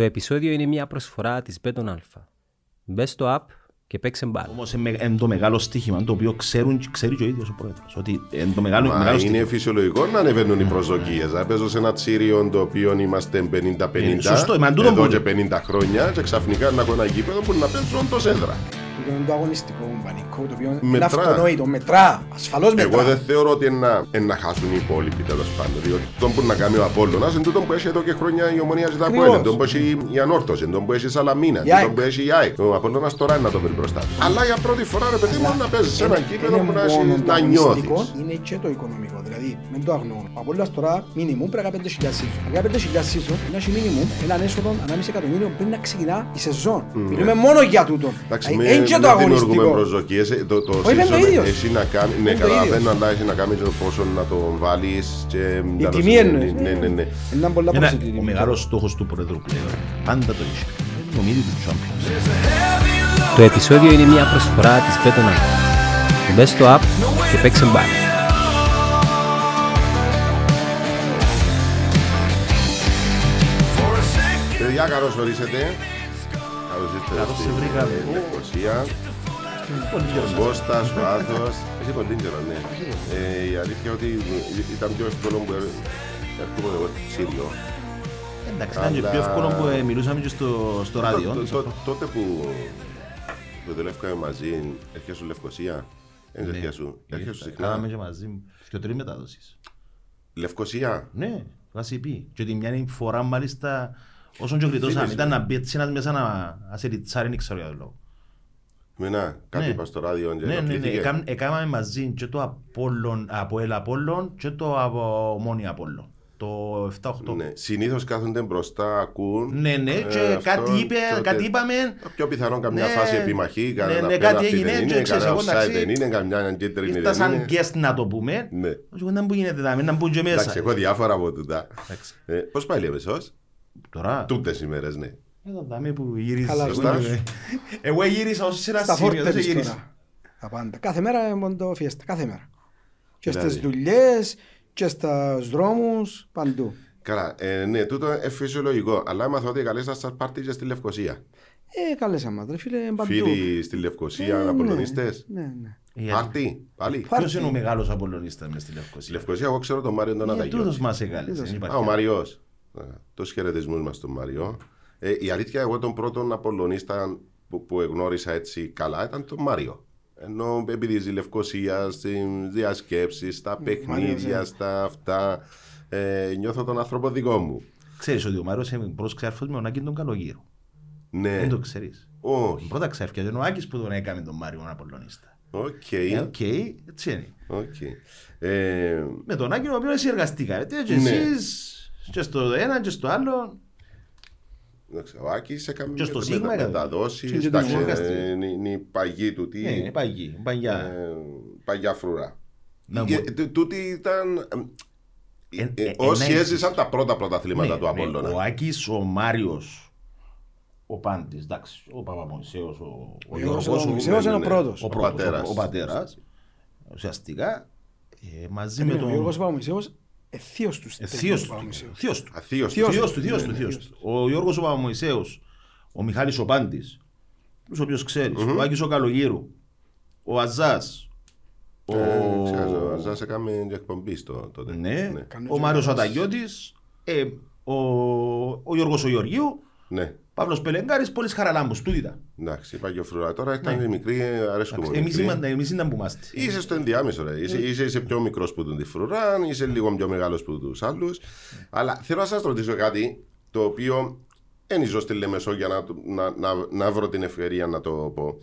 Το επεισόδιο είναι μια προσφορά της Beton Alpha. Μπες στο app και παίξε μπάλα. Όμως είναι το μεγάλο στοίχημα το οποίο ξέρουν, ξέρει και ο ίδιος ο πρόεδρος. Ότι είναι το μεγάλο, Μα μεγάλο είναι στοίχημα. φυσιολογικό να ανεβαίνουν οι προσδοκίες. Να παίζω σε ένα τσίριο το οποίο είμαστε 50-50 Ε, σωστό, μα τούτο εδώ που- και 50 χρόνια και ξαφνικά να έχω ένα γήπεδο που να παίζουν το έδρα. Το είναι το αγωνιστικό πανικό, το οποίο είναι Μετρά. αυτονόητο, μετρά, ασφαλώς μετρά. Εγώ δεν θεωρώ ότι είναι να, είναι να χάσουν οι υπόλοιποι τέλος πάντων. Διότι το που να κάνει ο Απόλλωνας είναι τούτο που έχει εδώ και χρόνια η ομονία ζητά από Ακριβώς. έλεγε. Το που έχει η Ανόρθωση, το που έχει η Σαλαμίνα, Η ΑΕΚ. το που έχει η ΑΕΚ. Ο Απόλλωνας τώρα είναι να το βρει μπροστά του. Αλλά για πρώτη φορά ρε παιδί μου να παίζει σε ένα Είναι- κήπεδο είναι που να, μόνο έχεις- το να αγωνιστικό, νιώθει. Είναι και το οικονομικό. Δηλαδή, μην το αγνοώ. Ο Απόλλωνας τώρα μίνιμουμ πρέπει να 5.000 σύζων. Αν κάνει 5.000 σύζων, είναι να έχει μίνιμουμ έναν έσοδο 1,5 εκατομμύριο πριν να ξεκινά η σεζόν. Μιλούμε μόνο για τούτο. Εντάξει, Ε, μην Είναι και το μην δημιουργούμε αγωνιστικό. προσδοκίες. Ε, Το, το Όχι, είναι το season ίδιος. έχει να κάνει, ναι, Είναι το καταλαβαίνω, ίδιος. αλλά έχει να κάνει και το πόσο να το βάλεις και... Η τιμή εννοείς. Ναι, ναι, ναι. Είναι πολλά Ένα, προσιτή. ο μεγάλος στόχος του πρόεδρου πλέον πάντα το είχε. Είναι το μύδι τους Champions. Το επεισόδιο είναι μια προσφορά της Beton Alpha. Μπες στο app και παίξε μπάλα. Παιδιά, καλώς ορίσατε. Καλώς ήρθατε Καλώς στην σε βρήκαμε. Λευκοσία. Ο Κώστας, ο Άθος. Έχει πολύ καιρό, ναι. Ε, Η αλήθεια ότι ήταν πιο εύκολο που έρχομαι εγώ στο Σύριο. Εντάξει, ήταν και Αλλά- πιο εύκολο που ε, μιλούσαμε και στο, στο ράδιο. Τό- τό- Τότε που που δουλεύκαμε μαζί, έρχεσαι σου Λευκοσία. Δεν Ναι. έρχεσαι σου. Έρχεσαι σου Κάναμε συχνά. και μαζί και τρεις μετάδοσεις. Λευκοσία. Ναι, βάσει πει. Και ότι μια φορά μάλιστα όσον και γλιτώσαμε Φίλες ήταν μου. να μπει έτσι ένας μέσα να να σε ριτσάρει, δεν ξέρω για το λόγο. Μενά, κάτι Ναι. είπα στο ράδιο και Ναι, ναι, ναι, ενοχλήθηκε. έκαμε- έκαναμε μαζί και το Απόλλων, Αποέλ Απόλλων και το από Ομόνια Απόλλων. Το 7-8. Ναι, συνήθως κάθονται μπροστά, ακούν. Ναι, ναι, και Ε, αυτό, κάτι, είπε, τότε- κάτι είπαμε. Πιο πιθανόν καμιά Ναι. φάση επιμαχή, κανένα ναι, πέναλτι κάτι έγινε δεν και είναι, ξέρεις, κανένα εγώ, offside εντάξει, δεν είναι, καμιά κίτρινη Ήρθα δεν σαν είναι. guest να το πούμε. Ναι. Εγώ δεν που γίνεται δάμε, να μπουν και Εντάξει, μέσα. έχω διάφορα από τούτα. Εντάξει. Ε, Πώς πάει Λεμεσός, Τώρα, τούτες ημέρες, ναι. εδώ δάμε που γυρίζεις. Καλά, Εγώ σωστά. είμαι- Εγώ γύρισα ως σε ένα Στα σημείο, δεν φόρτε σε της γύρισα. τώρα. Τα πάντα. Κάθε μέρα είναι το φιέστα. Κάθε μέρα. Και Δηλαδή. στις δουλειές, και στους δρόμους, παντού. Καλά, ε, ναι, τούτο είναι φυσιολογικό, αλλά έμαθα ότι καλέσαν σας πάρτι και στη Λευκοσία. Ε, καλέσαμε μας, ρε φίλε, παντού. Φίλοι στη Λευκοσία, Ε, απολωνιστές. Ναι, ναι. Γιατί- Πάρτι, πάλι. Πάρτι. Ποιος είναι ο μεγάλος Απολλωνίστας μες στη Στη Λευκοσία; Λευκοσία, εγώ ξέρω τον Μάριο τον Ε, Αδαγιώτη. Τούτος μας έκαλεσε. Τούτος. δεν υπάρχει Α, ο άλλο. Μαριός. Τους χαιρετισμούς μας τον Μαριό. Ε, η αλήθεια, εγώ τον πρώτον Απολλωνίστα που, που εγνώρισα έτσι καλά ήταν τον Μάριο. Ενώ επειδή ζει Λευκοσία, στι διασκέψεις, στα παιχνίδια, ναι. στα αυτά, ε, νιώθω τον άνθρωπο δικό μου. Ξέρεις ότι ο Μάριος είναι πρώτος ξάρφος με τον Άκη τον Καλογύρο. Ναι, Δεν το ξέρεις. όχι. Πρώτα ξάρφια είναι ο Άκης που τον έκαμε τον Μάριο τον Απολλωνίστα. Οκ, Ε, Οκ, έτσι είναι. οκ. Ε, Με τον Άκη ο οποίος συνεργαστήκαμε. Και Ναι. εσείς και στο ένα και στο άλλο. εντάξει, Ο Άκης έκαμε Και στο μετα- Σίγμα έκαμε. μεταδόσεις, Και το εντάξει, συνεργαστή. ε, είναι είναι η παγή του, τι, Ναι, είναι παγί, παγιά. ε, παγιά φρουρά. Να Ε, μου- τ- Τούτη ήταν. ε, Ε, ε, ε, Όσοι ένα- έζησαν τα πρώτα πρωταθλήματα Ναι, του ναι, Απόλλωνα. Ο Άκης, ο Μάριος, ο Πάντης, εντάξει, ο Παπαμωυσέος, ο, ο Ο Γιώργος, Γιώργος ο, ο Μωυσέος είναι ο ναι, πρώτος. ο, ο πρώτος, πατέρας. ο, ο πατέρας, ουσιαστικά, ε, μαζί με Ε, Ο τον... Γιώργος Παπαμωυσέος, ε, θείος του. Ε, θείος του, Παπαμωυσέου. θείος του. Αθείος Θείος Θείος του. του, θείος του, Ναι, θείος θείος του. Ο Γιώργος ο Παπαμωυσέος, ο Μιχάλης ο Πάντης, τους οποίους ξέρεις, ο Άκης ο Καλογύρου, ο Αζάς, ο... Ε, ξέρω, Σας έκαμε και εκπομπή στο τότε. Ναι, Κάνω ο και Μάριος εγώ. Αταγιώτης, ε, ο, ο Γιώργος ο Γεωργίου, Ναι. Παύλος Πελεγκάρης, Πόλης Χαραλάμπους, τούτοι ήταν. Εντάξει, είπα και ο Φρουρά. Τώρα ήταν μικρή, αρέσκουμε. Ναι. Εμείς μικρή. είμαστε, εμείς ήταν που είμαστε. Είσαι στο ενδιάμεσο, ρε. Είσαι, είσαι, είσαι πιο μικρός που τον τη Φρουρά, είσαι λίγο πιο μεγάλος που τους άλλους. Αλλά θέλω να σας ρωτήσω κάτι το οποίο δεν ζω στη Λεμεσό για να, το- να, να, να βρω την ευκαιρία να το πω.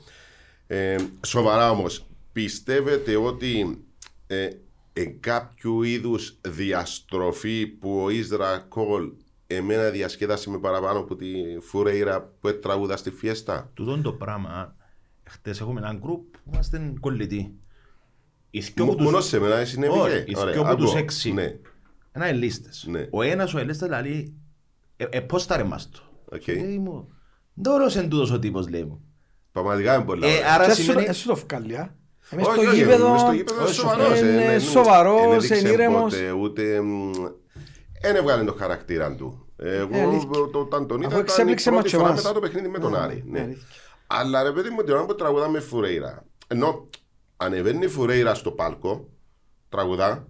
Ε, σοβαρά όμως, πιστεύετε ότι ε, εν κάποιου είδους διαστροφή που ο Ισρα Κόλ εμένα διασκέδασε με παραπάνω από τη Φουρέιρα που τραγούδα στη Φιέστα. Τούτον το πράγμα, χτες έχουμε έναν γκρουπ που είμαστε κολλητοί. Οι δυο Μου- από τους- Μόνος σε μένα συνέβη Όχι, και. οι Ωραία, δυο από τους ακούω. έξι. Ναι, Ένα ελίστες. Ναι. Ο ένας ο ελίστας λέει, ε, ε, πώς τα ρε μας το. οκ. Λέει μου, «Ντόρος εν τούτος ο τύπος, λέει μου. Πραγματικά είναι πολλά. Ε, ωραία. άρα Και σου- σημαίνει... ε, σου το βγάλει, α. Ε, μες Όχι, στο όχι, γήπεδο, μες στο γήπεδο είναι όχι, σοβαρός, είναι ε, ναι, σοβαρός, έδειξε είναι ήρεμος. ποτέ, Ούτε. Μ, Δεν έβγαλε το χαρακτήρα του. Εγώ Ε, αλήθεια. το, το, όταν τον είδα Αφού ήταν η εξέπληξε πρώτη μας φορά εμάς. μετά το παιχνίδι με τον Ναι, Άρη. ναι, Ναι. αλήθεια. Αλλά ρε παιδί μου, την ώρα που τραγουδάμε Φουρέιρα, ενώ ανεβαίνει η Φουρέιρα στο πάλκο, τραγουδά,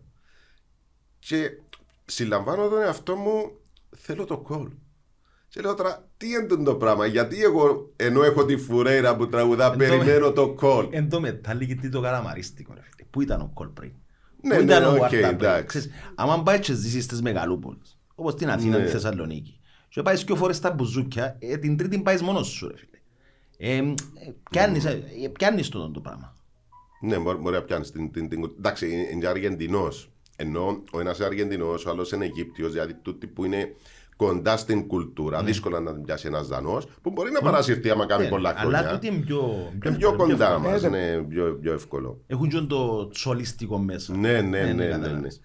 και συλλαμβάνω τον εαυτό μου, θέλω το κόλ. Και λέω τώρα, τι είναι το πράγμα, γιατί εγώ ενώ έχω τη Φουρέιρα που τραγουδά, Εν τω με- περιμένω το κόλ. Εν τω μετά λέγεται το καραμαρίστικο. ρε φίλε. Πού ήταν ο κόλ πριν; Ναι, Πού ναι, ήταν ο οκ, Βάρτα πριν. εντάξει. Ξέρεις, Άμα πάει και ζήσεις στις μεγαλούπολες, όπως την Αθήνα, Ναι. τη Θεσσαλονίκη, και πάει δύο φορές στα μπουζούκια, ε, την τρίτη πάεις μόνος σου, ρε φίλε. Ε, ε, πιάνεις, ε, ε, πιάνεις το το πράγμα. Ναι, μπορεί, μπορεί να πιάνεις την, την, την, Εντάξει, είναι- είναι Αργεντινός. Ενώ ο ένας είναι Αργεντινός, ο άλλος είναι Αιγύπτιος, δηλαδή τούτοι που είναι κοντά στην κουλτούρα. Δύσκολα να την πιάσει ένας Δανός, που μπορεί να παρασυρθεί άμα κάνει Ναι, πολλά Αλλά χρόνια. τούτοι είναι πιο, Είναι πιο κοντά εύκολο. μας, Ε, είναι πιο, πιο εύκολο. Έχουν και το τσολιστικό μέσα. Ναι, ναι, ναι. ναι, ναι. καταλάβεις.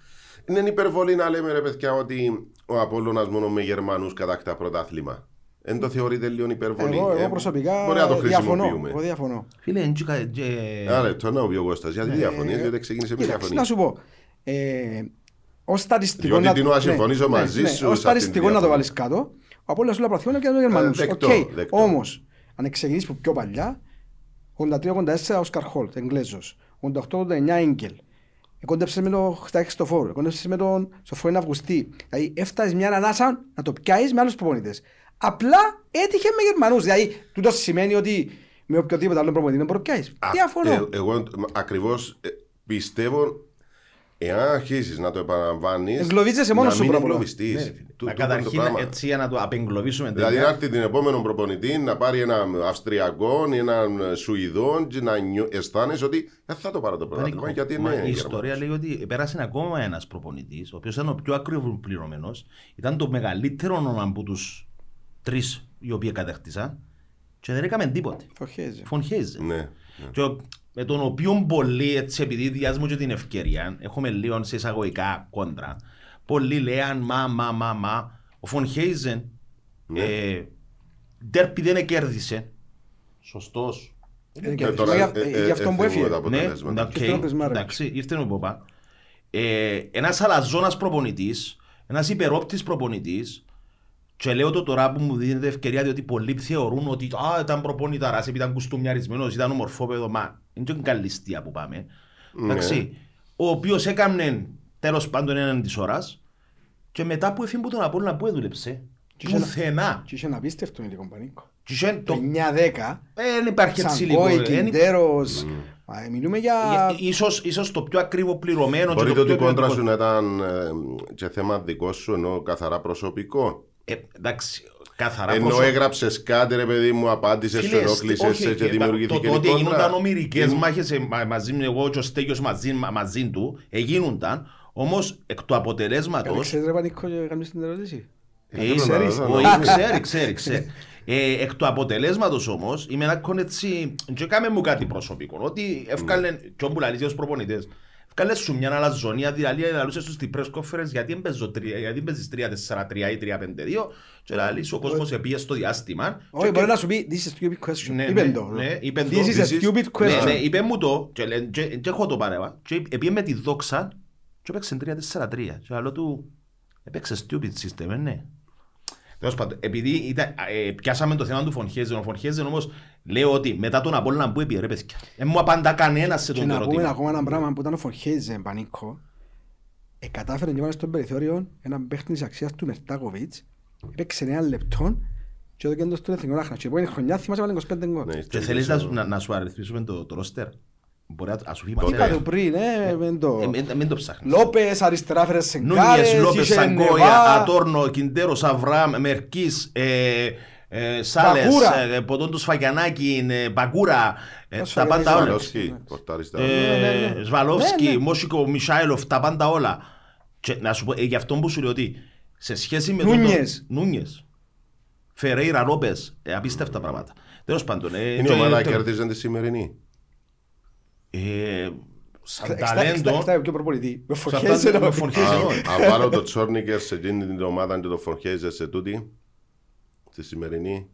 Είναι υπερβολή να λέμε ρε παιδιά ότι ο Απόλλωνας μόνο με Γερμανούς κατακτά πρωτάθλημα. Δεν το θεωρείτε λίγο υπερβολή. Εγώ, εγώ Ε, προσωπικά Μπορεί να το διαφωνώ. χρησιμοποιούμε. Εγώ διαφωνώ. Φίλε, είναι και κα- και- Ένα λεπτό να πει ο Κώστας. Γιατί διαφωνείς, διότι ξεκίνησε με Κοίταξε, διαφωνία. να σου πω. Ε, ως στατιστικό Διότι να- την ώρα ναι, συμφωνήσω ναι, μαζί ναι, σου Ως σε αυτήν τη στατιστικό να το διαφωνία. βάλεις κάτω, ο Απόλλωνας του Λαπραθιώνα και ο Γερμανούς. δεκτό, Οκ. δεκτό. Όμως, αν ξεκινήσεις από πιο παλιά, 83-84 ο Σκαρχόλτ, Εγγλέζος. 88-89 Έγκελ. Εκόντεψες με τον Χτάκη στο φόρο, εκόντεψες με τον Σοφρόνη Αυγουστή. Δηλαδή έφτασες μια ανάσα να το πιάσεις με άλλους προπονητές. Απλά έτυχε με Γερμανούς. Δηλαδή, τούτος σημαίνει ότι με οποιοδήποτε άλλο προπονητή δεν μπορεί να πιάσεις. Α, Διαφωνώ. ε, εγώ ακριβώς πιστεύω, εάν αρχίσει να το επαναλαμβάνεις. Εγκλωβίζεσαι μόνος να σου μην πρώτα. εγκλωβιστείς. Ναι, ρε φίλε. Τού- Μα τούτο το Καταρχήν, πράγμα. έτσι για να το απεγκλωβίσουμε Δηλαδή τελικά, να έρθει την επόμενο προπονητή να πάρει έναν Αυστριακό ή έναν Σουηδό και να νιώ- αισθάνεσαι ότι δεν θα το πάρω το πρωτάθλημα Πανικό. γιατί Μα είναι η ιστορία λέει ότι πέρασε ακόμα ένας προπονητής, ο οποίος ήταν ο πιο ακριβός πληρωμένος, ήταν το μεγαλύτερο όνομα από τους τρεις οι οποίοι κατέκτησαν και δεν έκαμε τίποτε. Φον Χέιζε. Φον Χέιζε. Ναι. ναι. Και ο- με τον οποίο πολλοί, έτσι, επειδή διάσμω και την ευκαιρία, έχουμε λίγο σε εισαγωγικά κόντρα. Πολλοί λέαν μα, μα, μα, μα. Ο Φον Χέιζεν Ναι. ε, ντέρπι δεν κέρδισε. Σωστός. Δεν Ε, κέρδισε. τώρα, Μα για- ε, ε, ε, Γι' αυτόν που ε, έφυγε. τα Ναι, αποτελέσματα. οκ, Και τώρα πες Μάρεβιτς. εντάξει, ήρθε ο Ποπά. Ε, ένας αλαζόνας προπονητής, ένας υπερόπτης προπονητής και λέω το τώρα που μου δίνεται ευκαιρία διότι πολλοί θεωρούν ότι α, ήταν προπονηταράς επειδή ήταν κουστούμιαρισμένος, ήταν ομορφόπεδο, μα είναι και καλή ληστεία που πάμε. Ναι. Εντάξει, ο οποίος έκανε τέλος πάντων έναν της ώρας και μετά που έφυγε από τον Απόλλωνα που έδουλεψε, Και είχε ένα- πουθενά. Και είχε ένα απίστευτο υλικό πανίκο. Και είχε Το το- 9-10, ε, Δεν υπάρχει έτσι λίγο. Σαγκόη, ε, δεν- Κιντέρος, μα, μιλούμε για... Ε, Ίσως, ίσως το πιο ακριβό πληρωμένο και Μπορείτε το ότι η πιο κόντρας ποιοτικό. σου να ήταν ε, και θέμα δικό σου ενώ καθαρά προσωπικό. Ε, εντάξει, καθαρά Ενώ προσωπικό. έγραψες κάτι, ρε παιδί μου, απάντησες, σου Φίλε, ενόχλησες όχι, και και δημιουργήθηκε το, το ότι η κόντρα. γίνονταν ομυρικές Είναι- μάχες ε, μα- μαζί μου, εγώ και ο Στέγιος μαζί, μα- μαζί του, εγίνονταν, όμως εκ του αποτελέσματος, Ξέρεις ρε Πανίκο και κάνεις την ερώτηση. ε, θέλω να ξέρεις, δω, να όχι, δω. ξέρει, ξέρει, ξέρει. Ε, εκ του αποτελέσματος όμως, είμαι ένα κονετσι, και κάμε μου κάτι προσωπικό, ότι εύκαλε, και όπου λαλείς ως προπονητές, Ευκάλε σου μια αλαζονία, δηλαδή λαλούσε στους στην press conference γιατί έμπαιζω τρία- γιατί παίζεις 3-4-3 ή 3-5-2 και λαλείς ο κόσμος επίε στο διάστημα Όχι, και- μπορεί να σου πει, this is a stupid question. Ναι, Είπεν ναι, το. ναι, είπεν το. This is a This is- stupid Ναι, question. ναι, είπε μου το και, λέ- και, και έχω το παρέβα και επίε με τη δόξα και έπαιξε 3-4-3 και λέω του έπαιξε stupid system, ε, ναι. Τέλος πάντων, επειδή ήταν, ε, πιάσαμε το θέμα του Φονχέζεν, ο Φονχέζεν όμως λέω ότι μετά τον Απόλλωνα που έπιε ρε παιδιά, δεν μου απαντά κανένας σε Και τον να πούμε ερώτημα. ακόμα ένα πράγμα που ήταν ο Φορχέιζε Πανίκο. Ε, κατάφερε και έβαλε στο περιθώριο έναν παίχτη της αξίας του Μερτάκοβιτς. Έπαιξε ένα λεπτό και έδωκε το στον Εθνικό Άχνα. Και επόμενη χρονιά θυμάσαι έβαλε 25 γκολ. Ναι, Και θέλεις να, σου- να, να σου αριθμίσουμε το, το ρόστερ. Μπορεί να, να σου φύγει Τότε. Είπα μαζί. το πριν, ε, μεν το... Ε, μην- Μην το ψάχνεις. Λόπες αριστερά φέρε Σενκάρες, Νούνιες, Λόπες, είχε Σαγκόια, Νεβά. Ατόρνο, Κιντέρος, Αβραάμ, Μερκής, ε, ε, Σάλες, Μπακούρα. ε, Ποτόν του Σφαγιανάκη, ε, Μπακούρα, ε, Πώς τα πάντα Σφαγιανάκη, όλα. Σβαλόσκι, πορτάριστα. ναι, Ε, ναι. Σβαλόφσκι, Ναι, ναι. Μόσικο, Μισάιλοφ, τα πάντα όλα. Και να σου πω, ε, γι' αυτό που σου λέω ότι σε σχέση με Νούνιες. τον... Νούνιες. Φερέιρα, Λόπες, ε, απίστευτα πράγματα. Τέλος πάντων. ε, Είναι η και- ομάδα το- κέρδιζε τη σημερινή. Ε, Σαν Εξτά- εξτά- ταλέντο. εξτά πιο προπονητή. Με σαν Φορχέιζε ταλέντο, να- Φορχέιζε, όχι. Αν βάλω το Τσόρνικερς σε εκείνη την ομάδα και το Φορχέιζε σε τούτη, στη σημερινή,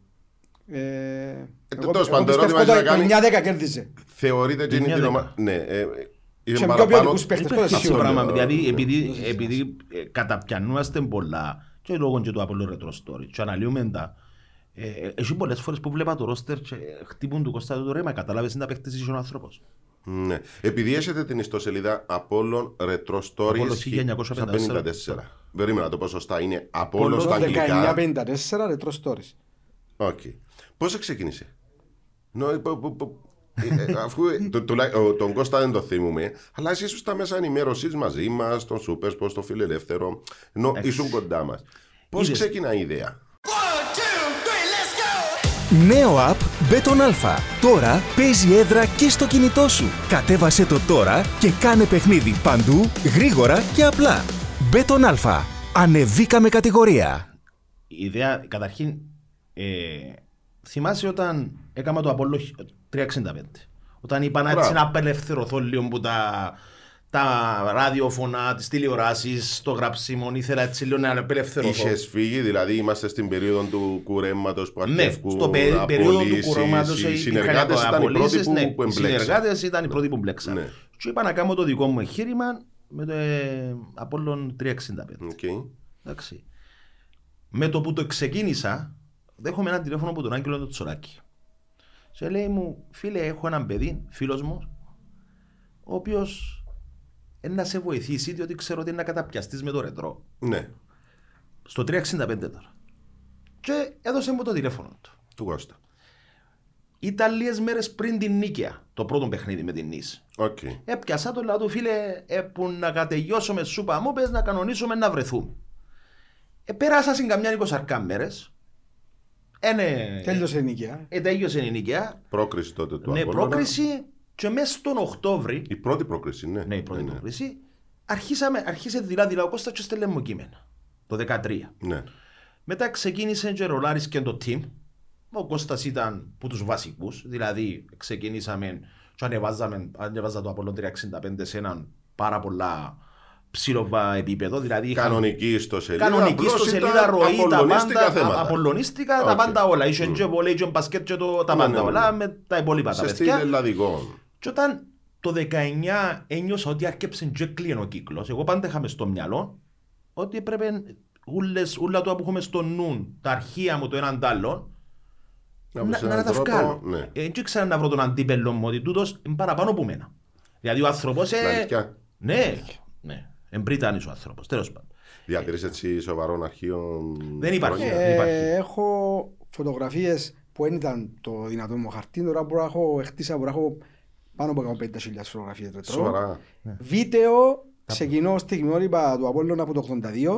Ε, εγώ- τέλος εγώ πάντων, το πιστεύω ερώτημα το είναι να κάνει- 9-10 κέρδιζε. θεωρείται εκείνη μια την δέκα. ομάδα. Ναι, ε, είχε Και πιο παραπάνω- ποιοτικούς παίχτες, Δεν τότε υπάρχει σίγουρα. πράγμα, Ε, δηλαδή ε, επειδή, ε, επειδή ε, καταπιανούμαστε πολλά και λόγω και του Apollo Retro Story και αναλύουμε τα ε, ε, έχει πολλές φορές που βλέπα το ρόστερ και χτύπουν του Κώστα το ρέμα, κατάλαβες είναι τα παίχτες είσαι ο άνθρωπος. Ναι. Επειδή έχετε την ιστοσελίδα Apollon Retro Stories Apollo 1954. 54. Περίμενα να το πω σωστά. Είναι Apollo στα Το αγγλικά. 1954 Retro Stories. OK. Πώς ξεκίνησε. Νο, πο- πο- πο- ε, ε, αφού ε, το- τουλά- ο- τον Κώστα δεν το θυμούμε, αλλά εσύ ήσουν στα μέσα ενημέρωσης μαζί μας, τον Σούπερ Σπορ, στο Φιλελεύθερο, ενώ ήσουν κοντά μας. Πώς Είδες. ξεκινά η ιδέα; Νέο app Beton Alpha. Τώρα παίζει έδρα και στο κινητό σου. Κατέβασε το τώρα και κάνε παιχνίδι παντού, γρήγορα και απλά. Beton Alpha. Ανεβήκαμε κατηγορία. Η ιδέα, καταρχήν, ε, θυμάσαι όταν έκανα το Apollo 365. Όταν είπα να, έτσι, Μπράβο. να απελευθερωθώ λίγο από τα, τα ραδιοφωνά, τις τηλεοράσεις, το γραψίμο, ήθελα έτσι λίγο να απελευθερωθώ. Είχες φύγει, δηλαδή είμαστε στην περίοδο του κουρέματος που Ναι, αρχεύκουν στο περί- περίοδο του απολύσεις, κορώματος Οι συνεργάτε ήταν οι πρώτοι που, ναι, που οι εμπλέξαν. συνεργάτες ήταν οι πρώτοι που μπλέξαν. Ναι. Και είπα να κάνω το δικό μου εγχείρημα με το ε, Apollo 365. Οκ. Εντάξει. Με το που το ξεκίνησα, δέχομαι ένα τηλέφωνο από τον Άγγελο του Τσοράκη. Σε λέει μου, φίλε, έχω έναν παιδί, φίλος μου, ο οποίος να σε βοηθήσει, διότι ξέρω ότι είναι να καταπιαστείς με το ρετρό. Ναι, Στο 365 τώρα. Και έδωσε μου το τηλέφωνο του. του Κώστα. Ήταν λίγες μέρες πριν την Νίκαια, το πρώτο παιχνίδι με την Νης. Οκ. Έπιασα το λαό του φίλε, ε, που να κατεγιώσουμε σούπα μου, πες να κανονίσουμε να βρεθούμε. Ε, πέρασα στην καμιά 20 μέρες. Ε, ναι, Τέλειωσε η νοικιά. ε, τέλειωσε η Νίκαια. Πρόκριση τότε του Ναι, Απόλλωνα. πρόκριση και μέσα στον Οκτώβρη, Η πρώτη πρόκριση, ναι. ναι, η πρώτη ναι, πρόκριση, αρχίσαμε, αρχίσε δειλά-δειλά ο Κώστας και στέλνε μου κείμενα. Το 13. Ναι. Μετά ξεκίνησε και ρολάρισκε το team. Ο Κώστας ήταν που τους βασικούς, δηλαδή ξεκινήσαμε και ανεβάζαμε, ανεβάζα το Apollo 365 σε έναν πάρα πολλά ψηλοβά επίπεδο, δηλαδή είχαν Κανονική ιστοσελίδα. κανονική απλώς στο ήταν σελίδα ροή, τα απολλωνίστικα πάντα, θέματα. α- απολλωνίστικα, τα Οκ. πάντα όλα. Είχε και βολέι και μπασκέτ και το- τα Ναι, πάντα ναι, ναι. όλα με τα υπόλοιπα τα Σε στυλ παιδιά. Ελλαδικών. Και όταν το 19 ένιωσα ότι άρκεψε και κλείνει ο κύκλος, εγώ πάντα είχαμε στο μυαλό ότι έπρεπε ούλες, ούλα του που έχουμε στο νου, τα αρχεία μου το έναν τ' άλλο, Να να, βρεις να, έναν τα τρόπο, βγάλω. ναι. Ε, Δεν ήξερα να βρω τον αντίπελο μου ότι τούτος είναι παραπάνω από μένα. Δηλαδή ο άνθρωπος... Στην Ε, αλήθεια. ναι, ναι. Εμπρίτανης ο άνθρωπος, τέλος πάντων. Διατηρείς έτσι σοβαρών αρχείων. Δεν υπάρχει. χρόνια. Ε, υπάρχει. έχω φωτογραφίες που δεν ήταν το δυνατό μου χαρτί. Τώρα μπορώ να έχω, χτίσα, μπορώ να έχω πάνω από 150.000 φωτογραφίες ρετρό. Σοβαρά. Βίντεο ξεκινώ στιγμιότυπα του Απόλλωνα από το 82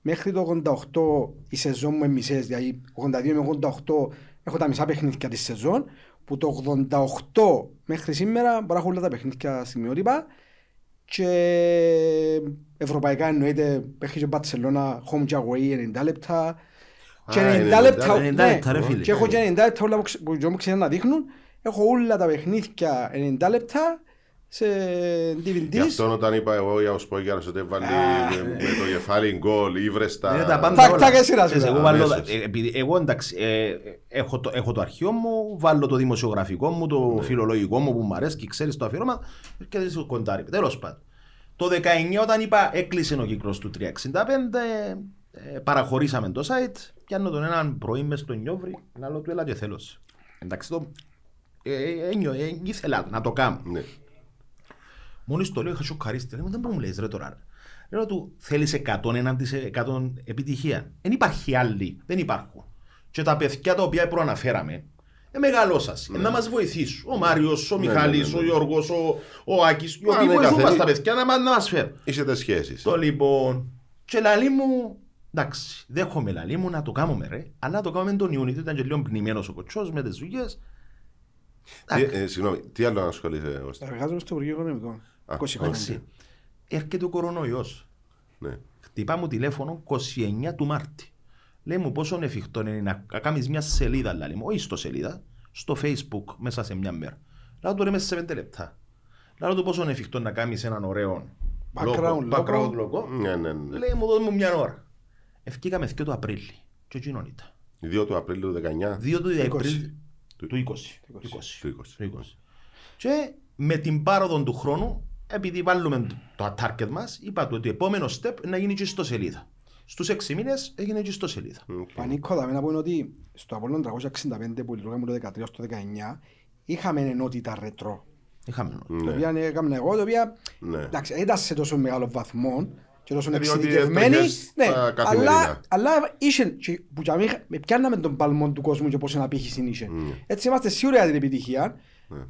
μέχρι το 88 η σεζόν μου είναι μισές, δηλαδή 82 με 88 έχω τα μισά παιχνίδια της σεζόν που το 88 μέχρι σήμερα μπορώ να έχω όλα τα παιχνίδια στιγμιότυπα και ευρωπαϊκά εννοείται παίχνει και Μπαρτσελώνα home και away 90 λεπτά και Α, 90 90 λεπτά, 90 ναι, λεπτά, ρε φίλε. και έχω και 90 λεπτά όλα που ξε- που μου ξέρουν να δείχνουν έχω όλα τα παιχνίδια 90 λεπτά σε Γι' DVDs αυτό όταν είπα εγώ για ο Σπόγιαρος ότι έβαλε με με το κεφάλι γκολ, ήβρεστα. Είναι τα πάντα Τάκ, όλα. τάκ, εσύ να σου Ξέρεις, λέω. Εγώ, βάλω, Αμέσως. ε, επειδή, εγώ εντάξει, ε, έχω, το, έχω το αρχείο μου, βάλω το δημοσιογραφικό μου, το Ναι. φιλολογικό μου που μου αρέσει και ξέρεις το αφιέρωμα και δεν σου κοντάρει. Τέλος πάντων. Το 19 όταν είπα έκλεισε ο κύκλος του 365, ε, παραχωρήσαμε το site, πιάνω τον έναν πρωί μες στο Νιόβρι, άλλο του έλα και θέλω. σε». Εντάξει, το, ε, ε, ένιω- ε, ήθελα να το κάνω. Ναι. Μόλις το λέω είχα σοκαρίστη. Λέω, δεν μπορεί να μου λες ρε τώρα. Λέω του, θέλεις 100 έναντι σε 100 επιτυχία. Δεν υπάρχει άλλη. Δεν υπάρχουν. Και τα παιδιά τα οποία προαναφέραμε, ε, μεγαλώσας. Ε, να μας βοηθήσουν. Ο Μάριος, ο Ναι, Μιχάλης, ναι, ναι, ναι. ο Γιώργος, ο, ο Άκης, οι Μα, οποίοι ναι, βοηθούν καθένα- μας τα παιδιά να, μα- να μας φέρουν. Είσετε σχέσεις. Το λοιπόν, και λαλί μου, εντάξει, δέχομαι λαλί μου να το κάνουμε ρε, αλλά να το κάνουμε τον Ιούνιο, ήταν και λίγο πνημένος ο κοτσός με τις δουλειές. Τι- ε, Συγγνώμη, τι άλλο να ασχολείσαι Κώστα; Εργάζομαι στο Υπουργείο Οικονομικών. 20 χρόνια. Εντάξει, έρχεται ο κορονοϊός. Ναι. Χτυπά μου τηλέφωνο 29 του Μάρτη. Λέει μου πόσο εφικτό είναι να κάνεις μια σελίδα, λέει μου, όχι στο σελίδα, στο facebook μέσα σε μια μέρα. Λέω του ρε μέσα σε 5 λεπτά. Λέω του πόσο είναι εφικτό να κάνεις έναν ωραίο Background logo, logo. background logo. Ναι, ναι, ναι. Λέει μου δώσ' μου μια ώρα. Ευκήκαμε και το Απρίλη. Και εκείνον ήταν. 2 του Απρίλιου του 19. 2 του 20. Απρίλη του 20. Του 20. Του 20. Και με την πάροδο του χρόνου, επειδή βάλουμε το target μας, είπα του ότι το επόμενο step να γίνει και στο σελίδα. Στους έξι μήνες έγινε και στο σελίδα. Πανίκο θα να πω είναι ότι στο Απόλλων 365 που λειτουργάμε το 13 στο 19 είχαμε ενότητα ρετρό. Είχαμε. Το οποίο έκανα εγώ, το οποίο Ναι. εντάξει, ήταν σε τόσο μεγάλο βαθμό και τόσο Ε, διότι εξειδικευμένη. έτρεχες Ναι, στα καθημερινά. αλλά, αλλά είχε, και που για μí- με πιάνναμε τον παλμό του κόσμου και πόσο απήχηση είχε. Ναι. Έτσι είμαστε σίγουροι για την επιτυχία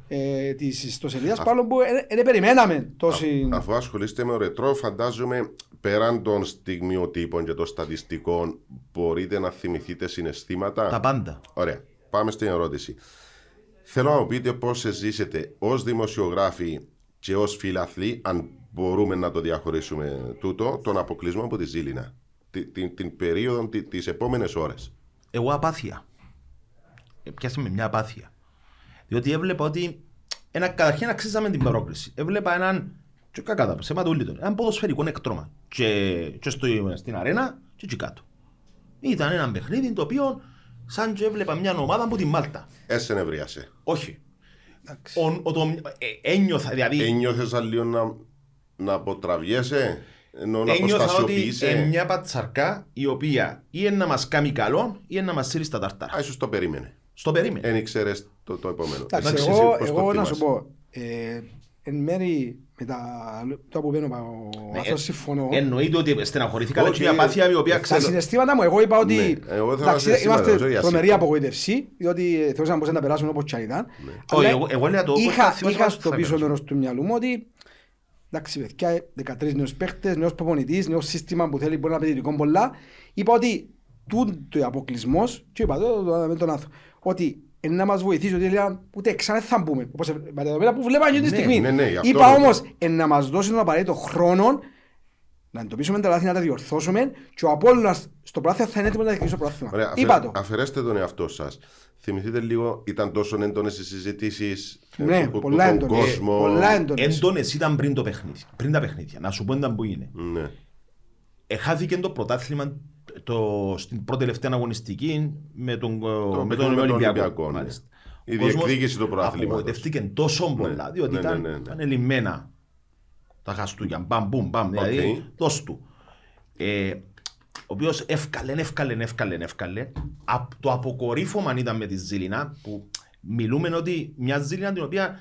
ε, της ιστοσελίδας, παρόλο που δεν περιμέναμε τόση... Αφού ασχολείστε με ρετρό, φαντάζομαι πέραν των στιγμιοτύπων και των στατιστικών, μπορείτε να θυμηθείτε συναισθήματα; Τα πάντα. Ωραία. Πάμε στην ερώτηση. Θέλω να μου πείτε πώς ζήσετε ως δημοσιογράφοι και ως φιλαθλοί, αν μπορούμε να το διαχωρίσουμε τούτο, τον αποκλεισμό από τη Ζήλινα. Την, την, την περίοδο, τι τις επόμενες ώρες. Εγώ απάθεια. Ε, Πιάσε με μια απάθεια. Διότι έβλεπα ότι ένα, καταρχήν αξίζαμε την πρόκληση. Έβλεπα έναν, και κακά τα ψέματα όλοι τον, έναν ποδοσφαιρικό εκτρώμα. Και, και στο, στην αρένα και εκεί κάτω. Ήταν ένα παιχνίδι το οποίο σαν και έβλεπα μια ομάδα από τη Μάλτα. Έσαι νευρίασε. Όχι. Ο, ο, το, ε, ένιωθα, δηλαδή Ένιωθες λίγο να, να αποτραβιέσαι, ενώ να ένιωθα ότι αποστασιοποιείσαι; ε, μια πατσαρκά η οποία ή είναι να μας κάνει καλό ή είναι να μας σύρει στα ταρτάρα. Α, ίσως το περίμενε. Στο περίμενε. Εν ήξερες το, το επόμενο. Εντάξει, Εντάξει, εγώ, εσύ πώς το εγώ να θυμάσαι. σου πω, ε, εν μέρη με τα, το που παίρνω ο Ναι, Άθος ε, συμφωνώ. Εννοείται ότι στεναχωρήθηκα, αλλά Όχι, και μια απάθεια η οποία Τα ξέρω. συναισθήματα μου, εγώ είπα ότι Ναι, εγώ θέλω εντάξει, να σε είμαστε σήμερα, για τρομερή σύντομα. απογοήτευση, διότι θεωρούσαμε πως δεν τα περάσουν όπως και αν ήταν. Όχι, Αλλά εγώ- εγώ έλεγα το όπως είχα, θα θυμάσαι είχα πώς στο θα πίσω περάσουν. μέρος του μυαλού μου ότι εντάξει παιδιά, 13 νέους παίχτες, νέος προπονητής, νέο σύστημα που θέλει μπορεί να απαιτητικό πολλά. Είπα ότι τούτο ο αποκλεισμός, και είπα το, το, με τον άνθρωπο, ότι είναι να μας βοηθήσει, ότι έλεγα ούτε ξανά δεν θα μπούμε. Όπως ε, με τα δεδομένα που βλέπαμε αυτή τη Ναι, στιγμή. ναι, ναι, γι' αυτό Είπα λέω. όμως, είναι να μας δώσει τον απαραίτητο χρόνο να εντοπίσουμε τα λάθη, να τα διορθώσουμε και ο Απόλλωνας στο πράθυμα θα είναι έτοιμος να διεκδικήσει το πράθυμα. Ωραία, Είπα αφαιρέ- το. αφαιρέστε τον εαυτό σας. Θυμηθείτε λίγο, ήταν τόσο έντονες οι συζητήσεις Ναι, πολλά έντονες. κόσμος. Πολλά έντονες. Έντονες ήταν πριν το παιχνίδι. Πριν τα παιχνίδια. Να σου πω ήταν που είναι. Ναι. Εχάθηκε το πρωτάθλημα το, στην πρώτη τελευταία αγωνιστική με τον, με παιχνίδι τον με τον Ολυμπιακό. Ολυμπιακό, ναι. μάλιστα. Η Ο κόσμος διεκδίκηση του πρωταθλήματος. Απογοητεύτηκε τόσο πολλά, διότι ναι, ήταν, ναι, ναι, ναι. ήταν ελλημμένα τα χαστούκια. Μπαμ, μπουμ, μπαμ. Δηλαδή, δώσ' του. Ε, ο οποίος εύκαλε, εύκαλε, εύκαλε, εύκαλε. Απ- το αποκορύφωμα ήταν με τη Ζήλινα που μιλούμε ότι μια Ζήλινα την οποία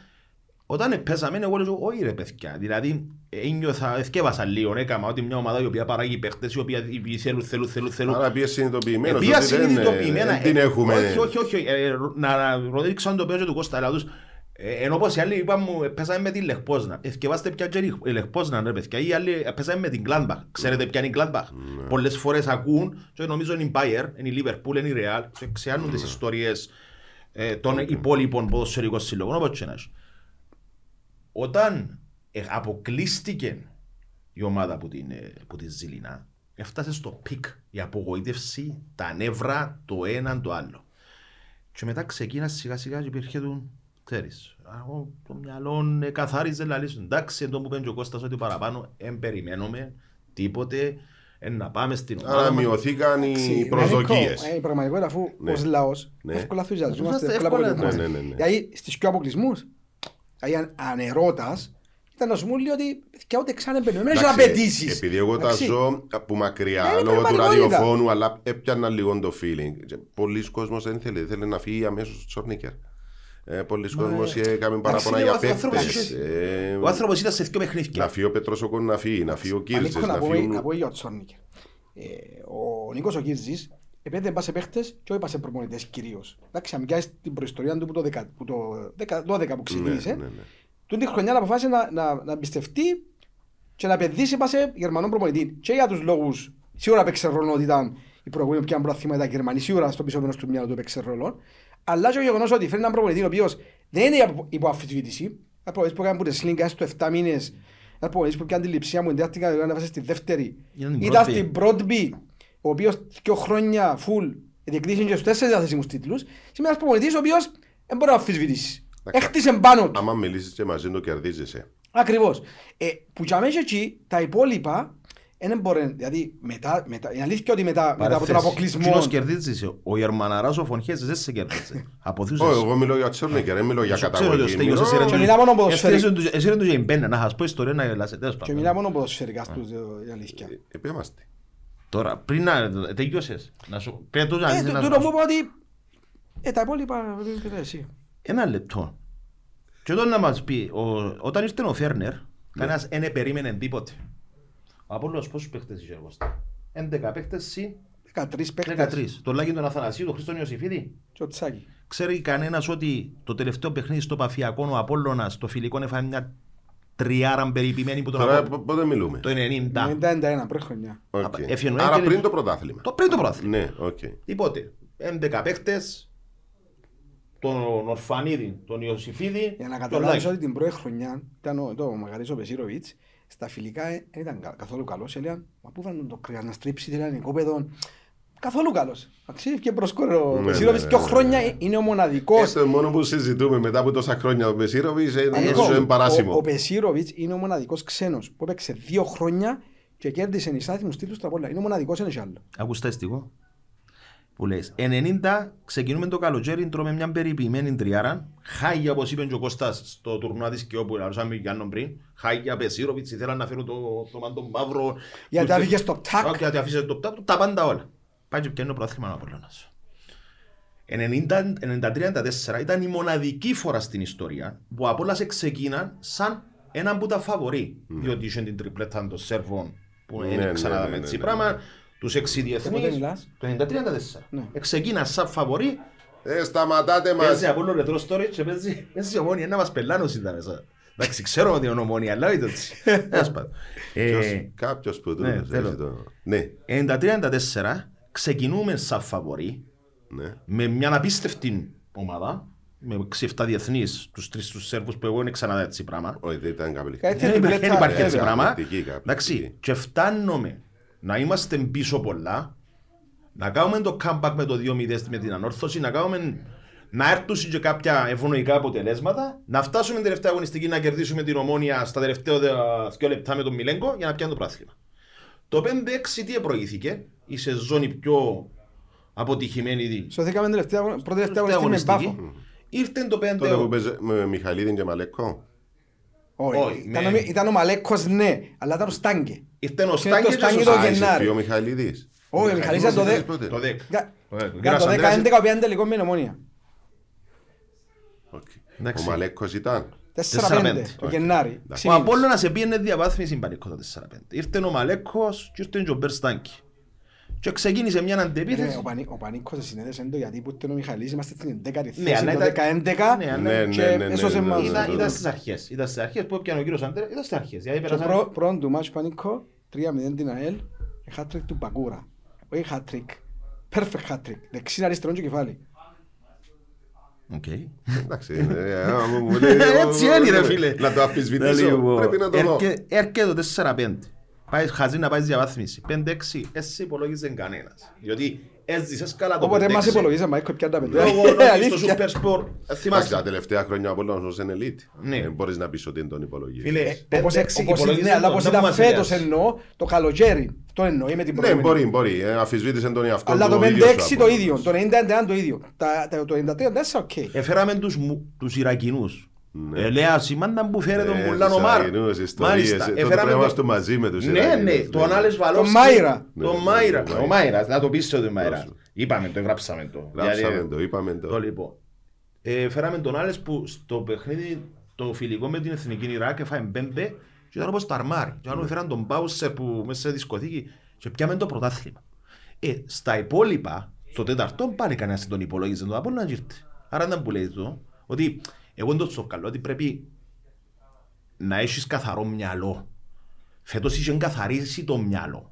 όταν πέσαμε, εγώ λέω, όχι ρε παιδιά, δηλαδή ένιωθα, εθκεύασα λίγο, έκαμα ότι μια ομάδα η οποία παράγει παίχτες, οι οποίοι οι οποίοι θέλουν, θέλουν, θέλουν, θέλουν. Άρα πήγες συνειδητοποιημένος. Επία συνειδητοποιημένα. Δεν την ε, έχουμε. Όχι, όχι, όχι. ε, Να ρωτήσω αν το παίζω του Κώστα Ελλάδους. Ε, Ενώ πως οι άλλοι είπαν μου, ε, παίζαμε με την Λεχπόσνα. Εθκευάστε πια και η Λεχπόσνα, ρε παιδιά. Οι άλλοι ε, παίζαμε με την Gladbach. Ξέρετε ποια είναι η Gladbach; Ναι. Πολλές φορές ακούν και νομίζω είναι η Bayer, είναι η Liverpool, είναι η Real. Και ξεάνουν τις ιστορίες ε, των υπόλοιπων ποδοσφαιρικών συλλογών. Όπως και να έχει. Όταν ε, αποκλείστηκε η ομάδα που την, ε, που τη Ζήλινα, έφτασε στο peak η απογοήτευση, τα νεύρα, το έναν το άλλο. Και μετά ξεκίνα σιγά σιγά και υπήρχε του, ξέρεις, α, εγώ το μυαλό ε, καθάριζε λαλής, εντάξει, εντό που πέντε ο Κώστας ότι παραπάνω, εν περιμένουμε τίποτε, εν να πάμε στην ομάδα Άρα μας. μειωθήκαν Εντάξει, οι προσδοκίες. Είναι η πραγματικότητα αφού Ναι. ως λαός Ναι. εύκολα θυσιαζόμαστε, Είμαστε εύκολα εύκολα, απογοητευόμαστε. ναι, ναι, ναι. Δηλαδή στις πιο αποκλεισμούς, δηλαδή αν- ανερώτας, ήταν να σου μου λέει ότι και ούτε ξανά μπαίνουμε, δεν έχει Εντάξει, απαιτήσεις. Επειδή εγώ τα Εντάξει. ζω από μακριά Είναι λόγω του πραγματικότητα. ραδιοφώνου, αλλά έπιανα λίγο το feeling. Και Πολλοί κόσμος δεν θέλει, θέλει να φύγει αμέσως στο Τσόρνικερ. Ε, πολλοί κόσμος έκαμε παράπονα είναι για ο άνθρωπος παίκτες. είχε- Ε, Ο άνθρωπος ήταν σε δύο παιχνίδια. Να φύγει ο Πέτρος ο Κον να φύγει, να φύγει ο Κίρτζες, Πανίκο να να πω, φύγει... να πω για ο Τσόρνικερ. Ε, ο Νίκος ο Κίρζης επειδή δεν πάει σε παίχτες και όχι πάει σε προπονητές κυρίως. Εντάξει, αν πιάσεις την προϊστορία του που το 10 που το 10 12 που ξεκίνησε, Ναι, ναι, ναι. Τούν τη χρονιά αποφάσισε να, να, να εμπιστευτεί και να επενδύσει πάει σε Γερμανό προπονητή. Και για τους λόγους, σίγουρα παίξε ρόλο ότι ήταν η προηγούμενη πια προαθήμα ήταν Γερμανοί, σίγουρα στο πίσω μέρος του μυαλού του παίξε ρόλο. Αλλά και ο γεγονός ότι φέρνει έναν προπονητή ο οποίος δεν είναι υπό- υπό αμφισβήτηση. Ένα προπονητής που έκανε που τεσλίνκα στο 7 μήνες, ένα προπονητής που έκανε τη λειψία μου, την τέταρτη κατηγορία να βάζει στη δεύτερη. Ήταν την Ήταν Broadby. στην Broadby, ο οποίος δύο χρόνια full διεκδίκησε και στους τέσσερις διαθέσιμους τίτλους. Σήμερα ένας προπονητής ο οποίος δεν μπορεί να αμφισβητήσεις. Εντάξει. Έχτισε πάνω του. Άμα μιλήσεις και μαζί του κερδίζεσαι. Ακριβώς. Ε, που για μέσα εκεί τα υπόλοιπα δεν μπορεί, δηλαδή μετά, μετά, η αλήθεια είναι ότι μετά, μετά από τον αποκλεισμό Κοινός κερδίζεις, ο Γερμαναράς ο Φωνχέζης δεν σε κέρδιζε. Αποθούσες. Όχι, εγώ μιλώ για Τσόρνικερ, δεν μιλώ για Ξέρω ότι ο καταγωγή. Στέγιος Μιλώ- έσυρε Και του- μιλά μόνο ποδοσφαιρικά. έσυρε του- έσυρε του για η μπένα, να σας πω ιστορία να γελάσετε. τέλος και πάντων. μιλά μόνο ποδοσφαιρικά στους, ε, η αλήθεια. Επέμαστε. Τώρα, πριν να τελειώσες, να σου πέτω τους να Ε, δεις το- να τούτο μου σπάσω. είπα ότι ε, τα υπόλοιπα ε, εσύ. Ένα λεπτό. Και όταν να μας πει, ο- όταν ήρθε ο Φέρνερ, κανένας δεν περίμενε τίποτε. Ο Απόλλωνας πόσους παίχτες είχε εγώ στα. 11 παίχτες συν 13 παίκτες 13. Το Λάκη τον Αθανασίου, τον Χρήστον Ιωσήφιδη. και ο Τσάκη. Ξέρει κανένας ότι το τελευταίο παιχνίδι στο Παφιακό ο Απόλλωνας, το φιλικό έφαγε μια τριάρα περιποιημένη που τον Τώρα Απόλλωνα. π- πότε μιλούμε; Το 90. 91 πριν χρονιά. Οκ. Έφυγε ο Άρα Έγγελ- πριν το πρωτάθλημα. Το πριν το πρόθυμα. Ναι, οκ. Τίποτε. 11 παίχτες, τον Ορφανίδη, τον Ιωσήφιδη, Για να τον καταλάβεις Λάκη. ότι την πρώτη χρονιά ήταν ο, το Μαγαρής ο Πεσίροβιτς στα φιλικά ε, δεν ήταν κα- καθόλου καλός. Έλεγαν, μα πού βάλουν το κρέας να στρίψει, θέλει οικόπεδο. Καθόλου καλός. Αξίζει και προσκόρε ο Ναι, Πεσίροβιτς ναι, δύο ναι, χρόνια ναι. ε, είναι ο μοναδικός. Ε, Το μόνο που συζητούμε μετά από τόσα χρόνια ο Μπεσίροβιτς είναι Νικό, είναι ο, παράσιμο. ο Πεσίροβιτς είναι ο μοναδικός ξένος που έπαιξε δύο χρόνια και κέρδισε νησάθιμους τίτλους στα πολλά. Είναι ο μοναδικός, είναι άλλο. Ακούς τα εστικό. Που λες, 90 ξεκινούμε το καλοκαίρι, τρώμε μια περιποιημένη τριάρα. Χάγια, όπως είπε και ο Κώστας στο τουρνουά της και όπου λαλούσαμε Γιάννον πριν. Χάγια, Πεσίροβιτς, ήθελαν να φέρουν το, το μάντο μαύρο. Γιατί Ούτε- άφηγες στο τάκ. Όχι, Γιατί αφήσες το τάκ, τα πάντα όλα. Πάει και πιάνει το πρόθυμα ο Απολλώνας. 93-94 ήταν η μοναδική φορά στην ιστορία που ο Απόλλας ξεκίναν σαν έναν που τα φαβορεί. Διότι είχε την τριπλέτα των Σέρβων που Ναι, δεν ναι, ξαναδάμε ναι, έτσι ναι, πράγμα. ναι. Τους έξι πότε διεθνείς. μιλάς; Το 93-94. Ναι. Ξεκίναν σαν φαβορεί. Ε, σταματάτε μας. Παίζει από όλο ρετρό story και παίζει παίζει ομόνια. Να μας πελάνος ήταν μέσα. Εντάξει, ξέρω ότι είναι ομόνια, αλλά όχι έτσι. Τέλος πάντων. Ε, Ποιος- Κάποιος που ναι, τούτος θέλω. έχει το... Ναι, 93-94 ξεκινούμε σαν φαβορεί ναι. με μια απίστευτη ομάδα. Με 6-7 διεθνείς, τους τρεις τους Σέρβους που εγώ δεν ξαναδά έτσι πράγμα. Όχι, δεν ήταν Κάτι καπληκτική. Δεν υπάρχει- τριπλέτα, δεν υπάρχει ε, έτσι βέβαια. πράγμα. Καπληκτική, καπληκτική. Εντάξει, και φτάνουμε να είμαστε πίσω πολλά, να κάνουμε το comeback με το 2-0 με την ανόρθωση, να κάνουμε να έρθουν και κάποια ευνοϊκά αποτελέσματα, να φτάσουμε την τελευταία αγωνιστική να κερδίσουμε την ομόνια στα τελευταία δύο λεπτά με τον Μιλέγκο για να πιάνει το πράθλημα. Το 5-6 τι προηγήθηκε, η σεζόν η πιο αποτυχημένη Σωθήκαμε τελευταία, αγω- πρώτη τελευταία τελευταία αγωνιστική με αγωνιστική. μπάφο. Ήρθε το 5 Τότε που παίζε με Μιχαλίδη και Μαλεκό. Όχι, Όχι, ήταν, με- ο- ήταν ο Μαλέκος ναι, αλλά ήταν ο Στάγκε. Ήρθε ο το Στάγκε και Στάγκε ο το Α, Σάγκε. είσαι Γενάρη. πιο Μιχαλίδης. Όχι, ο Μιχαλής ήταν το Μιχαλίδης δε- πότε; Το 10. Για Ο για κύριος το Ανδρέας- 10-11 πήγαν τελικό με την ομόνια. Οκ. Εντάξει. Ο Μαλέκος ήταν. 4-5 το Οκ. Γενάρη. Εντάξει. Έξι Ο μήνες. Απόλλωνας επίενε διαβάθμιση πανικό το 4-5. Ήρθε ο Μαλέκος και ήρθε και ο Μπερστάνκι. Και ξεκίνησε μια Ρε, αντεπίθεση. Ο Πανί- Ο Πανίκος συνέδεσαι το γιατί που ήταν ο Μιχαλής είμαστε στην 11η Ναι, θέση αλλά το ήταν- 10-11 Ναι, αλλά- Ναι, και ναι, ναι, ναι, έσωσε ναι, μας. ναι, Ήταν, ναι. ήταν στις αρχές. Ήταν στις αρχές που έπιανε ο κύριος Αντρέ. Ήταν στις αρχές. Γιατί Και πέρασαν... πρό- πρώτον του μάτς Πανίκο 3-0 την ΑΕΛ hat-trick του Μπακούρα. Όχι hat-trick. Perfect hat-trick. Δεξί αριστερό και κεφάλι. Οκ. Εντάξει. ε, άμα μου λέει, Έτσι είναι ρε φίλε. Να το αμφισβητήσω. Λοιπόν, Πρέπει να το δω. έρχε- Έρχεται το 4-5. Πάει χαζί να πάει διαβάθμιση. 5-6. Εσύ υπολόγιζε κανένας. Διότι έζησες καλά το Οπότε μας 5-6. υπολογίζα Μάικο πια τα πέντε. Λόγω ότι στο Αλήθεια. Super Sport. ε, Εντάξει, Θυμάστε. τα τελευταία χρόνια ο Απόλλωνας ως elite. Ναι. Δεν μπορείς να πεις ότι είναι τον υπολογίζεις. Φίλε, Όπως 5-6 όπως είναι, υπολόγιζε ναι, αλλά τον, όπως δεν ήταν μας φέτος έλεγες. εννοώ, το καλοκαίρι. Το εννοεί με την Ναι, προηγούμενη. μπορεί, μπορεί. ε, Αφισβήτησε τον εαυτό Αλλά του το ο ίδιος 5-6 ο το Απόλλωνας. ίδιο, το 90-91 το ίδιο. Τα- τα- Το 93-94 οκ. Έφεραμε τους, μου- τους Ιρακινούς. Ναι. Ελέα σημάντα που φέρε τον Ε, Μουλάν τους Ομάρ. Ιρακινούς, ιστορίες. Μάλιστα. Ε, τότε Έφεραμε πρέπει να τον- είμαστε μαζί με τους Ναι, Ιρακινούς, ναι. ναι. Τον Άλες Βαλόφσκι. Τον Μάιρα. Ναι, Τον ναι, Μάιρα. ναι, Ο ναι. Μάιρα. Να το πεις τον Μάιρα. Δώσου. Είπαμε το, γράψαμε το. Γράψαμε Γιατί- το, είπαμε Το το. λοιπόν. Ε, φέραμε τον Άλες που στο παιχνίδι το φιλικό με την Εθνική Ιράκ έφαγε πέντε και ήταν όπως ταρμάρι. Και Ναι. άλλο φέραν τον Μπάουσερ που μέσα σε δισκοθήκη και πιάμε το πρωτάθλημα. Ε, στα υπόλοιπα, στο τέταρτο πάλι κανένας δεν τον υπολόγιζε τον Απόλλωνα και ήρθε. Άρα ήταν που λέει το, ότι εγώ το στο καλό ότι πρέπει να έχεις καθαρό μυαλό. Φέτος είχε καθαρίσει το μυαλό.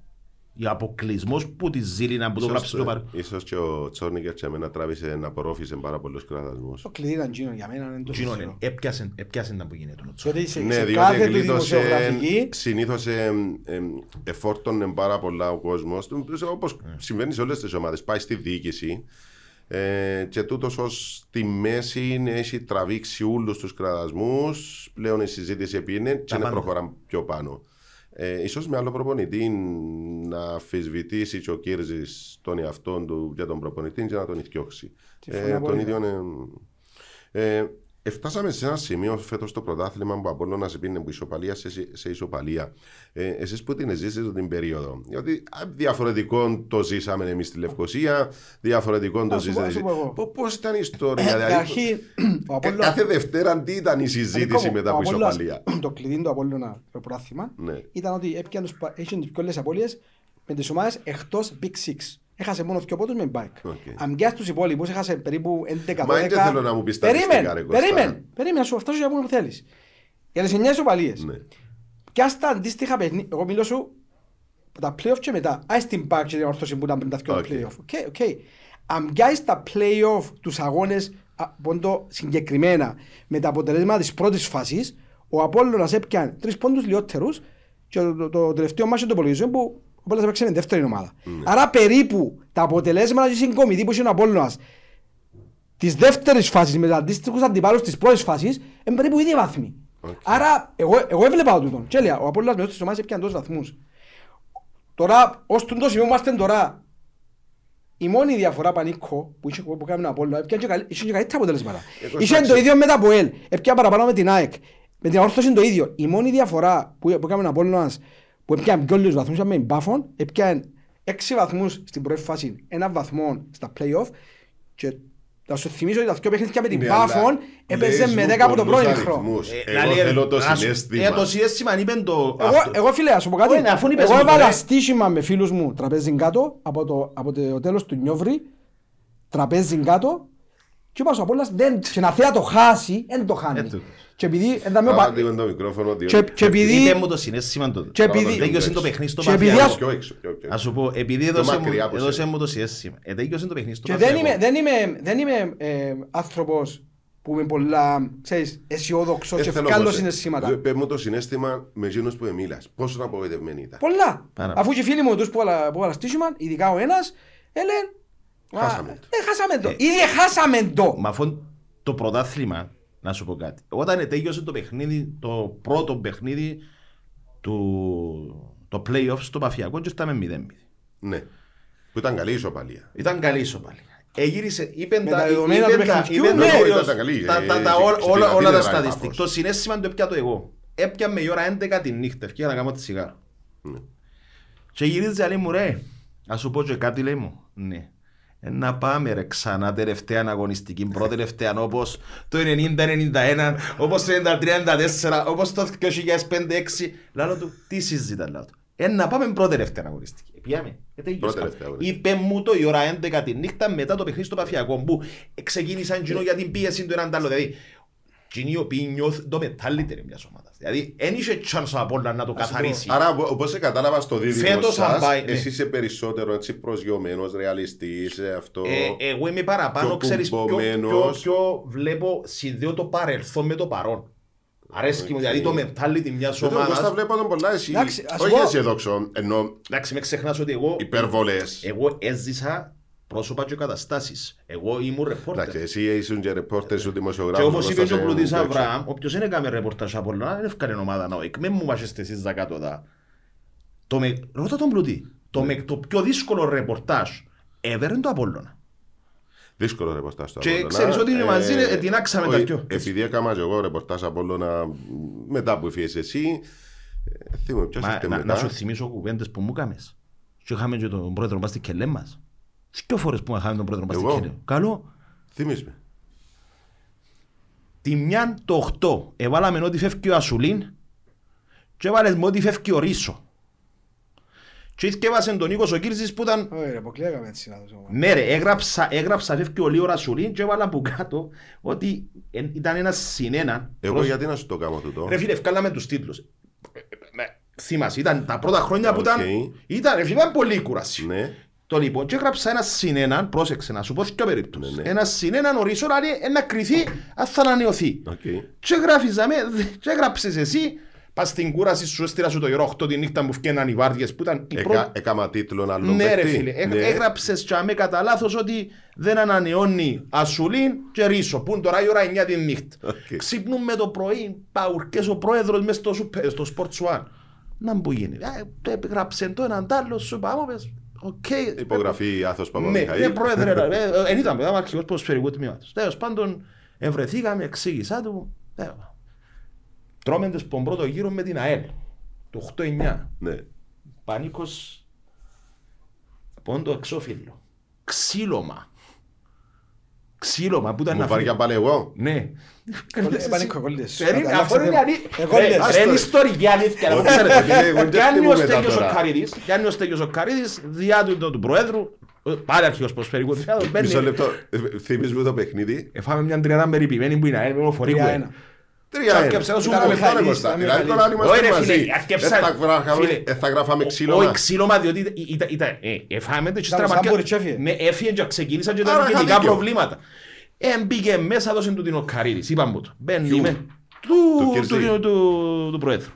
Ο αποκλεισμός που τη ζήλινα που το γράψε το παρ... Ίσως και ο Τσόρνικερ και εμένα τράβησε να απορρόφησε πάρα πολλούς κραδασμούς. Το κλειδί ήταν Τζίνο για μένα, είναι το Τζίνο, σωστό. έπιασε, έπιασε να που γίνεται ο Τσόρ. Γιατί σε, Ναι, σε διότι κάθε του εγκλήτωσε, δημοσιογραφική συνήθως ε, ε, εφόρτωνε πάρα πολλά ο κόσμος, όπως Ναι. συμβαίνει σε όλες τις ομάδες. Πάει στη διοίκηση ε, και τούτος ως τη μέση έχει τραβήξει όλους τους κραδασμούς, πλέον η συζήτηση επίνε και να πάντα. προχωράμε πιο πάνω. Ε, ίσως με άλλο προπονητή να αφισβητήσει και ο Κύρζης τον εαυτό του για τον προπονητή και να τον ηθιώξει. Συμφωνώ Ε, τον απόλυτα. ίδιο ε, ε, Εφτάσαμε σε ένα σημείο φέτος στο πρωτάθλημα που από όλο να σε πίνει από ισοπαλία σε, σε ισοπαλία. Ε, Εσείς που την ζήσετε την περίοδο. Γιατί α, διαφορετικό το ζήσαμε εμείς στη Λευκοσία, διαφορετικό το Να σου πω- ζήσατε. να σου πω εγώ. Πώ ήταν η ιστορία, δηλαδή. Καταρχήν, ο κα- Απόλλωνας- Κάθε Δευτέρα τι ήταν η συζήτηση Αδικό μετά μου, από ο Απόλλωνας, ισοπαλία; Το κλειδί του Απόλλωνα το πρωτάθλημα Ναι. ήταν ότι έπιανε τους πα- είχε τις πιο πολλές απώλειες με τις ομάδες εκτός Big Six. Έχασε μόνο δύο πόντους με ΠΑΕΕΚ. Οκ. Αν πιάσεις τους υπόλοιπους έχασε περίπου 11-12. Μα δεν θέλω να μου πεις στατιστικά, Περίμενε, ρε Κώστα. περίμενε, περίμενε, να σου φτάσω για που θέλεις. Για τις 9 ισοπαλίες. Ναι. Και ας τα αντίστοιχα παιχνίδια, εγώ μιλώ σου από τα play-off και μετά. Ας την ΠΑΕΕΚ και την Ανόρθωση που ήταν πριν τα δυο Οκ. play-off. Οκ, οκ. Αν πιάσεις τα play-off τους αγώνες από το συγκεκριμένα με τα αποτελέσματα της πρώτης φάσης, ο Απόλλωνας έπιανε τρεις πόντους λιότερους και το, το, το τελευταίο μάτσο το υπολογίζω που ο Απόλλωνας έπαιξε με δεύτερη ομάδα. Άρα περίπου τα αποτελέσματα και η συγκομιδή που είχε ο Απόλλωνας της δεύτερης φάσης με τους αντίστοιχους αντιπάλους της πρώτης φάσης είναι περίπου ίδιοι βαθμοί. Άρα, εγώ, εγώ έβλεπα τούτο. Και έλεγα, ο Απόλλωνας με τις ομάδες έπιανε τόσους βαθμούς. Τώρα, ως το σημείο που είμαστε τώρα, η μόνη διαφορά πανίκο που είχε που κάνουμε Απόλλωνας, έπιανε και καλύ- είχε και καλύτερα αποτελέσματα. Εγώ Είχε εντάξει. το ίδιο με τα ΠΟΕΛ, έπιανε παραπάνω με την ΑΕΚ. Με την αόρθωση είναι το ίδιο. Η μόνη διαφορά που, που έκαμε Απόλλωνας, που έπιανε πιο λίγους βαθμούς ήταν με την Πάφον, έπιανε έξι βαθμούς στην πρώτη φάση, ένα βαθμό στα play-off και θα σου θυμίσω ότι τα δυο παιχνίδια με την Ναι, αλλά Πάφον έπαιζε λες με μου 10 από το πολλούς πρώην χρόνο. αριθμούς. Ε, Εγώ δηλαδή, θέλω το να σου- συνέστημα. Ε, το συνέστημα είπε το... Εγώ, αυτό. εγώ φίλε, ας σου πω κάτι. Όχι, ναι, αφού είπες Εγώ μου, έβαλα ρε. στοίχημα με φίλους μου τραπέζι κάτω από το, από το τέλος του Νιόβρη, τραπέζι κάτω και είπα στο Απόλλωνας, δεν, και να θέλει να το χάσει, δεν το χάνει. Ε, το- Και επειδή, δεν θα με Άμα πα- δίνω το μικρόφωνο, διότι- και, και επειδή, Είπε μου το συνέστημα το. και επειδή, Τέλειωσε το παιχνίδι στο και επειδή Παφιακό. ας- Πιο έξω, πιο έξω. Να σου πω, επειδή Πιο έδωσε μου, μακριά από έδωσε σένα. μου το συνέστημα. Ε, τέλειωσε το παιχνίδι στο και δεν Παφιακό. είμαι, δεν είμαι, δεν είμαι ε, άνθρωπος που είμαι πολλά, ξέρεις, αισιόδοξος Δεν και θέλω βγάλω πως- συναισθήματα. Δε- Πες μου το συνέστημα με εκείνους που μίλας. Πόσο απογοητευμένοι ήταν. Πολλά. Πάρα Αφού και οι φίλοι μου τους που έβαλα- που έβαλα στήσιμα, ειδικά ο ένας, έλεγαν «Μα, Χάσαμε το». Ε, χάσαμε το. Ήδη χάσαμε το. Μα αφού το πρωτάθλημα, να σου πω κάτι. Όταν τέλειωσε το παιχνίδι, το πρώτο παιχνίδι του το play-off στο Παφιακό και ήρθαμε 0-0. Ναι. Που ήταν καλή ισοπαλία. Ήταν καλή ισοπαλία. Εγύρισε, είπε Με τα, τα δεδομένα είπε του τα- παιχνιδιού, είπε ναι. το- Ήταν τα καλή, τα- ε, τα- τα- στη- όλα- στη όλα- Αθήνα όλα τα ήταν στατιστικά. πάφος. Το συνέστημα το έπια το εγώ. Έπια με η ώρα 11 τη νύχτα, ευκαιρία να κάνω τη σιγάρα. Ναι. Και γυρίζει λέει μου ρε, να σου πω και κάτι λέει μου. Ναι. Ε, να πάμε ρε ξανά τελευταία αγωνιστική, πρώτη τελευταία όπως το 90-91, όπως το 93-94, όπως το 2005-6. Λάλο του, τι συζητά λάλο του. Ε, να πάμε πρώτη τελευταία αγωνιστική. Ε, Πήγαμε. Ε, τέλειωσε. Πρώτη τελευταία αγωνιστική. Είπε μου το η ώρα 11 τη νύχτα μετά το παιχνίδι στο Παφιακό που ξεκίνησαν κοινό για την πίεση του έναν τ' άλλο. Δηλαδή, κοινοί οι οποίοι νιώθουν το μετάλλητερ μιας ομάδας. Δηλαδή, δεν είχε chance από όλα να το καθαρίσει. Άρα, όπως σε κατάλαβα στο δίδυμο Φέτος αν σας, πάει, ναι. εσύ είσαι περισσότερο έτσι προσγειωμένος, ρεαλιστής, ε, αυτό. Ε, εγώ είμαι παραπάνω, πιο ξέρεις, πιο, πιο, κουμπωμένος. πιο βλέπω συνδέω το παρελθόν με το παρόν. Αρέσκει μου, Οκ. δηλαδή το mentality μιας Δεν το- εγώ στα ομάδας. βλέπω τον πολλά εσύ. Εντάξει, ας Όχι πω- αισιοδόξο, ενώ Εντάξει, με ξεχνάς ότι εγώ, υπερβολές. εγώ έζησα πρόσωπα και καταστάσεις. Εγώ ήμουν ρεπόρτερ. Εντάξει, εσύ ήσουν και ρεπόρτερ σου Και δημοσιογράφος. όπως είπε μπροστά και ο σε Πλουτής τέτοιο. Αβραάμ, όποιος δεν έκαμε ρεπορτάζ από όλα, δεν έφκανε ομάδα να όχι. Μην μου μάχεστε εσείς τα κάτω δά. Το με... Ρώτα τον Πλουτή. Το, με... το πιο δύσκολο ρεπορτάζ ever είναι το Απόλλωνα. Δύσκολο ρεπορτάζ το Και Απόλλωνα. ξέρεις ότι είναι μαζί, Ε, ε, τεινάξαμε τα όχι, δυο. Επειδή έκανα και εγώ ρεπορτάζ από Απόλλωνα μετά που φύγες εσύ, ε, θυμούμαι ποιος Μα, ήρθε να, μετά. να σου θυμίσω κουβέντες που μου κάμες. Και είχαμε και τον πρόεδρο μας στην Κελέ μας. Δυο φορές που είχαμε τον πρόεδρο μας στην Εγώ; Κελέ. Καλό. Θυμείς με. Τη μια το 8 εβάλαμε ότι φεύγει ο Ασουλίν και έβαλες με ότι φεύγει ο Ρίσο. Και ήθιεβασαν τον Νίκος ο Κύρζης που ήταν Όχι ρε, αποκλείαμε έτσι να το ζω. Ναι ρε, έγραψα, έγραψα φεύγει ο Λίο Ρασουλίν και έβαλα από κάτω ότι εν- ήταν ένας συνένα. Εγώ προς- γιατί να σου το κάνω τούτο. Ρε φίλε, ευκάλαμε τους τίτλους. Ε, με- Θυμάσαι, ήταν τα πρώτα χρόνια που Οκ. ήταν, ήταν, ρε φίλε, ήταν πολύ κούραση. Ναι. Το λοιπόν, και έγραψα ένα συνέναν, πρόσεξε να σου πω δύο περιπτώσεις. Ναι, ναι. Ένα συνέναν ο Ρίσο λέει «Ε, να κριθεί αν θα ανανεωθεί. Οκ. Και γράφιζαμε, και έγραψες εσύ, πας στην κούραση σου, έστειρα σου το γερό 8 τη νύχτα που φκέναν οι βάρδιες που ήταν η Έκα- πρώτη. Έκαμα τίτλο άλλο Ναι ρε παίκτη. φίλε, Έ- Ναι. έγραψες και αμέ κατά λάθος ότι δεν ανανεώνει Ασουλίν και Ρίσο που είναι τώρα η ώρα 9 τη νύχτα. Οκ. Ξύπνουμε το πρωί, παουρκές ο πρόεδρος μες στο, σούπε- στο Sports One. Να μου γίνει, ε, έγραψε το έναν τ' άλλο, σου πάμε, πες, οκ. Υπογραφή Άθος Ναι, Παπαμιχαήλ. ναι, πρόεδρε, ρε, ε, εν ήταν, ήταν αρχηγός ποδοσφαιρικού τμήματος. Τέλος πάντων, Ευρεθήκαμε, εξήγησα του. ε, Τρώμε τις τον πρώτο γύρο με την ΑΕΛ. Το 8-9. Ναι. Πανίκος πόντο εξώφυλλο. Ξύλωμα. Ξύλωμα που ήταν Μου να πάρει φύγει. για πάλι εγώ. Ναι. Κολλή- Πανίκο, κολλής. Περίμενε, Αλλάξε αφού είναι θέμα. αλή- Εγώ Ρε, λες. ρε, είναι ιστορική αλήθεια. να μου Όχι, ξέρετε. ρε, εγώ δεν Κάνει ο θυμούμαι τα Στέγιος ο τώρα. Καρίδης, κάνει ο Στέγιος ο Καρίδης, διά του του Προέδρου, ε, πάλι αρχηγός ποσφαιρικού θεάτρου, μπαίνει. Μισό λεπτό. Ε, Θυμείς μου το παιχνίδι. Εφάμε μια τριάδα περιποιημένη που είναι ΑΕΛ με οφορικό. Τρία ένα. Τρία ένα. Άρκεψε να σου Ήταν πω, λεπτά, ρε Μιχαλής, Κώστα. ήταν Δηλαδή τώρα αν Μιχαλής. είμαστε Όχι, ρε, φίλε, μαζί, αρκεψα- ε, θα γράφαμε- φίλε, ε, θα γράφαμε Όχι ξύλωμα. ξύλωμα, διότι ήταν- ήταν- ήταν- ε, εφάμε το και Ήταν στραπακιά- σαν μπορείς, έφυγε. Ναι, έφυγε και ξεκίνησαν και Άρα ήταν είχα γενικά δίκιο. προβλήματα. Ε, μπήκε μέσα, δώσε του την ο Καρίδης, είπαμε μου το. Μπαίνει Ποιου; με. Του Του- Κυρζή. του- του- του Προέδρου.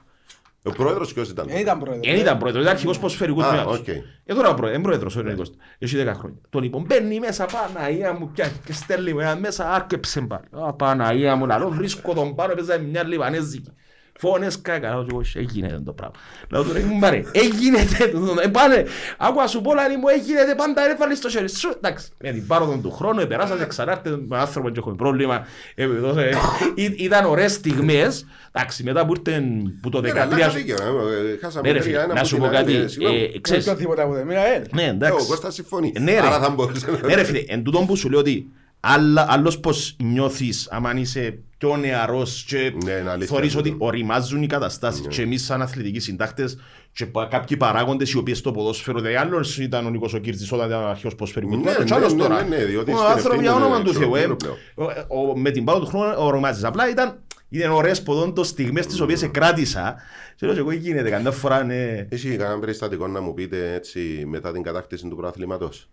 Ο πρόεδρος ποιος ήταν. Δεν ήταν πρόεδρος. Δεν ήταν πρόεδρος, ήταν αρχηγός ποσφαιρικού Α, τμήματος. οκ. Ε, τώρα ο πρόεδρος, είναι πρόεδρος ο Νίκος. Έχει 10 χρόνια. Το λοιπόν μπαίνει μέσα, Παναγία μου, πια και στέλνει με μέσα, άρκεψε πάλι. Α, Παναγία μου, λαλό, βρίσκω τον πάνω, έπαιζα μια λιβανέζικη. Φώνες κάκα, λέω εγώ, έγινε το πράγμα; Λέω του ρε, μου πάρε, έγινεται, ε, πάνε, άκουα σου πω, λαλί μου, έγινεται, πάντα ρε, βάλεις το χέρι σου, εντάξει. Με την πάροδο του χρόνου, επεράσατε, ξανάρτε με άνθρωπο και έχουμε πρόβλημα. Ε, δώσε, ε, ή- Ήταν ωραίες στιγμές, εντάξει, μετά που ήρθε που το Ναι, αλλά 13 είχα δίκιο, ε, χάσαμε Ναι, ρε τρία, φίλε, ένα να από σου την πω άλλη, κάτι, ε, συγγνώμη. ε, Δεν ξέρεις, πιο τίποτα από εμένα, ε. ναι, Ε, Ο εντάξει. Κώστας συμφωνεί. Ναι, ρε. Άρα θα μπορούσε να... Ναι ρε φίλε, εν τούτον που σου λέω ότι άλλα- άλλος πως νιώθεις άμα είσαι πιο νεαρός και Ναι, είναι αλήθεια θεωρείς τούτο. ότι οριμάζουν οι καταστάσεις και εμείς σαν αθλητικοί συντάκτες και πα- κάποιοι παράγοντες οι οποίοι στο ποδόσφαιρο δηλαδή άλλος ήταν ο Νίκος ο Κύρτζης όταν ήταν αρχαίος ποδοσφαιρικού Ναι, τμήματος, και ναι, άλλος ναι, τώρα. ναι, ναι, διότι Ο στην άνθρωπος ευθύνη για είναι όνομα του Θεού ε. εξωτερικό πλέον. Ο- ο- με την πάρο του χρόνου οριμάζεις απλά ήταν ήταν ωραίες ποδόντος στιγμές τις οποίες κράτησα και λέω και εγώ γίνεται καμιά φορά ναι Έχει κανένα περιστατικό να μου πείτε έτσι μετά την κατάκτηση του προαθλήματος;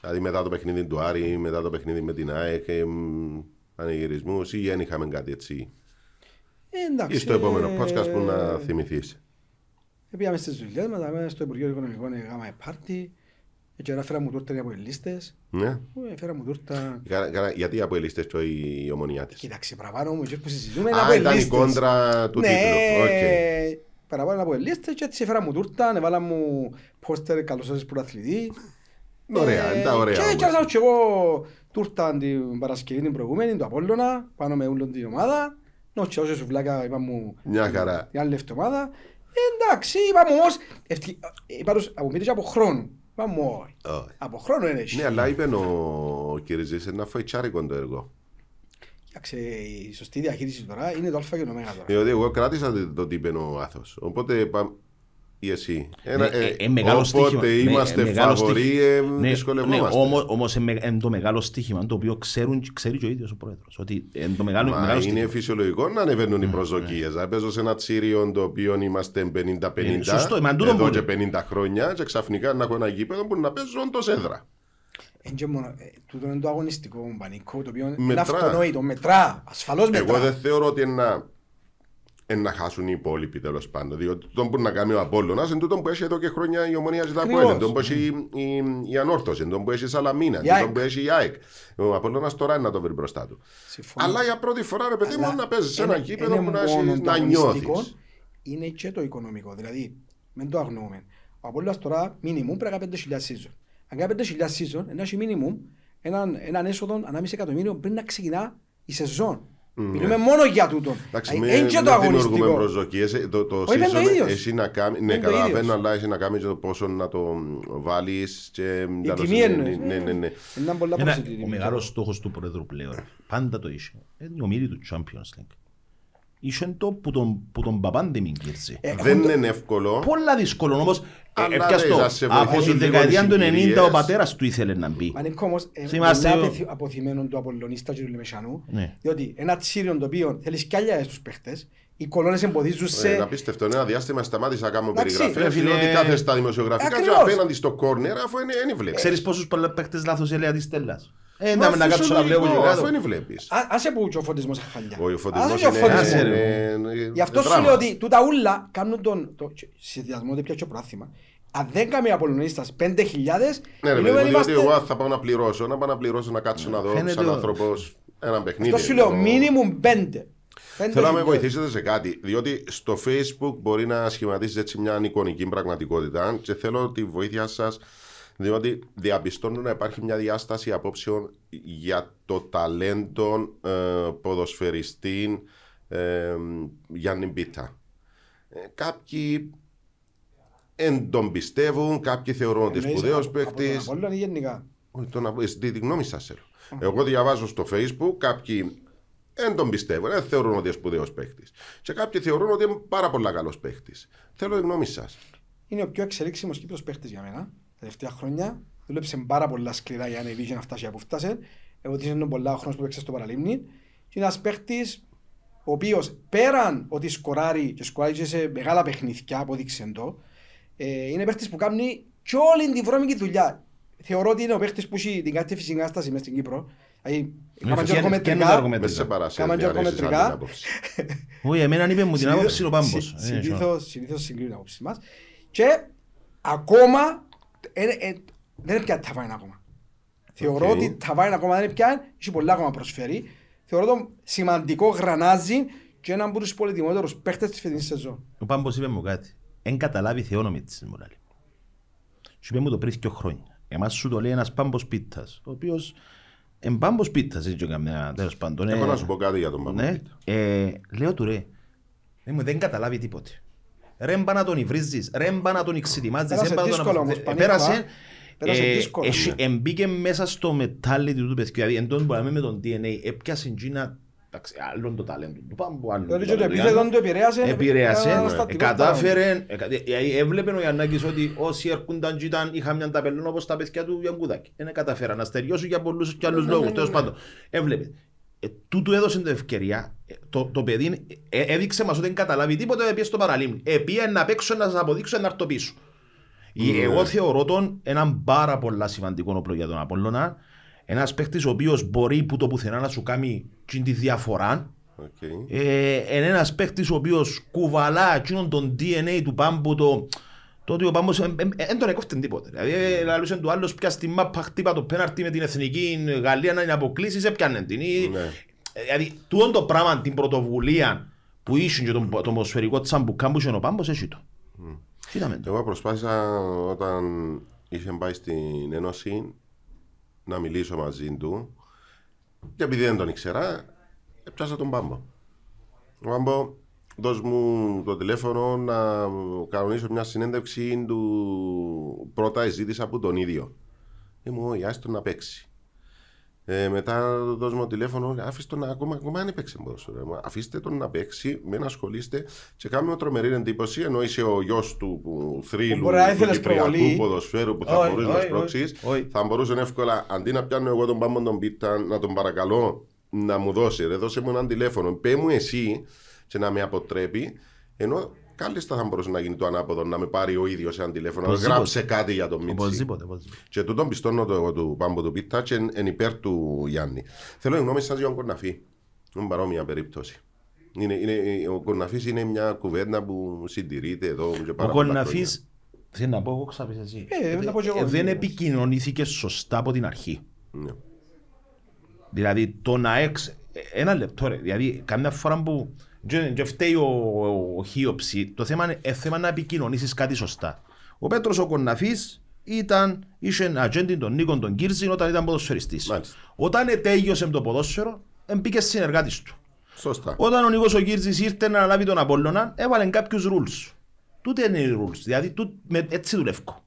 Δηλαδή μετά το παιχνίδι του Άρη, μετά το παιχνίδι με την ΑΕΚ, ε, μ, πανηγυρισμούς ή δεν είχαμε κάτι έτσι. Ε, εντάξει, Ή στο επόμενο ε, podcast που να θυμηθείς. ε, Πήγαμε στις δουλειές μας, πάμε στο Υπουργείο Οικονομικών, έκαμε πάρτι. Και τώρα φέρα μου τούρτα από ελίστες. Ναι. Ε, Φέρα μου τούρτα. Κα- κα- Γιατί οι αποελίστες και οι οι ομονιάτες. Κοίταξε, παραπάνω μου, που συζητούμε είναι Α, από ήταν η ελίστες. κόντρα του Ναι, τίτλου. Οκ. παραπάνω από ελίστες και έτσι έφερα μου τούρτα, έβαλα μου πόστερ καλώς ήρθες πρωταθλητή. Ωραία, είναι τα ωραία. Και όμως. και άσα και εγώ τούρτα την Παρασκευή την προηγούμενη, του Απόλλωνα, πάνω με όλη την ομάδα. Νότσι όσο σουβλάκα είπα μου Μια χαρά. την άλλη εβδομάδα. Ε, Εντάξει, είπαμε όμως, ευτυχ- είπα τους, από πείτε και από χρόνο. Είπαμε όχι. Όχι. Από χρόνο είναι έτσι. Ναι, αλλά είπε ο Κυριζής να φάει τσάρικον το έργο. Κοίταξε, η σωστή διαχείριση τώρα είναι το α και το ω τώρα. Διότι εγώ κράτησα το- το τι είπε ο Άθος. Οπότε πάμε ή εσύ. Ένα, Ναι, ε, ε, μεγάλο στοίχημα. οπότε Ναι, είμαστε ε, μεγάλο φαβοροί, στοίχημα. ε, Ναι, δυσκολευόμαστε. Ναι, όμως, όμως είναι με- είναι το μεγάλο στοίχημα το οποίο ξέρουν, ξέρει και ο ίδιος ο πρόεδρος. Ότι είναι το μεγάλο, Μα μεγάλο είναι στοίχημα. φυσιολογικό να ανεβαίνουν οι προσδοκίες. Να παίζω σε ένα τσίριο το οποίο είμαστε 50-50 Ε, σωστό, μα τούτο εδώ που- και 50 χρόνια και ξαφνικά να έχω ένα γήπεδο που να παίζω όντως έδρα. Εν και μόνο, ε, τούτο είναι το αγωνιστικό πανικό, το οποίο είναι Μετρά. αυτονόητο, μετρά, ασφαλώς μετρά. Εγώ δεν θεωρώ ότι είναι να, είναι να χάσουν οι υπόλοιποι τέλος πάντων. Διότι το που να κάνει ο Απόλλωνας είναι τούτο που έχει εδώ και χρόνια η ομονία ζητά από Ακριβώς. είναι το που έχει η, η, η Ανόρθωση, είναι το που έχει η Σαλαμίνα, Η είναι το ΑΕΚ. που έχει η ΑΕΚ. Ο Απόλλωνας τώρα είναι να το βρει μπροστά του. Συμφωνώ. Αλλά για πρώτη φορά, ρε παιδί μου, Αλλά να παίζεις σε ένα είναι- γήπεδο είναι που να, μόνο έχεις- το να νιώθεις. αγωνιστικό, Είναι και το οικονομικό. Δηλαδή, μην το αγνοούμε. Ο Απόλλωνας τώρα, μίνιμουμ, πρέπει να κάνει 5.000 season. Αν κάνει 5.000 season, να έχει μίνιμουμ έναν, έναν έσοδο ανάμιση εκατομμύριο πριν να ξεκινά η σεζόν. Μιλούμε μόνο για τούτο. Εντάξει, Ε, μην εν και μην το δημιουργούμε αγωνιστικό. προσδοκίες. Ε, Το, το Όχι, είναι το season ίδιος. έχει να κάνει, ναι, Είναι το καταλαβαίνω, ίδιος. αλλά έχει να κάνει και το πόσο να το βάλεις και... Η τέλος, τιμή ναι, εννοείς. Ναι, ναι, ναι. Είναι πολλά Ένα- προσιτή Ο τιμή. μεγάλος στόχος του πρόεδρου πλέον, πάντα το είχε, είναι η ομίλη του Champions League. Είχε το που τον, που τον παπάντε μην κύρτζε. Ε, Δεν έχουν το- είναι εύκολο. Πολλά δύσκολο όμως. Αλλά Έπιας ρε, το, θα σε από βοηθήσουν τη λίγο δεκαετία οι του 90 ο συγκυρίες. πατέρας του ήθελε να μπει. Ανήκω όμως ε, Θυμάστε πολλά ο- αποθυ- αποθυμένο του Απολλωνίστα και του Λεμεσανού. Ναι. Διότι ένα τσίριο το οποίο θέλεις κι άλλα στους παίχτες, οι κολόνες εμποδίζουν Ε, σε... να πίστευτο, ένα διάστημα σταμάτησα να κάνω Εντάξει, περιγραφές ρε φίλε. διότι κάθε στα δημοσιογραφικά και Ακριβώς. απέναντι στο κόρνερ αφού είναι δεν βλέπεις. Ξέρεις πόσους πολλά παίχτες λάθος έλεγα της Στέλλας. Ε, Μα να να κάτσω να βλέπω και φυσιολογικό, κάτω. αφού δεν βλέπεις. Α- Άσε που και ο φωτισμός είναι χαλιά. Ο Άσε φωτισμός και ο είναι... φωτισμός. άσε, ρε. είναι- είναι Γι' αυτό σου δράμα. λέω ότι τούτα ούλα κάνουν τον... το- Σε διασμό δεν πιάσει το πράθυμα. Αν δεν κάνει Απολλωνίστας 5.000, Ναι, ρε, μιλούμε, παιδί, διότι είμαστε- εγώ θα πάω να πληρώσω, να πάω να πληρώσω, να κάτσω να δω Φαίνεται σαν ο- άνθρωπος ένα παιχνίδι. Αυτό σου λέω, Το- μίνιμουμ 5. Θέλω να με βοηθήσετε σε κάτι, διότι στο Facebook μπορεί να σχηματίσει έτσι μια εικονική πραγματικότητα και θέλω τη βοήθεια σας Διότι διαπιστώνω να υπάρχει μια διάσταση απόψεων για το ταλέντο ε, ποδοσφαιριστή ε, Γιάννη Μπίτα. Ε, κάποιοι δεν τον πιστεύουν, κάποιοι θεωρούν ότι Εννοείς σπουδαίος από- από τον παίχτης. Απόλλωνα ή γενικά; Όχι, το να τη, τη γνώμη σας θέλω. Εγώ διαβάζω στο Facebook, κάποιοι δεν τον πιστεύουν, δεν θεωρούν ότι είναι σπουδαίος παίχτη. Και κάποιοι θεωρούν ότι είναι πάρα πολύ καλός παίχτη. Θέλω τη γνώμη σας. Είναι ο πιο εξελίξιμος Κύπρος παίχτης για μένα. Τα τελευταία χρόνια δούλεψε πάρα πολλά σκληρά για να ανεβεί και να φτάσει από φτάσε. Εγώ της είναι πολλά ο χρόνος που παίξε στο παραλίμνη. Και είναι ένας παίχτης ο οποίος πέραν ότι σκοράρει και σκοράρει και σε μεγάλα παιχνίδια, απόδειξε το, ε, είναι παίχτης που κάνει και όλη την βρώμικη δουλειά. Θεωρώ ότι είναι ο παίχτης που έχει την κάτι φυσική κατάσταση μέσα στην Κύπρο. Δηλαδή, έκαναν και φτιάχνει- ορκομετρικά. φτιάχνει τα αργομετρικά. Με σε παρασύρει. Κάμαν και ορκομετρικά. Όχι, εμένα είπε μου την άποψη ο Πάμπος. Συ- Ε, συνήθως- Συνήθως συγκλίνουν άποψη μας. Και ακόμα ε, ε, δεν είναι πια ταβάιν ακόμα. Θεωρώ Οκ. ότι ταβάιν ακόμα δεν είναι πια, έχει πολλά ακόμα προσφέρει. Θεωρώ το σημαντικό γρανάζι και έναν από τους πολυτιμότερους παίχτες της φετινής σεζόν. Ο Πάμπος είπε μου κάτι. Εν καταλάβει θεόνοmi της μου λέει. Σου είπε μου το πριν δύο χρόνια. Εμάς σου το λέει ένας Πάμπος Πίτας, ο οποίος εν Πάμπος Πίτας, έτσι και καμιά τέλος πάντων. Έχω ε, να σου πω κάτι για τον Παμπλό. Ναι, ε, λέω του ρε, ε, μου δεν καταλάβει τίποτε. Ρε μπα να τον υβρίζεις, ρε μπα να τον εξητιμάζεις, Πέρασε ρε μπα να τον δύσκολο όμως, Ε, Πανίκο, Πέρασε, α. Πέρασε ε, δύσκολο. έχει- εμπήκε μέσα στο μετάλλι του παιδιού, δηλαδή εν τόν που λέμε με τον DNA, έπιασε τζίνα, εντάξει, άλλον το ταλέντο του Πάμπου, άλλον Δηλαδή το και το ταλέντο του επίθετο Γιάννη. του επηρέασε. Επηρέασε, ένα ε, αναστατικό κατάφερε, ε, κα- ε, έβλεπε ο Γιαννάκης ότι όσοι έρχονταν και ήταν, είχαν μια ταπελόν όπως τα παιδιά του Γιανκουδάκη. Δεν καταφέραν να στεριώσουν για πολλούς και άλλους λόγους, τέλος πάντων. Έβλεπε. Ε, τούτου έδωσε την ευκαιρία. Ε, το, το παιδί ε, έδειξε μας ότι δεν καταλάβει τίποτα, έπιε στο παραλίμνη. Επίε να παίξω, να σας αποδείξω, να έρθω πίσω. Ε, Εγώ θεωρώ τον έναν πάρα πολλά σημαντικό όπλο για τον Απόλλωνα. Ένας παίχτης ο οποίος μπορεί που το πουθενά να σου κάνει την τη διαφορά. Οκ. Ε, είναι ένας παίχτης ο οποίος κουβαλά εκείνον τον DNA του Πάμπου το, το ότι ο Πάμπος δεν τον έκοφτε τίποτε. Δηλαδή ε, λαλούσε του άλλος πια στη μάπα χτύπα το πέναρτι με την εθνική Γαλλία να είναι αποκλείσεις έπιανε την. Ή- Ναι. ε, Δηλαδή τούτο το πράγμα την πρωτοβουλία που είχε και τον, τον ποσφαιρικό τσαμπουκάν που είχε ο Πάμπος έχει το. Κοίταμε το. Εγώ προσπάθησα όταν είχε πάει στην Ένωση να μιλήσω μαζί του και επειδή δεν τον ήξερα, έπιασα τον Πάμπο. Ο Πάμπο, δώσ' μου το τηλέφωνο να κανονίσω μια συνέντευξη του πρώτα ζήτησα από τον ίδιο. Ήμουν όχι, άστο να παίξει. Ε, μετά δώσ' μου το τηλέφωνο, αφήστε τον να- ακόμα, ακόμα αν έπαιξε ποδόσφαιρο. Μα Αφήστε τον να παίξει, μην ασχολείστε και κάνουμε τρομερή εντύπωση ενώ είσαι ο γιος του που, θρύλου, μπορεί να του ήθελες κυπριακού προβολή. ποδοσφαίρου που θα Όχι, μπορούσε να όχι, σπρώξεις. όχι. Θα μπορούσε εύκολα αντί να πιάνω εγώ τον πάμπο τον πίτα, να τον παρακαλώ να μου δώσει. Ρε, δώσε μου έναν τηλέφωνο. Πε μου εσύ και να με αποτρέπει. Ενώ κάλλιστα θα μπορούσε να γίνει το ανάποδο, να με πάρει ο ίδιος ένα τηλέφωνο. να Οπωσδήποτε. Γράψε κάτι για τον Μίτσι. Οπωσδήποτε, οπωσδήποτε. Και τούτον πιστώνω το εγώ του Πάμπο του Πίτα και εν, εν υπέρ του Γιάννη. Θέλω η γνώμη σας για τον Κορναφή. Είναι παρόμοια περίπτωση. Είναι, είναι, ο Κορναφής είναι μια κουβέντα που συντηρείται εδώ και Ο πάρα πολλά Κοναφής, θέλω να πω εγώ ξάπεις εσύ, Ε, να πω και εγώ, Ε, δεν βεβαίως. επικοινωνήθηκε σωστά από την αρχή. χρόνια. Ναι. Δηλαδή το να εξ... ε, Ένα λεπτό ρε. Δηλαδή καμιά φορά που... Και και φταίει ο, ο Χίοψη, το θέμα είναι ε, θέμα να επικοινωνήσεις κάτι σωστά. Ο Πέτρος ο Κοναφής ήταν, είχε ατζέντη τον Νίκον τον Κύρζιν όταν ήταν ποδοσφαιριστής. Μάλιστα. Όταν ετέγιωσε το ποδόσφαιρο, μπήκε συνεργάτης του. Σωστά. Όταν ο Νίκος ο Κύρζης ήρθε να αναλάβει τον Απόλλωνα, έβαλε κάποιους rules. Τούτε είναι οι rules, δηλαδή τούτ, με, έτσι δουλεύω.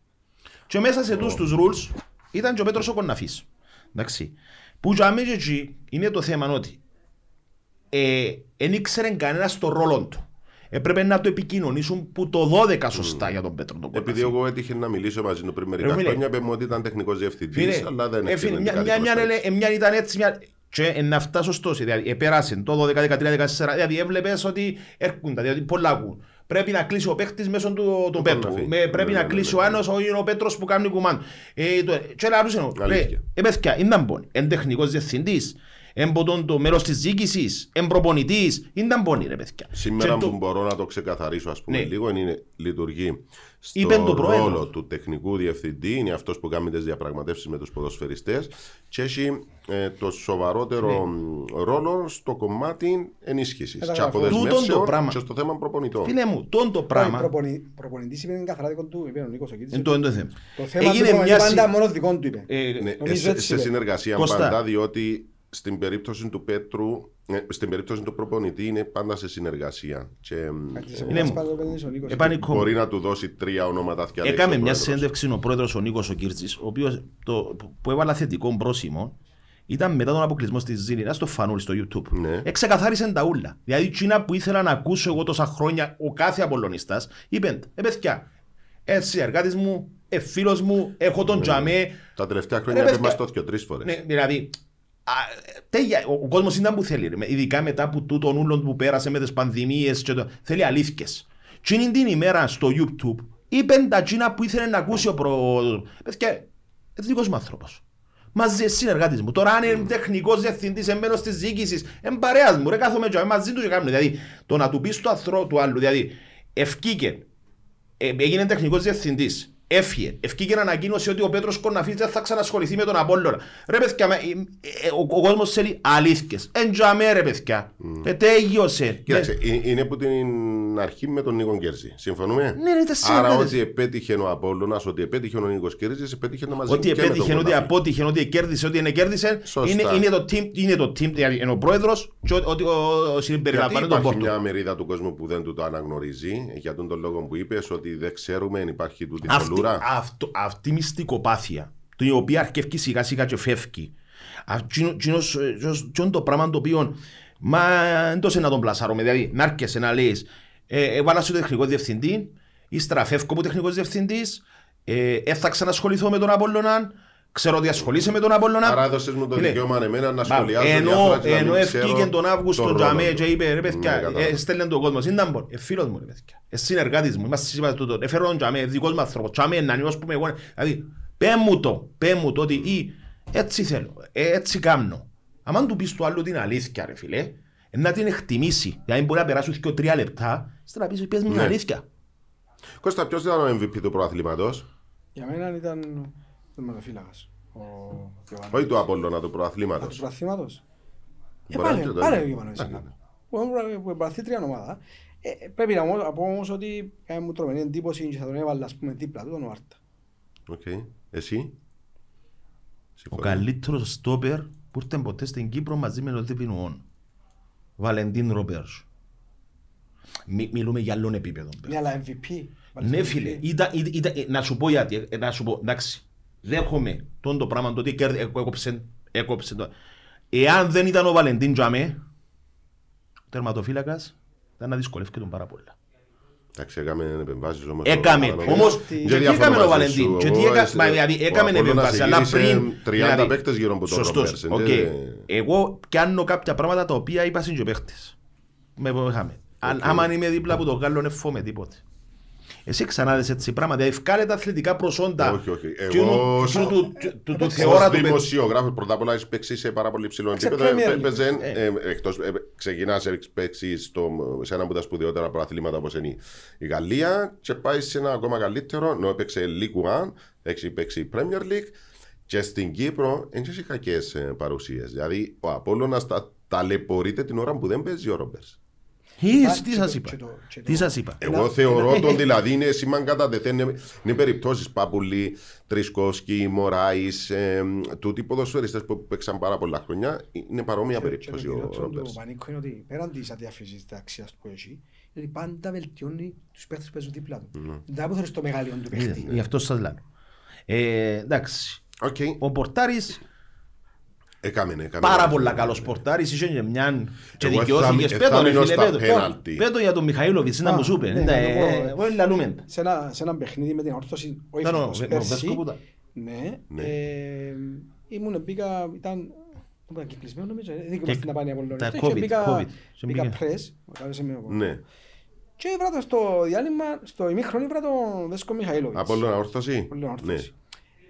Και μέσα σε τους τους rules ήταν και ο Πέτρος ο Κοναφής. Εντάξει. Που για μένα και εκεί είναι το θέμα ότι δεν ήξερε κανένας το ρόλο του. Έπρεπε να το επικοινωνήσουν που το 12 σωστά για τον Πέτρο τον Επειδή Κοναφή. εγώ έτυχε να μιλήσω μαζί του πριν μερικά Ρε φίλε. χρόνια, είπε μου ότι ήταν τεχνικός διευθυντής, Φίλε, αλλά δεν ε, φίλε, έφυγε. μια, μια, μια, μια, μια ήταν έτσι, μια... Και ε, να φτάσω στο δηλαδή, επέρασε το 12, 13, 14, δηλαδή έβλεπες ότι έρχονται, δηλαδή πολλά ακούν. Πρέπει να κλείσει ο παίχτης μέσω του, του Πέτρου. φύγει. Με, πρέπει Ναι, να ναι, κλείσει ναι, ο ναι. Άνος, ο, ο Πέτρος που κάνει κουμάν. Ε, το, και λάρους εννοώ, ρε, Αλήθεια. ε, παιδιά, είναι μπον, εν τεχνικός διευθυντής, Έμποτον το μέρος της διοίκησης, εμπροπονητής, ήταν πόνοι ρε παιδιά. Σήμερα Και το- που μπορώ να το ξεκαθαρίσω, ας πούμε, Ναι. λίγο είναι λειτουργεί Είπε το στο πρόεδρος. ρόλο του τεχνικού διευθυντή, είναι αυτός που κάνει τις διαπραγματεύσεις με τους ποδοσφαιριστές και έχει ε, το σοβαρότερο μ, ρόλο στο κομμάτι ενίσχυσης και Καταγραφώ. Τούτον το αποδεσμεύσεων πράγμα. και στο θέμα προπονητών. Φίλε μου, τόν το Ο πράγμα, προπονη- προπονητής είπε καθαρά δικό του, είπε ο Νίκος ο Κίτης. είναι το, είναι το θέμα. Το θέμα του Έγινε προπονητή μια πάντα συ- μόνο δικό του είπε. ε, Ναι, Νομίζω σε, έτσι σε είπε. συνεργασία Κώστα. πάντα, διότι στην περίπτωση του Πέτρου, ε, στην περίπτωση του προπονητή είναι πάντα σε συνεργασία. Και μ, Κάτι σε Είναι κομμάτια μου. πάντα επένδυσε ο Νίκος. Επάνει κόμμα. μπορεί να του δώσει τρία ονόματα και Έκαμε μια συνέντευξη ο πρόεδρος ο Νίκος ο Κύρτσης, ο οποίος το, που έβαλα θετικό πρόσημο, ήταν μετά τον αποκλεισμό στη Ζήλινα στο Φανούλη στο YouTube. Ναι. Εξεκαθάρισε τα ούλα. Δηλαδή, εκείνα που ήθελα να ακούσω εγώ τόσα χρόνια, ο κάθε Απολλωνιστάς, είπε, ε παιδιά, έτσι εργάτης μου, ε φίλος μου, έχω τον τζαμέ. Τα τελευταία Ρε, χρόνια είπε παιδιά. μας το και τρεις φορές. Ναι, δηλαδή, α, τέλεια, ο, ο κόσμος ήταν που θέλει, ρε, με- ειδικά μετά από τούτον ούλον που πέρασε με τις πανδημίες και το, θέλει αλήθειες. Και είναι την ημέρα στο YouTube, είπεν τα τζίνα που ήθελε να ακούσει ο προ... Παιδιά, είναι δικός μου άνθρωπος. Μαζί συνεργάτης μου. Τώρα αν είναι τεχνικός διευθυντής, είναι μέλος της διοίκησης, είναι παρέας μου, ρε κάθομαι και μαζί τους και κάνουμε. Δηλαδή, το να του πεις του ανθρώπου του άλλου, δηλαδή, ευκήκε, ε, έγινε τεχνικός διευθυντής. Έφυγε. Ευκήκε να ανακοίνωσε ότι ο Πέτρος Κορναφής δεν θα ξανασχοληθεί με τον Απόλλωνα. Ρε παιδιά, με- ε, ε, ο, ο κόσμος θέλει αλήθειες. Εντζαμέ ρε παιδιά. Ε, τέλειωσε. Κοίταξε, Ε, ε, είναι από την αρχή με τον Νίκο Γκέρζη. Συμφωνούμε; Ναι, ρε, τα Άρα συνεργάτες. ότι επέτυχε ο Απόλλωνας, ότι επέτυχε ο Νίκος Γκέρζης, επέτυχε το μαζί Ότι και με τον επέτυχε, ότι Κορναφή. απότυχε, ότι κέρδισε, ότι είναι κέρδισε. Σωστά. Είναι, είναι, το team, είναι το team, δηλαδή είναι ο πρόεδρος και ότι- ότι ο- ο- Γιατί συμπεριλαμβάνει τον υπάρχει πόρτο. μια μερίδα του κόσμου που δεν του το αναγνωρίζει, για τον, τον λόγο που είπες ότι δεν ξέρουμε αν υπάρχει τούτη Αυτή, θολούρα. αυτό, αυτή η μυστικοπάθεια, η οποία αρκεύει σιγά σιγά και φεύγει, αυτό το πράγμα το οποίο μα δεν το σε να τον πλασάρουμε, δηλαδή να έρχεσαι να λες ε, έβαλα σου το τεχνικό διευθυντή, ύστερα φεύγω από τεχνικός διευθυντής, ε, ε, θα ξανασχοληθώ με τον Απόλλωνα, ξέρω ότι ασχολείσαι με τον Απόλλωνα. Άρα έδωσες μου το Φίλε, δικαίωμα εμένα να Μπα, σχολιάσω ενώ, διάφορα και να ενώ μην ξέρω ευκήκε τον Αύγουστο τον τζαμέ ρόλο και του. είπε ρε Ναι, παιδιά, κατάλαβα. ε, στέλνε τον κόσμο, ήταν μπορεί, ε, φίλος μου ρε παιδιά, ε, συνεργάτης μου, είμαστε σύμπαντες τούτο, έφερε τον τζαμέ, δικός μου άνθρωπος, τζαμέ να νιώσω που είμαι εγώ, δηλαδή πέ μου το, πέ μου το ότι ή, έτσι θέλω, ε, έτσι κάνω. Αν του πεις του άλλου την αλήθεια ρε φίλε, ε, να την εκτιμήσει, δηλαδή μπορεί να περάσουν και τρία λεπτά, ύστερα να πεις πες μου την Ναι. αλήθεια. Κώστα, ποιος ήταν ο MVP του προαθλήματος, Για μένα ήταν ο τερματοφύλακας. Ο Γιωβάνοβιτς. όχι του Απόλλωνα, του Α, του προαθλήματος. πρωταθλήματος. Ε, Μπορεί να πάλι, είναι το πάλι ίδιο. ο Γιωβάνοβιτς Α, είναι. ναι. Που έμουν- Που εμπαθεί τρία ομάδα. Ε, ε, Πρέπει να μου- να πω όμως ότι έκανε μου τρομερή εντύπωση και θα τον έβαλα ας πούμε δίπλα του τον Βάρτα. Οκ. Εσύ; Ο Συμφωνώ. καλύτερος στόπερ που ήρθε ποτέ στην Κύπρο μαζί με τον Διπινουόν. Βαλεντίν Ρομπέρς. Μι, μιλούμε για άλλον επίπεδο. Ναι, αλλά MVP. Ναι φίλε, ήταν, ήταν, ήταν, ε, να σου πω γιατί, ε, να σου πω, εντάξει, δέχομαι τον το πράγμα το ότι κέρδι- ε, έκοψε, έκοψε το. Εάν δεν ήταν ο Βαλεντίν Τζαμέ, ο τερματοφύλακας, ήταν να δυσκολεύει τον πάρα πολλά. Εντάξει, έκαμε επεμβάσεις όμως. Έκαμε, ο- όμως, ότι- και Δεν τι διαφωνώ έκαμε ο μαζί Βαλεντίν, σου. και τι Εγώ, έκα- ε, μα, δηλαδή, ο έκαμε Απόλλωνας επέμβαση, αλλά γύρισε πριν... 30 δηλαδή, παίκτες γύρω από τον Σωστός, Ρομπέρς, οκ. δεν- Εγώ κάνω κάποια πράγματα τα οποία είπα στην και παίχτες. Με είχαμε. Αν Οκ. άμα είμαι δίπλα από τον Γάλλο, δεν φόμε τίποτε. Εσύ ξανά δες έτσι πράγματα, δηλαδή βγάλε τα αθλητικά προσόντα. Όχι, όχι. Εκείνου- Εγώ, εκείνου του- του- του- του Ως θεώρα του παιδιού. δημοσιογράφος, πρώτα απ' όλα έχεις παίξει σε πάρα πολύ ψηλό Σε επίπεδο. Premier League. Έπαιζε, ε, εκτός, ε, ξεκινάς, έχεις παίξει στο, σε ένα από τα σπουδαιότερα προαθλήματα όπως είναι η Γαλλία και πάει σε ένα ακόμα καλύτερο, ενώ έπαιξε League One, έχει παίξει Premier League και στην Κύπρο δεν έχει κακές ε, παρουσίες. Δηλαδή ο Απόλλωνας τα, ταλαιπωρείται την ώρα που δεν παίζει ο Ρόμπερς. Ε, Και Τι το- σας και είπα; το- και το- Τι σας είπα; Εγώ Ένα- θεωρώ ένα- τον δηλαδή είναι σήμαν κατά τεθέν. Είναι, είναι περιπτώσεις Παπουλή, Τρισκόσκι, Μωράης, ε, τούτοι οι ποδοσφαιριστές που παίξαν πάρα πολλά χρόνια. Είναι παρόμοια Και- και περίπτωση το ο χειρότερο Ρόμπερ. του πανίκου είναι ότι πέραν της αδιάφυσης της αξίας που έχει, είναι ότι πάντα βελτιώνει τους παίχτες που παίζουν δίπλα του. Ναι. Δεν θα θέλεις το μεγαλείο του παίχτη. Γι' αυτό σας λέω. Ε, εντάξει. Οκ, Ο Πορτάρης, έκαμε, έκαμε. πάρα πολλά καλός Πορτάρης, είχε και μιαν και Εγώ δικαιώθηκες. θα- Πέτω, θα ρε μείνω φίλε, στα πέτω. πέναλτι. Πέτω για τον Μιχαήλοβιτς, ήταν Α, που σου είπε. ναι, ήταν, να το πω, ε, ε. Εγώ λαλούμε. Σε ένα, σε ένα παιχνίδι με την όρθωση, ο Ήταν ο- ευτυχώς ο πέρσι, Βέσκο που ήταν. ναι, Ναι. ε, ήμουν, μπήκα, ήταν, ήταν κυκλισμένο νομίζω, ε, δεν Και- είμαστε να πάνε από τα λόγια. COVID, μπήκα, COVID. Σε μπήκα μπήκε. πρες, κάλεσε με ο- Ναι. και έβρα το στο διάλειμμα, στο ημίχρονο έβρα τον Βέσκο Μιχαήλοβιτς. Από όλο όρθωση. Πολύ Ναι. όρθωση.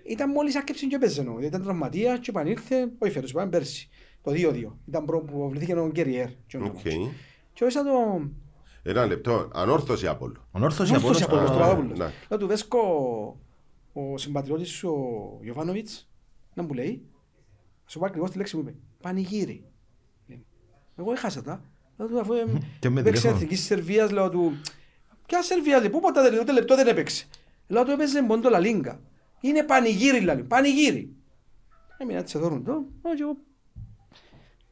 Ήταν μόλις άρχισε και έπαιζε ενώ, ήταν τραυματίας και επανήλθε, όχι φέτος, είπαμε πέρσι. το 2-2. Ήταν προ που βλήθηκε ο Γκέριερ. και ο Οκ. Ντόμας. Και όρισα το... Ένα λεπτό. Ανόρθωση Απόλλου. Ο Νόρθος η Νόρθος Απόλλωνας- από Α, το Στραβόπουλος. ναι. Λέω του Βέσκο, ο συμπατριώτης σου, ο Γιωβάνοβιτς, να μου λέει, σου πω ακριβώς τη λέξη που είπε, πανηγύρι. Λέει, Εγώ έχασα τα. Λέω του αφού ε, Και με έπαιξε τηλέφωνο. εθνικής Σερβίας, λέω του, ποια Σερβία, λέει, πού ποτέ δεν, ούτε λεπτό δεν έπαιξε. Λέω του έπαιζε μόνο το Λαλίγκα. Είναι πανηγύρι, λέει, πανηγύρι. Έμεινα έτσι εδώ το, «Ω, και εγώ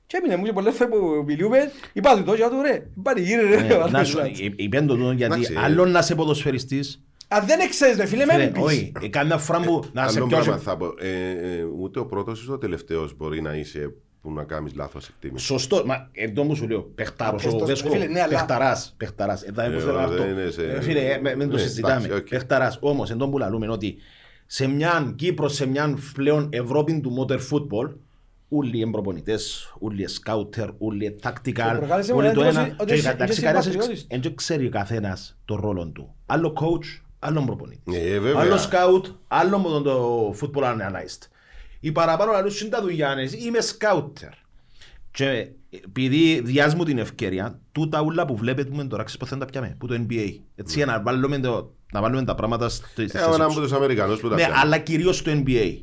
και έμεινε μου και πολλές φορές που μιλούμε, είπα του το, και του ρε, πανηγύρι ρε. Ε, βάζω να σου- έτσι. ε, Είπεν το τούτο γιατί Εντάξει, ε. άλλο να είσαι ποδοσφαιριστής Αν δεν ξέρεις ρε φίλε, με Φίλε, μην πεις. Όχι, ε, κάμια φορά που να σε Άλλο πιάσω πράγμα θα πω. Ε, ε, ούτε ο πρώτος ούτε ο τελευταίος μπορεί να είσαι που να κάνεις λάθος εκτίμηση. Σωστό, μα εδώ μου σου λέω, παιχτάρος, Πες ο το, Βέσκο, φίλε, ναι, αλλά- παιχταράς, παιχταράς, ε, θα Ε, έπρεπε να αυτό. δεν είναι σε- Ε, Φίλε, ε, με- μην το Ναι, συζητάμε, εντάξει, οκ. παιχταράς. Όμως, εν τω που λαλούμε ότι σε μια Κύπρος, σε μια πλέον Ευρώπη του motor football, όλοι οι προπονητές, όλοι οι σκάουτερ, όλοι οι tactical, Και προκάλεσε μου όλοι το εντύπωση ένα. ότι Και είσαι- εντάξει, είσαι κανένας συμπατριώτης. εξ- δεν ξέρει ο καθένας τον ρόλο του. Άλλο coach, άλλο προπονητή. Ε, βέβαια. Άλλο σκάουτ, άλλο με τον το football analyst. Οι παραπάνω λαλούς είναι τα δουλειάνες, είμαι σκάουτερ. Και επειδή διάς μου την ευκαιρία, τούτα ούλα που βλέπετε μου τώρα, ξέρεις πώς θα τα πιάμε, που το NBA. Έτσι για να βάλουμε, το, να βάλουμε τα πράγματα στη στη Ε, θέση ένα τους. από τους Αμερικανούς που τα Ναι, πιάνουν. αλλά κυρίως το NBA.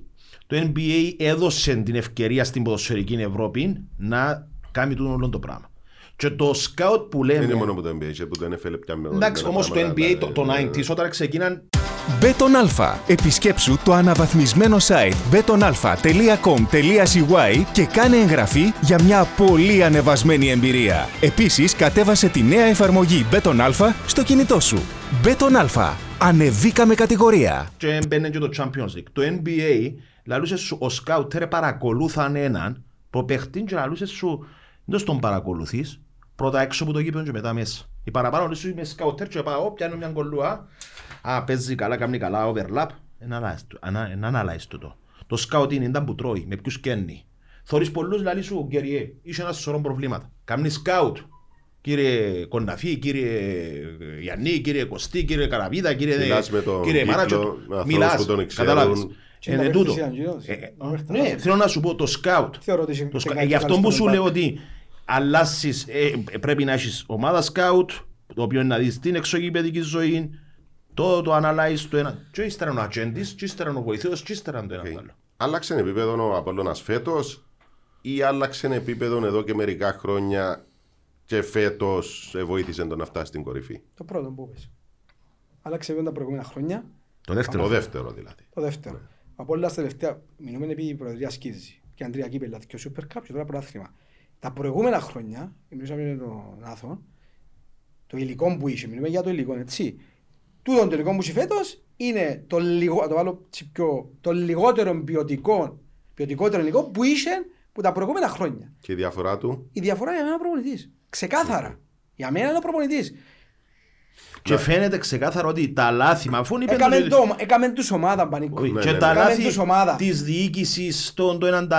Το NBA έδωσε την ευκαιρία στην ποδοσφαιρική Ευρώπη να κάνει τούτο όλο το πράγμα. Και το scout που Δεν είναι λέμε... μόνο που το NBA, και που το NFL πιάνουν. Εντάξει, ορισμένα όμως το πράγματα, NBA, το, το ε, 90s, όταν ξεκίναν Bet on Alpha. Επισκέψου το αναβαθμισμένο site betonalpha.com.cy και κάνε εγγραφή για μια πολύ ανεβασμένη εμπειρία. Επίσης, κατέβασε τη νέα εφαρμογή Bet on Alpha στο κινητό σου. Bet on Alpha. Ανεβήκαμε κατηγορία. και μπαίνει και το Champions League. Το NBA, λαλούσες σου, ο scouter παρακολούθαν έναν παίχτην και λαλούσες σου, δεν τον παρακολουθείς, πρώτα έξω από το γήπεδο και μετά μέσα. Οι παραπάνω λαλούσε σου, είμαι scouter και πάω, πιάνω μια κόλλουα, α, παίζει καλά, κάνει καλά, overlap, ένα αναλάεις τούτο. Το σκάουτιν ήταν που τρώει, με ποιους καίνει. Θωρείς πολλούς λαλί σου, Γκέριε, είσαι ένας σωρό προβλήματα. Κάμνει σκάουτ. Κύριε Κονταφή, κύριε Γιάννη, κύριε Κωστή, κύριε Καραβίδα, κύριε, Μιλάς με τον κύριε κύκλο, Μάρατσο. με ανθρώπους Μιλάς, που τον ξέρουν. κατάλαβες. Και Είναι να τούτο. παίρνεις έναν γύρω, Ε, ε, να παίρνεις Ναι, έναν. θέλω να σου πω το σκάουτ. Θεωρώ ότι είσαι Το και σκα- κάτι Γι' αυτό που ευχαριστώ σου τον λέω Μπάκ. ότι αλλάσεις, ε, ε, πρέπει να έχεις ομάδα σκάουτ, το οποίο είναι να δεις την εξωγηπεδική ζωή, το, το analyze το ένα. Και ύστερα είναι ο ατζέντης, και ύστερα είναι ο βοηθός, και ύστερα είναι το ένα Οκ. το άλλο. Άλλαξε επίπεδο ο Απόλλωνας φέτος ή άλλαξε επίπεδο εδώ και μερικά χρόνια και φέτος ε, βοήθησε τον να φτάσει στην κορυφή; Το πρώτο που είπες. Άλλαξε βέβαια τα προηγούμενα χρόνια. Το δεύτερο. Το δεύτερο δηλαδή. Το δεύτερο. Απλά στα τελευταία, μιλούμε επί η Προεδρίας Σκίζη και Αντρία Κύπελα και ο Super Cup και τώρα πρωτάθλημα. Τα προηγούμενα χρόνια, μιλούσαμε με τον Άθο, το υλικό που είχε, μιλούμε για το υλικό, έτσι. Τούτο το υλικό που είχε φέτος είναι το, λιγο, το, βάλω τσι πιο, το λιγότερο ποιοτικό, ποιοτικότερο υλικό που είχε που τα προηγούμενα χρόνια. Και η διαφορά του; Η διαφορά για μένα είναι ο προπονητής. Ξεκάθαρα. Για μένα είναι ο προπονητής. Και φαίνεται ξεκάθαρα ότι τα λάθη, μα αφού είναι Έκαμε, πέντε- το, έκαμε τους ομάδα, Πανίκο. Όχι, Ναι, και ναι, τα ναι. Κάμε λάθη τους ομάδα. της διοίκησης των το έναν τ'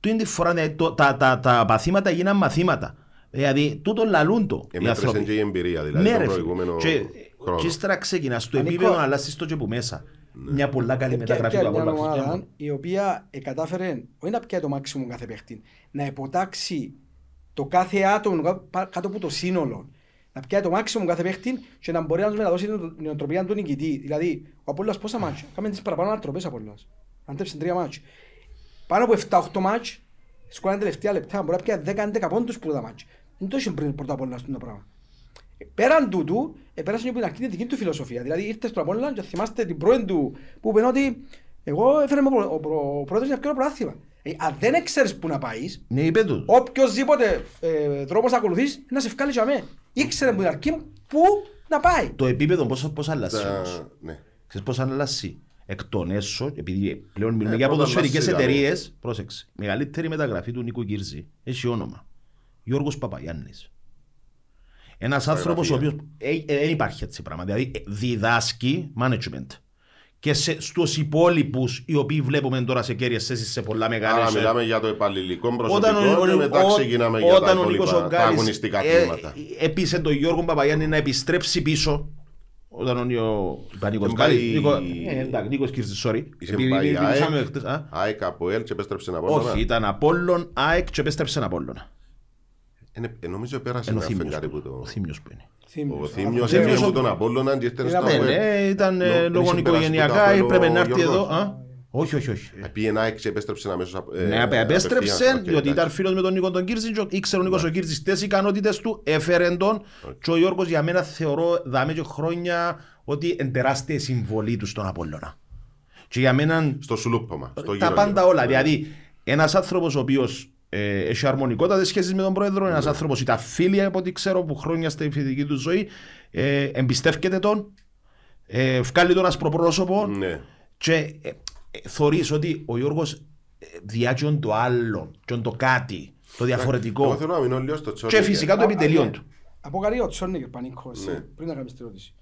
άλλον, του είναι τη φορά, δηλαδή, το- τα, τα, τα παθήματα γίναν μαθήματα. Δηλαδή, τούτο λαλούν το οι Εμέτρησε άνθρωποι. και η εμπειρία δηλαδή Ναι, τον ρε, προηγούμενο και, χρόνο. και ύστερα ξεκινάς στο Πανικό. επίπεδο, αλλά στο και που μέσα. Μια πολλά καλή Έπια- μεταγραφή έπια του μια Αγώλα ομάδα Χριστιανού. η οποία ε, κατάφερε όχι να πιάει το maximum κάθε παίχτη, να υποτάξει το κάθε άτομο κα- πα- κάτω από το σύνολο. Να πιάει το maximum κάθε παίχτη και να μπορεί να τους μεταδώσει την νοοτροπία του νικητή. Δηλαδή, ο Απόλλωνας πόσα μάτς, κάμε τις παραπάνω ανατροπές Απόλλωνας. Αντέψε τρία μάτς. Πάνω από 7-8 μάτς, σκόραν τελευταία λεπτά, μπορεί να πιάει 10-11 πόντους που τα μάτς. Δεν το είχε πριν πρώτα Απόλλωνας αυτό το πράγμα. Πέραν τούτου, επέρασε και από την αρχή την δική του φιλοσοφία. Δηλαδή ήρθε στον Απόλλωνα και θυμάστε την πρώην του που είπε ότι εγώ έφερε ο, προ- ο, προ- ο πρόεδρος να πιω πρωτάθλημα. Ε, αν δεν ξέρεις που να πάεις, Ναι, είπε του. οποιοσδήποτε ε, τρόπος ακολουθείς να σε βγάλει για μέ. Ήξερε από την αρχή που να πάει. Το επίπεδο πώς, πώς αλλάζει Τα- όμως. ναι. Ξέρεις πώς αλλάζει. Εκ των έσω, επειδή πλέον μιλούμε Ε, για πρώτα ποδοσφαιρικές αλλάζει, δηλαδή. εταιρείες, πρόσεξε, μεγαλύτερη μεταγραφή του Νίκου Κύρζη, έχει όνομα. Γιώργος Παπαγιάννης. Ένας άνθρωπος ο οποίος ε, ε, δεν υπάρχει έτσι πράγμα. Δηλαδή ε, διδάσκει management. Και σε, στους υπόλοιπους οι οποίοι βλέπουμε τώρα σε κέρυες θέσεις σε πολλά μεγάλες... Άρα ε, μιλάμε για το επαλληλικό όταν προσωπικό ο, και ο, μετά ο, ξεκινάμε για τα όταν ο Νίκος υπόλοιπα τα Ογκάλης αγωνιστικά ε, τμήματα. έπεισε τον Γιώργο Παπαγιάννη να επιστρέψει πίσω Όταν ο ο- είπα Νίκος Δεν κάτι, πάει- Νίκο- ε, εντάξει, Νίκος Κύρτζης, sorry. Είσαι Επειδή πάει μιλήσαμε ΑΕΚ, χτες, α; ΑΕΚ από ΕΛ και επέστρεψε να πω. Όχι, ήταν Απόλλων, ΑΕΚ και επέστρεψε Απόλλωνα. Νομίζω πέρασε Είναι ο ένα Θήμιος. φεγγάρι που το... Ο Θήμιος που είναι. Ο Θύμιος. Θήμιος Θήμιος έφυγε ο- από τον Απόλλωνα και ήρθε στο Είδαμε, Ναι, ΑΠΟΕΛ. ναι, ήταν Νο- ε, πριν λόγω συμπεράσει το οικογενειακά, καπέλο έπρεπε ο να έρθει Γιώργος. εδώ. Α. Όχι, όχι, όχι. Ε, Πήγε ΑΕΚ και επέστρεψε αμέσως απ- ε, Ναι, επέστρεψε, απευθείας. Οκ, διότι ήταν εντάξει. φίλος με τον Νίκο τον Κύρτζη και ήξερε ο Νίκος ο Κύρτζης τις ικανότητες του, έφερε τον και ο Γιώργος για μένα θεωρώ δάμε και χρόνια ότι είναι τεράστια η συμβολή του στον Απόλλωνα. Και για μένα Στο σουλούπωμα. στο τα γύρω πάντα γύρω. όλα. Δηλαδή, ένας άνθρωπος ο οποίος ε, έχει αρμονικότατες σχέσεις με τον πρόεδρο, ένας άνθρωπος ήταν φίλοι από ό,τι ξέρω που χρόνια στη φοιτητική του ζωή, ε, εμπιστεύκεται τον, ε, βγάλει τον ασπροπρόσωπο Ναι. και ε, ε, θωρείς ότι ο Γιώργος ε, διάκιον το άλλο, και το κάτι, το Εγώ διαφορετικό θέλω να μείνω λίγο στο και Τσόρνικερ. φυσικά το Α, επιτελείο ναι. του. Από κάτι ο Τσόνικερ Πανίκο, εσύ, Ναι. πριν να κάνεις την ερώτηση.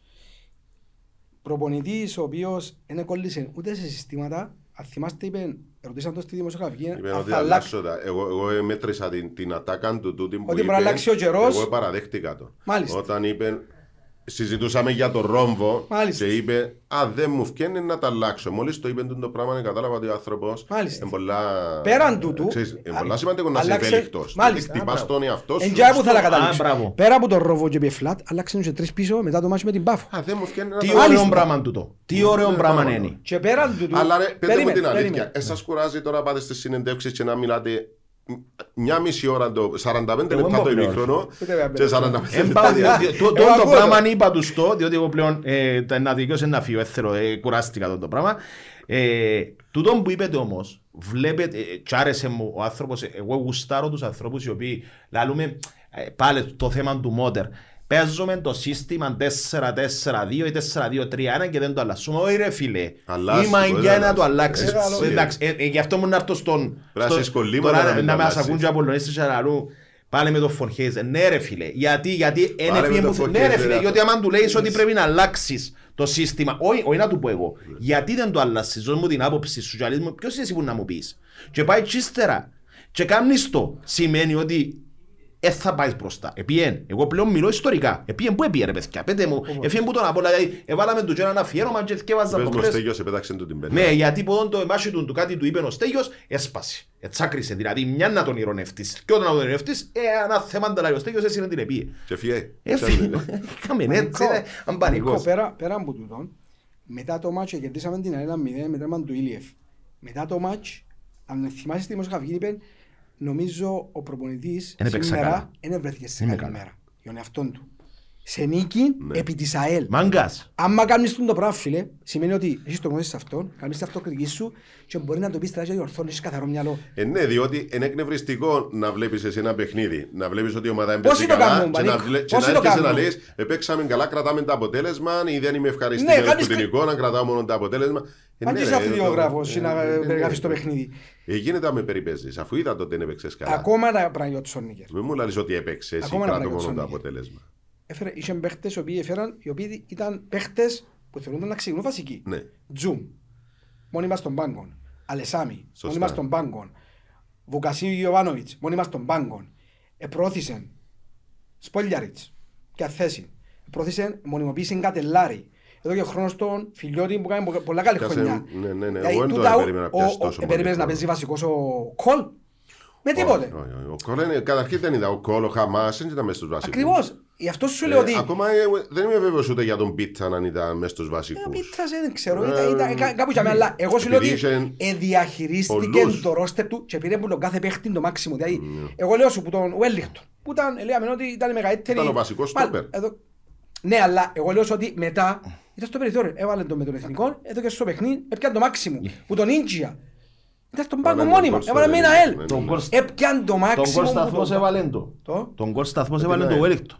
Προπονητής ο οποίος δεν κόλλησε ούτε σε συστήματα, αν θυμάστε είπε, ρωτήσαν το στη δημοσιογραφική, Είπε αν ότι θα θα αλλάξει. αλλάξω τα. Εγώ, εγώ μέτρησα την, την ατάκα του τούτη που Ότι είπε. μπορεί να αλλάξει ο καιρός. Εγώ παραδέχτηκα το. Μάλιστα. Όταν είπε, συζητούσαμε για το ρόμβο Μάλιστα. και είπε Α, δεν μου φτιάχνει να τα αλλάξω. Μόλις το είπε το πράγμα, κατάλαβα ότι ο άνθρωπος. Μάλιστα. Είναι πολλά, Πέραν τούτου, ξέρεις, είναι α- πολλά σημαντικό να είσαι άλλαξε- ευέλικτο. Μάλιστα. Χτυπάς τον εαυτό σου. Εν τζάι που θα τα Α, καταλήξω. μπράβο. Πέρα από τον Ρόβο και πιε φλατ, αλλάξαν σε τρεις πίσω μετά το μάτι με την Πάφο. Α, δεν μου φτιάχνει να Τι τα ωραίο αλλάξω. πράγμα τούτο. Τι ωραίο Ναι, πράγμα πράγμα. είναι. Και πέραν τούτου... Αλλά ρε, πέντε μου περίμενε, την αλήθεια. περίμενε. Ε, σας κουράζει τώρα πάτε στις συνεντεύξεις και να μιλάτε μια μισή ώρα το 45 Εγώ λεπτά είμαι το πλέον. ημίχρονο Ούτε βέβαια, και 45 Εν πάω, λεπτά. διότι- το- το- Εγώ Το ακούω πράγμα το. είπα τους στο, διότι εγώ πλέον ε, τα- να δικαιώσω να φύγω, έθελω, ε, κουράστηκα αυτό το πράγμα. Ε, Τούτον που είπετε όμως, βλέπετε, ε, κι άρεσε μου ο άνθρωπος, ε, εγώ γουστάρω τους ανθρώπους οι οποίοι λαλούμε ε, πάλι το θέμα του μότερ. Παίζουμε το σύστημα 4-4-2 ή 4-2-3-1 και δεν το αλλάσουμε. Όχι ρε φίλε, Αλλάζει είμαι το, αγκιά δεν να το αλλάζει. αλλάξεις. Έτσι. Εντάξει, ε, ε, γι' αυτό μου να έρθω στον... να στο- είσαι κολλήματα τώρα να μην να το μας αλλάξεις. ακούν και απολωνίστες και να λαλούν, Πάλι με το Φωνχέζε. Ναι ρε φίλε. Γιατί, γιατί είναι Πάλι με πιέν το που θε- Ναι Φορχέζε, ρε φίλε. ρε. Γιατί άμα του λέεις ότι πρέπει να αλλάξεις το σύστημα. Όχι, όχι να του πω εγώ. Γιατί δεν το αλλάσεις. Δώσ' μου την άποψη σου. και λες μου, Ποιος είσαι εσύ που να μου πεις; Και πάει και ύστερα. Και κάνεις το. Σημαίνει ότι δεν θα πάει μπροστά. Επίεν. Εγώ πλέον μιλώ ιστορικά. Επίεν πού επίεν ρε παιδιά; Πέτε μου. Εφίεν που τον απόλα. Δηλαδή εβάλαμε του και έναν αφιέρωμα και θκεύαζα Πες μου ο προχτές. Στέγιος επέταξε του την πέντε. Ναι, γιατί ποδόν το εμάσι του, του κάτι του είπε ο Στέγιος, έσπασε. Ετσάκρισε. Δηλαδή, μια να τον ηρωνεύτης. Και όταν να τον ηρωνεύτης, ε, ένα θέμα τα λέει ο Στέγιος, εσύ να την επίε. Και φύγε. Έφυγε. Είχαμε έτσι, Νικό, ε, αν Νικό, πανικός. πέρα, πέρα από τούτον, μετά το μάτσο κερδίσαμε την Αρένα 0 με τέρμα του Ήλιεφ. Μετά το μάτσο, αν θυμάσαι στη δημοσιογραφική, είπε, νομίζω ο προπονητής Εν έπαιξα καλά. σήμερα δεν βρέθηκε σε Είμαι καλή καλά. μέρα. Για τον εαυτόν του. Σε νίκη Ναι. επί της ΑΕΛ. Μάγκας. Άμα κάνεις τον το πράγμα, φίλε, σημαίνει ότι έχεις το γνώση σε αυτόν, κάνεις την αυτοκριτική σου και μπορεί να το πεις τεράστια διορθώνεις, έχεις καθαρό μυαλό. Ε, ναι, διότι είναι εκνευριστικό να βλέπεις εσύ ένα παιχνίδι, να βλέπεις ότι η ομάδα Πόσοι έμπαιξε το καλά κάνουν, και να, Πανίκο, βλέ- και πόσοι να το έρχεσαι να κάνουν. λες «Επέξαμε καλά, κρατάμε το αποτέλεσμα ή δεν είμαι Ναι, ευχαριστημένος κάνεις που την κα- εικόνα, κρατάω μόνο το αποτέλεσμα». Ε, Αν ναι, και είσαι ρε, αυτοδιογράφος το- ή να ε, ναι, περιγράφεις ναι. το παιχνίδι. Ε, γίνεται να με περιπέζεις, αφού είδα τότε δεν έπαιξες καλά. Ακόμα τα πράγματα τους Σόνικερ. Δεν μου λες ότι έπαιξες εσύ, Ακόμα ένα κρατώ πράγμα μόνο το στον αποτέλεσμα. Έφερε, είχε παίχτες οι οποίοι έφεραν, οι οποίοι ήταν παίχτες που θεωρούνταν να ξεκινούν βασικοί. Ναι. Τζουμ, μόνιμα στον πάγκο. Αλεσάμι, Σωστά. μόνιμα στον πάγκο. Βουκασίου Ιωβάνοβιτς, μόνιμα στον πάγκο. Επρόθυσε Σπόλιαριτς και αθέση. Επρόθυσε μονιμοποίησε Κατελάρη. Εδώ και ο χρόνος των φιλιώτη που κάνει πο- πολλά καλή Πιάσε- χρονιά. ναι, ναι, ναι, Δηλαδή, εγώ δεν το τούτα ο- περίμενα να ο- πιάσει ο- τόσο ε, περίμενες πολύ να παίζει χρόνο. βασικός ο Κολ. Με τίποτε. Όχι, όχι, όχι. Ο Κόλ είναι- Καταρχήν δεν είδα. Ο Κόλ, ο Χαμάς δεν ήταν μέσα στους βασικούς. Ακριβώς. Γι' αυτό σου Ε, λέω ότι... Ακόμα ε, δεν είμαι βέβαιος ούτε για τον Πίτσα αν ήταν μέσα στους Ε, Ο βασικούς. Πίτσας δεν ξέρω, Ε, ήταν- ήταν κα- κάπου για μένα, αλλά εγώ σου λέω ότι επειδή είχε ε, διαχειρίστηκε πολλούς. το ρόστερ του και πήρε που τον κάθε παίχτη το μάξιμο. Δηλαδή, εγώ λέω σου που τον Wellington, που ήταν, λέμε ότι ήταν η μεγαλύτερη... Ήταν ο βασικός Μα- στόπερ. εδώ- Ναι, αλλά εγώ λέω σου ότι μετά ήταν στο περιθώριο. Έβαλε τον με τον εθνικό, εδώ και στο παιχνίδι, έπιαν το μάξιμο. Που τον Ίντζια. Ήταν στον πάγκο Έβαλε μόνιμα, τον γκολ έβαλε με στο ένα παιχνίδι. ελ. Ναι, Τον ναι. γκολ Έπιαν το τον μάξιμο. γκολ που σταθμός τον- έβαλε το. Το. Τον γκολ σταθμός Με έβαλε την το ΑΕΛ. Wellington.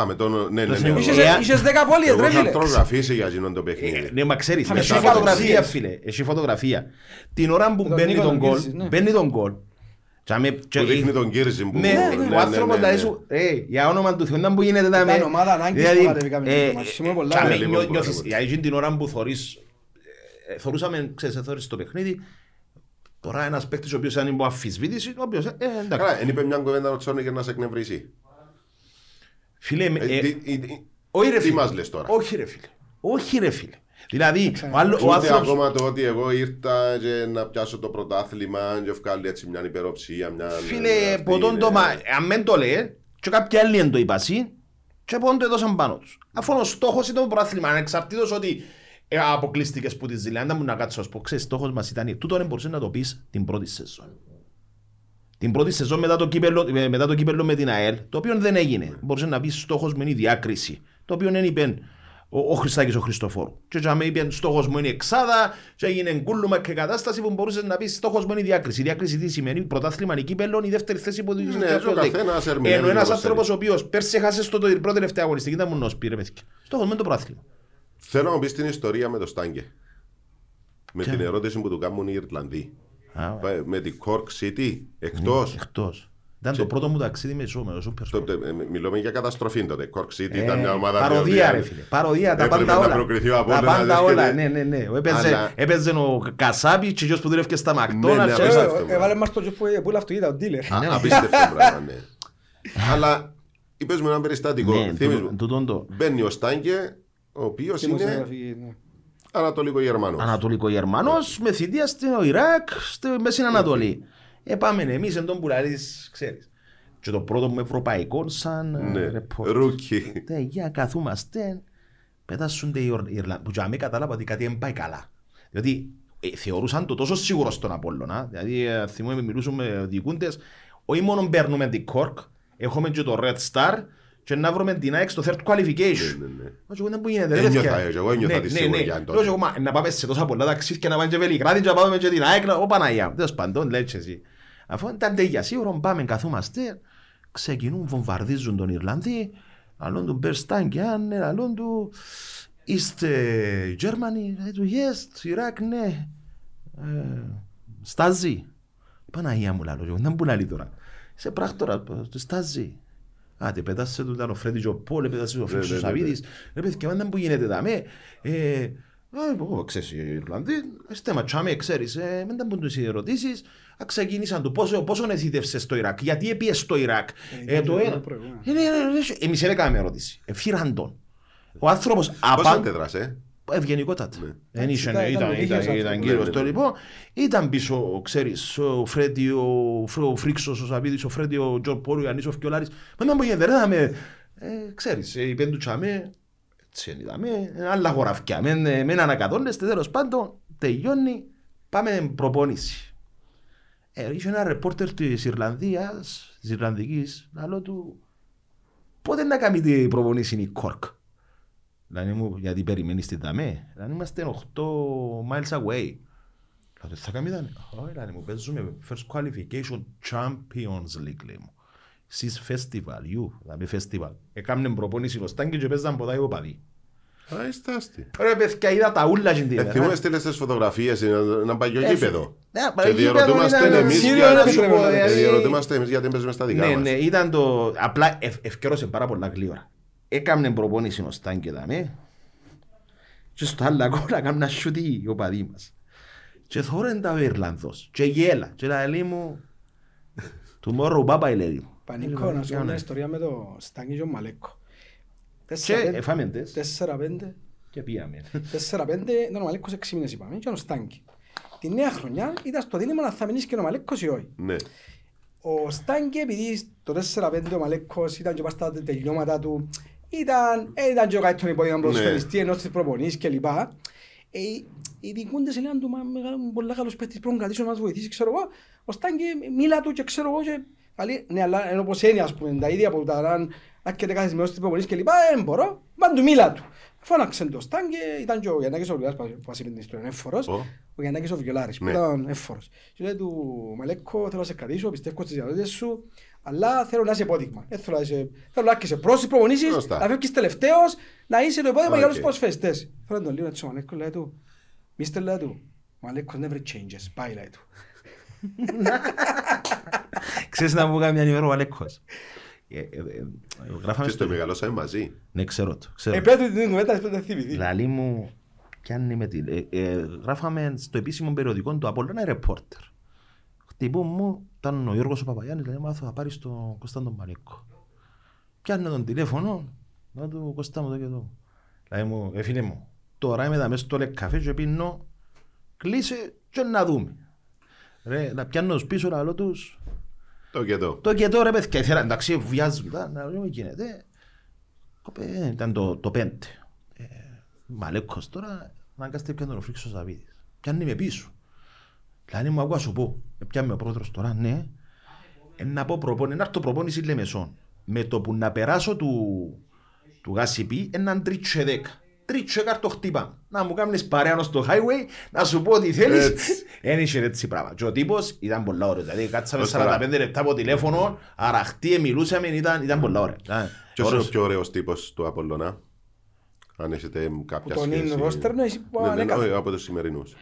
Α, με τον... Ναι, ναι, Το ναι. σημείο- εγώ- Είχες- Ε, Είχες δέκα πόλιες, Εγώ ρε είχα φίλε. τρογραφήσει για εκείνον το Ε, παιχνίδι. Ναι, μα ξέρεις, Είχαμε έχει και φωτογραφία φωτογραφίες. φίλε, έχει φωτογραφία. Την ώρα που τον μπαίνει Νίκο τον τον γκολ, Κύρζη, ναι. μπαίνει τον γκολ. Και άμε- και- Που δείχνει τον Κύρζη που... Ναι, ο άνθρωπος δηλαδή σου, ε, για όνομα του Θεού, να που γίνεται τα Ήταν ομάδα ανάγκης που κατεβήκαμε ε, το μάτι. Σημαίνει πολλά. και άμε Ναι, λοιπόν, νιώ- νιώθεις, πολλά. για εκείνη την ώρα που θωρείς, ε, θωρούσαμε, ξέρεις, θωρείς το παιχνίδι, τώρα ένας παίκτης ο οποίος ήταν υπό αμφισβήτηση, ο οποίος, ε, εντάξει. Καλά, εν είπε μια κουβέντα ο Τσόνικερ να σε εκνευρίσει. Φίλε, με- Ε, ε, τι- τι- τι- όχι ρε Τι φίλε. μας λες τώρα; Όχι ρε φίλε. Όχι ρε φίλε. Δηλαδή, ο, άλλο, Και ο ούτε άνθρωπος... ακόμα το ότι εγώ ήρθα και να πιάσω το πρωτάθλημα και βγάλει έτσι μια υπεροψία, μια... Φίλε, αυτή ποτόν είναι- το μα... Αν δεν το λέει, και κάποιοι άλλοι δεν το είπασαι, και ποτόν το έδωσαν πάνω τους. Αφού ο στόχος ήταν το πρωτάθλημα, ανεξαρτήτως ότι ε, αποκλείστηκες που τη ζηλιά, αν δεν μου να κάτσω να σου πω, ξέρεις, στόχος μας ήταν, τούτο δεν μπορούσες να το πεις την πρώτη σεζόν. Την πρώτη σεζόν μετά το κύπελο, ε, μετά το κύπελο με την ΑΕΛ, το οποίο δεν έγινε. Μπορούσες να πεις στόχος μου είναι η διάκριση. Το οποίο δεν είπε ο, ο Χριστάκης ο Χριστοφόρου. Και για με είπε στόχος μου είναι η εξάδα και έγινε κούλουμα και κατάσταση που μπορούσες να πεις στόχος μου είναι η διάκριση. Η διάκριση τι σημαίνει, πρωτάθλημα είναι κύπελο, η δεύτερη θέση που Ναι, το καθένας ερμηνεύει Ενώ ένας όπως άνθρωπος ο θέλει. οποίος πέρσι έχασε στο το πρώτο τελευταίο αγωνιστική, ήταν μονός πήρε παιδιά. Στόχος μου είναι το πρωτάθλημα. Θέλω να μου πεις την ιστορία με το Στάγκε. Με Ποια; την ερώτηση που του κάνουν οι Ιρλανδοί. Α, Πα- Με την Cork City, εκτός. Εκτός. Ήταν το πρώτο μου ταξίδι με σώμα, με Super Το- το- ε, Μιλούμε για καταστροφή τότε. Cork City Ε, ήταν μια ομάδα. η Παροδία οποία ρε φίλε. Παροδία, τα έπρεπε πάντα να όλα. προκριθεί ο Τα Απόλλωνας, πάντα και όλα. δεν- Ναι, ναι, ναι. Έπαιζε, Αλλά- έπαιζε ο Κασάπης και ο που δουλεύει στα Ναι, ναι, Μακτόναλτς. και- απίστευτο. Ε, Έβαλε μας το τζο που που είναι αυτοκίνητα, ο dealer. Α, Απίστευτο πράγμα, ναι. Αλλά είπες μου ένα περιστατικό. Ναι, Θύμεις τούτο- μου. τούτον το Μπαίνει ο Στάγκε, ο οποίος είναι Δημοσιογραφική, ναι. Ανατολικό Γερμανός. Ανατολικό Γερμανός με θητεία στο Ιράκ, στη Μέση Ανατολή. Ε, πάμε εμείς εν τον που λαλείς, ξέρεις. Και το πρώτο μου ευρωπαϊκό σαν ε, Ναι, report. rookie. Τε, για καθούμαστε, πετάσσονται οι Ιρ- Ιρλανδοί. Που για μένα κατάλαβα ότι κάτι δεν πάει καλά. Διότι ε, θεωρούσαν το τόσο σίγουρο στον Απόλλωνα. Δηλαδή, ε, θυμούμαι, μιλούσαμε με διοικούντες, όχι μόνο παίρνουμε την Cork, έχουμε και το Red Star και να βρούμε την ΑΕΚ στο third qualification. Ναι, ναι, ναι. Μα εγώ δεν που γίνεται, ρε Ένιωθα, παιδιά. εγώ ένιωθα Ναι, τη ναι, σιγουριά ναι. τότε. Λέω και εγώ, μα, Να πάμε σε τόσα πολλά ταξίδια να πάμε και Βελιγράδι και να πάμε και την ΑΕΚ. Ω Παναγία. Τέλος πάντων, λέει και εσύ. Αφού ήταν τέλεια σίγουρο, πάμε καθόμαστε, ξεκινούν, βομβαρδίζουν τον Ιρλανδί, αλλόν του Μπερστάν και αν, αλλόν του είστε Germany, λέει του yes, Ιράκ, ναι. Ε, Στάζει. Παναγία μου λαλό, δεν που λαλεί τώρα. Είσαι πράκτορα, του στάζει. Άντε, πετάσε του ήταν ο Φρέντι και ο Πόλ, πετάσε ο Φρέντι ναι, ο ναι, Σαββίδης. Ρε παιδιά, δεν που γίνεται δαμέ. Ε, α, εγώ, ξέρεις, οι Ιρλανδοί, είστε ματσάμε, ξέρεις, ε, μην τα πούν τους οι ερωτήσεις. Α, ξεκίνησαν του πόσο, πόσο νεθίδευσες στο Ιράκ, γιατί έπιες στο Ιράκ. Ε, Ε, το το ένα. προηγούμενο. Ε, ναι, ναι, ναι, Εμείς δεν έκαναμε ερώτηση. Ε, φύραν τον. Ο άνθρωπος Πώς απάν... αντέδρασε; Ευγενικότατα. Δεν Εντάξει, είχε, ήταν- ήταν, ήταν ήταν, ηλίθιος ήταν, άνθρωπος. κύριος Ναι, το ναι. λοιπόν. Ήταν πίσω, ξέρεις, ο Φρέντι, ο, Φρ- ο Φρίξος, ο Σαββίδης, ο Φρέντι, ο Τζορ Πόλου, ο Ιαννής, ο Φκιολάρης. Μα να μου γίνεται, ρε, με, ε, ξέρεις, ε, είπεν του τσάμε, έτσι είναι, είδαμε, ε, άλλα χωραφκιά, μεν, ε, μεν ανακατώνεστε, τέλος πάντων, τελειώνει, πάμε προπόνηση. Ε, είχε ένα ρεπόρτερ της Ιρλανδίας, της Ιρλανδικής, λαλό του, πότε να κάνει την προπονήση η Κόρκ. Δηλαδή μου, γιατί περιμένεις την δαμέ; Δηλαδή είμαστε 8 miles away. Δηλαδή θα κάνει δαμέ. Όχι, δηλαδή μου παίζουμε first qualification Champions League, λέει μου. Σεις festival, you, δηλαδή festival. Έκαμε προπόνηση ο Στάγκη και παίζαν ποτά οι οπαδοί. Α, είστε άστι. Ρε παιδιά, είδα τα ούλα στην Ε, τίδα. θυμούμε στείλες τις φωτογραφίες, είναι ένα παλιό Ε, γήπεδο. Ναι, Και παλιό γήπεδο διερωτούμαστε ήταν εμείς Σύριο, για- να σου πω, Ε, Ε, δηλαδή- διερωτούμαστε εμείς γιατί παίζουμε στα δικά Ναι, μας. ναι, ήταν το. Απλά ευ, ευκαιρώσε πάρα πολλά γλύωρα. Έκαμνε προπόνηση ο Στάγκη δαμέ. Και στο άλλο ακόμα έκαμε να σιούτει ο παδί μας. Και θόρεν τα ο Ιρλανδός. Και γέλα. Και λέει μου. Tomorrow bye bye λέει μου. Πανικό, να σου πω Ναι. μια ιστορία με το Στάνκι και ο Μαλέκο. Και Τέσσερα πέντε- εφάμε τες. τέσσερα πέντε, Και πήγαμε. τέσσερα πέντε, ήταν ο Μαλέκος έξι μήνες είπαμε και ο Στάνκι. Τη νέα χρονιά ήταν στο δίλημα αν θα μείνεις και ο Μαλέκος ή όχι. Ναι. Ο Στάνκι επειδή το 4-5 ο Μαλέκος ήταν και πας στα τελειώματα του ήταν, ε, ήταν και ο καλύτερο υπόδειγμα Ναι. προσφαιριστή ενώ στις προπονήσεις και λοιπά. Ε, οι διοικούντες έλεγαν του «Μα, μεγάλο- πολλά καλός παίχτης πρέπει να κρατήσει να μας βοηθήσει ξέρω εγώ. Ο Στάνκι μίλα του και ξέρω εγώ και καλή, ναι αλλά ενώ πως είναι ας πούμε τα ίδια που τα ραν άκεται κάθε σημείο στις προπονήσεις και λοιπά δεν μπορώ. Πάνε του μίλα του. Φώναξε το Στάνκι, ήταν και ο Γιαννάκης ο Βιολάρης που μας είπε την ιστορία, είναι εφόρος. Ω. Ο Γιαννάκης ο Βιολάρης που Ναι. ήταν εφόρος. Και λέει του Μαλέκο θέλω να σε κρατήσω, πιστεύω στις διαδότητες σου, αλλά θέλω να είσαι υπόδειγμα. Δεν θέλω να είσαι, θέλω να έρχεσαι προς τις προπονήσεις, Σωστά. να φεύγεις τελευταίος, να είσαι το υπόδειγμα για Οκ. όλους τους προσφαιριστές. Θέλω να τον λίγο έτσι ο Μαλέκο λέει του, Μίστερ λέει του, Μαλέκος never changes, πάει λέει του. Ξέρεις να μου κάνει μια ημέρα ο Αλέκος. Ε, ε, ε, Γράφαμε Και στο... το μεγαλώσαμε μαζί. Ναι, ξέρω το. ξέρω Ε, το. πέτω την κουβέντα, πέτω την θυμηθεί. Λαλή μου, πιάνει με τη... Ε, ε, γράφαμε στο επίσημο περιοδικό του Απόλλωνα ρεπόρτερ. Χτυπούν μου, ήταν ο Γιώργος ο Παπαγιάννης, λέει, μάθω θα πάρεις τον Κωνσταντον Μαλέκο. Πιάνε τον τηλέφωνο, να του Κωστά μου το και το. Λέει μου, ε φίλε μου, τώρα είμαι εδώ μέσα στο λεκκαφέ και πίνω, κλείσε και να δούμε. Ρε, να πιάνω τους πίσω να λέω τους, Το και το. το και τώρα παιδιά, ήθελα, εντάξει, βιάζουν, τα, να δούμε τι γίνεται. Κοπέ, ήταν το, το πέντε. Ε, Μαλέκος τώρα, αναγκάστηκε πια να τον φρίξω ο Σαββίδης. Πιάνει με πίσω. Δηλαδή μου ακούω να σου πω, ε, πιάνει ο πρόεδρος τώρα, ναι, ε, να πω προπόνηση, να έρθω προπόνηση Λεμεσόν. Με το που να περάσω του, του γάσιπι, έναν τρίτσε δέκα. Τρίτσε κάρτο χτύπα. Να μου κάνεις παρέα στο highway, να σου πω ό,τι θέλεις. Έτσι. Εν είχε έτσι πράγμα. Και ο τύπος ήταν πολλά ωραία. Δηλαδή κάτσαμε Ως 45 τώρα. λεπτά από τηλέφωνο, αραχτή, μιλούσαμε, ήταν, ήταν πολλά ωραία. Ε, Ποιος είναι ο ωραίος. πιο ωραίος τύπος του Απολλωνά. Αν έχετε κάποια Που τον σχέση. είναι ρόστερ, ναι, εσύ που Ναι, ναι, ανέκαθεν. όχι, από τους σημερινούς.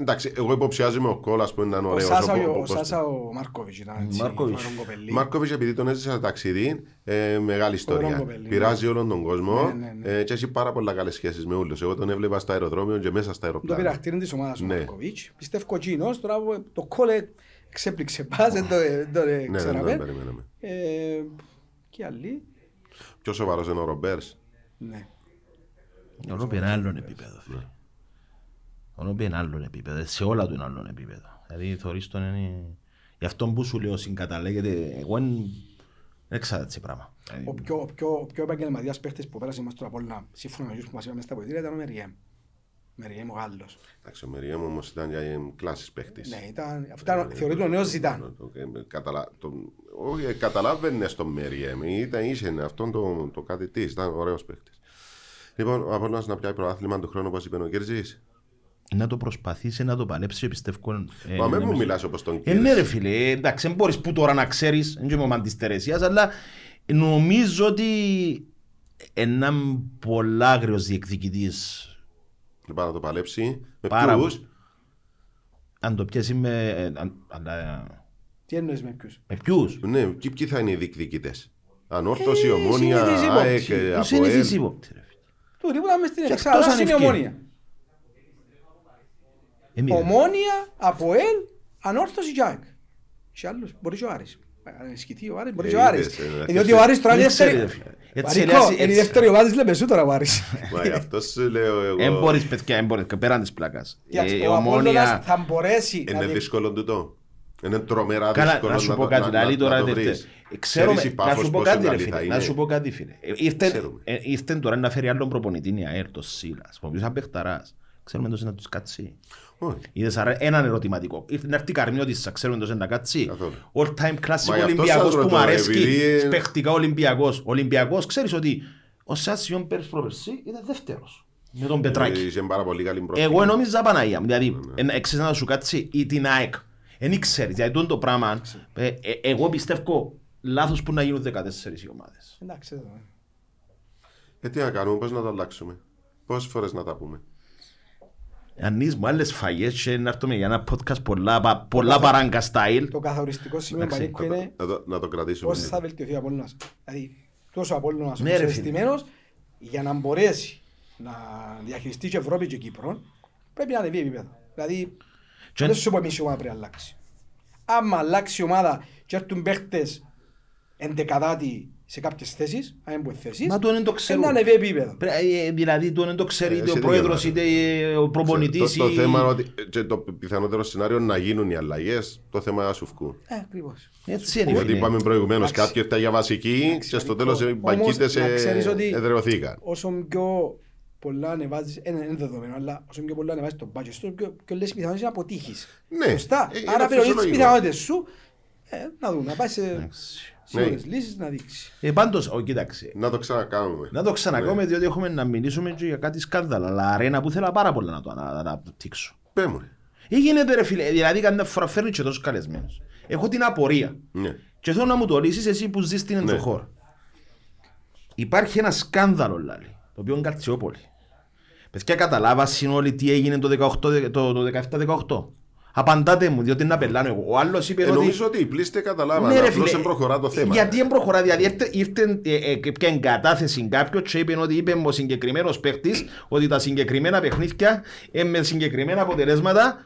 Εντάξει, εγώ υποψιάζομαι ο Κόλας που είναι Ο ωραίος. Σάσα, οπό- ο όπως- Σάσα ο Μάρκοβιτς ήταν έτσι, Μάρκοβιτς. φοβερό κοπελί. Μάρκοβιτς επειδή τον έζησα ταξίδι, ε, μεγάλη ιστορία. κοπέλι, Πειράζει όλον τον κόσμο Ναι, ναι, ναι. ε, και έχει πάρα πολλά καλές σχέσεις με όλους. Εγώ τον έβλεπα στο αεροδρόμιο και μέσα στα Το πήρα αεροπλάνα. χτύριν της ομάδας ο Ναι. Μάρκοβιτς. Πιστεύω εκείνος, τώρα που το κόλλε ξέπληξε πας, δεν το- δεν το Ναι, δεν ξέραμε. τον περιμέναμε. Ε, Και άλλοι, Πιο σοβαρός είναι ο Ρομπέρς. ναι. Ο Ρόμπι είναι άλλον επίπεδο. Φίλε. Ο Ρόμπι είναι άλλον επίπεδο. Σε όλα του είναι άλλον επίπεδο. Δηλαδή θωρείς τον είναι... Γι' αυτό που σου λέω συγκαταλέγεται, εγώ δεν δεν ξέρω έτσι πράγμα. Δηλαδή, Ο πιο, ο πιο, ο πιο επαγγελματίας παίχτης που πέρασε μας τώρα από όλα, σύμφωνα με τους που μας είπαμε στα ποητήρια, ήταν ο Μεριέμ. Μεριέμ ο Γάλλος. Εντάξει, ο Μεριέμ όμως ήταν για ε, κλάσης παίχτης. Ναι, ήταν, αυτό ήταν, θεωρείται ο νέος Ζητάν. Το- ε, καταλα- το- Όχι, ε, καταλάβαινες στον Μεριέμ. Ήταν είχε αυτόν το, το κάτι της. Ήταν ωραίος παίχτης. Λοιπόν, ο Απόλλωνας να πιάει προάθλημα του χρόνου όπως είπε ο Κέρζης. Να το προσπαθήσει να το παλέψει και πιστεύω... ε, Μα μην να μου μην- μιλάς όπως τον Ε, ναι ρε Κέρζης. φίλε, εντάξει, δεν μπορείς που τώρα να ξέρεις, δεν είμαι ο μαν της Τερεσίας, αλλά νομίζω ότι έναν πολλά άγριος διεκδικητής, Λοιπόν, να το παλέψει. Με Πάρα ποιους; αν το πιέσει με... ε, αν- αλλά, Τι εννοείς με ποιους; με ποιους; Ναι, και ποιοι θα είναι οι διεκδικητές; Ανόρθωση, Ε, ομόνια, συνήθις ύποπτη. ΑΕΚ, Τους είναι ΑΠΟΕΛ. ύποπτη, ρε φίλε. Του που ήταν μες στην Και εξάδα, εκτός είναι η αν ευκαιρία. ομόνια. Ε, μη, ρε. Ομόνια, Αποέλ, Ανόρθωση και ΑΕΚ. Και άλλους, μπορεί και ο Άρης. Αν ενισχυθεί ο Άρης, μπορεί και ο Ε, Άρης. είδες, ε, Ε, εντάξει. Διότι ο Άρης τώρα είναι Δεν ξέρει, δεύτερη. ρε φίλε. Έτσι, Βαρικό, έτσι, είναι η έτσι. δεύτερη ομάδα της Λεμεσού τώρα ο Άρης. Μα γι' αυτό σου λέω εγώ. Εν μπορείς παιδιά, εν μπορείς, και πέραν της πλάκας. Κοιτάξτε, Ε, Ο Απόλλωνας ομόνια... θα μπορέσει να Είναι δει- δύσκολο τούτο. Είναι τρομερά Καλά, δύσκολο να σου πω το- κάτι, να- δηλαδή να- τώρα να το δευτε- βρεις. Ξέρουμε, Ξέρεις η να Πάφος σου πω πόσο κάτι ρε καλή φίλε, θα να είναι. σου πω κάτι φίλε. Ε, Ήρθε, Ξέρουμε. ε, ήρθε τώρα να φέρει άλλον προπονητή η ΑΕΛ, το Σίλας, ο οποίος ήταν παιχταράς. Ξέρουμε τόσο να τους κάτσει. Όχι. Είδες άρα έναν ερωτηματικό. Ήρθε να έρθει Καρμιώτης, ξέρουμε τόσο να κάτσει. Καθόλου. All time classic Μα γι' αυτό Ολυμπιακός σας που μου ρωτώ, αρέσει. επειδή- Παιχτικά Ολυμπιακός. Ο Ολυμπιακός ξέρεις ότι ο Σάσιον πέρυσι προπερσί ήταν δεύτερος. Με τον Πετράκη. Είσαι πάρα πολύ καλή πρώτη. Εγώ νόμιζα Παναγία μου, δηλαδή Ναι, έξερες να σου κάτσει ή την ΑΕΚ. Εν ήξερες, δηλαδή τούτο το πράγμα, ε, ε, εγώ πιστεύω λάθος που να γίνουν 14 οι ομάδες. Εντάξει, εδώ, ε. Ε, τι να κάνουμε, πώς να το αλλάξουμε; Πόσες φορές να τα πούμε; Αν μου άλλες φαγές και να έρθουμε για ένα podcast πολλά, πα- πολλά παράγκα style. Το καθοριστικό σημείο Εντάξει, Πανίκο είναι Να το, να το κρατήσουμε. πώς θα βελτιωθεί ο Απόλλωνας. Δηλαδή, τόσο ο Απόλλωνας Ναι, όπως ρε, είναι φίλε. στημένος, για να μπορέσει να διαχειριστεί και Ευρώπη και Κύπρο, πρέπει να ανεβεί επίπεδο. Δηλαδή, Και- δεν σου πω εμείς η ομάδα πρέπει να αλλάξει. Άμα αλλάξει η ομάδα και έρθουν παίχτες εντεκαδάτοι σε κάποιες θέσεις, αν είναι θέσεις, Μα το δεν το να ξέρουν. ανεβεί επίπεδο. Πρέ- ε, Δηλαδή το δεν το ξέρει Ε, είτε ο εσύ τι πρόεδρος διαβάζεις. είτε ε, ο προπονητής. Το, το ή- θέμα είναι ότι και το πιθανότερο σενάριο είναι να γίνουν οι αλλαγές. Το θέμα είναι να σου βγουν. Ε, ακριβώς. Έτσι είναι. Γιατί φίλε. είπαμε προηγουμένως, Εντάξει. κάποιοι ήρθαν για βασική Εντάξει, και στο Πανίκο. τέλος οι Όμως, μπακίτε να ξέρεις ότι- εδρεωθήκαν. όσο πιο πολλά ανεβάζεις, ε, είναι είναι δεδομένο, αλλά όσο πιο πολλά ανεβάζεις το budget σου, πιο, πιο λες πιθανότητες να αποτύχεις. Ναι, Σωστά. ε, είναι Άρα περιορίζεις τις φυσιολογικό. πιθανότητες σου, ε, να δούμε, να πάει σε Εντάξει. Σίγουρες Ναι. λύσεις να δείξεις. Ε, πάντως, ο, κοίταξε, Να το ξανακάνουμε. Να το Ναι. ξανακάμε διότι έχουμε να μιλήσουμε και για κάτι σκάνδαλα. Αλλά αρένα που θέλω πάρα πολλά να το ανα- να αναπτύξω. Πέ μου. ρε. Ε, γίνεται ρε φίλε, δηλαδή καμιά φορά φέρνει και τόσο καλεσμένος. Έχω την απορία. Ναι. Και θέλω να μου το λύσεις εσύ που ζεις στην Ναι. ενδοχώρα. Υπάρχει ένα σκάνδαλο λάλη, το οποίο είναι Καλτσιόπολη. Παιδιά καταλάβασαν όλοι τι έγινε το 18 το, το 17-18. Απαντάτε μου, διότι να πελάνω εγώ. Ο άλλος είπε Ε, ότι... νομίζω ότι οι πλήστε καταλάβαν. Ναι, ρε Απλώς φίλε, δεν προχωρά το θέμα. Γιατί δεν προχωρά, δηλαδή ήρθε, ήρθε ε, ε, και πια εγκατάθεση κάποιος και είπε ότι είπε ο συγκεκριμένος παίχτης ότι τα συγκεκριμένα παιχνίδια ε, με συγκεκριμένα αποτελέσματα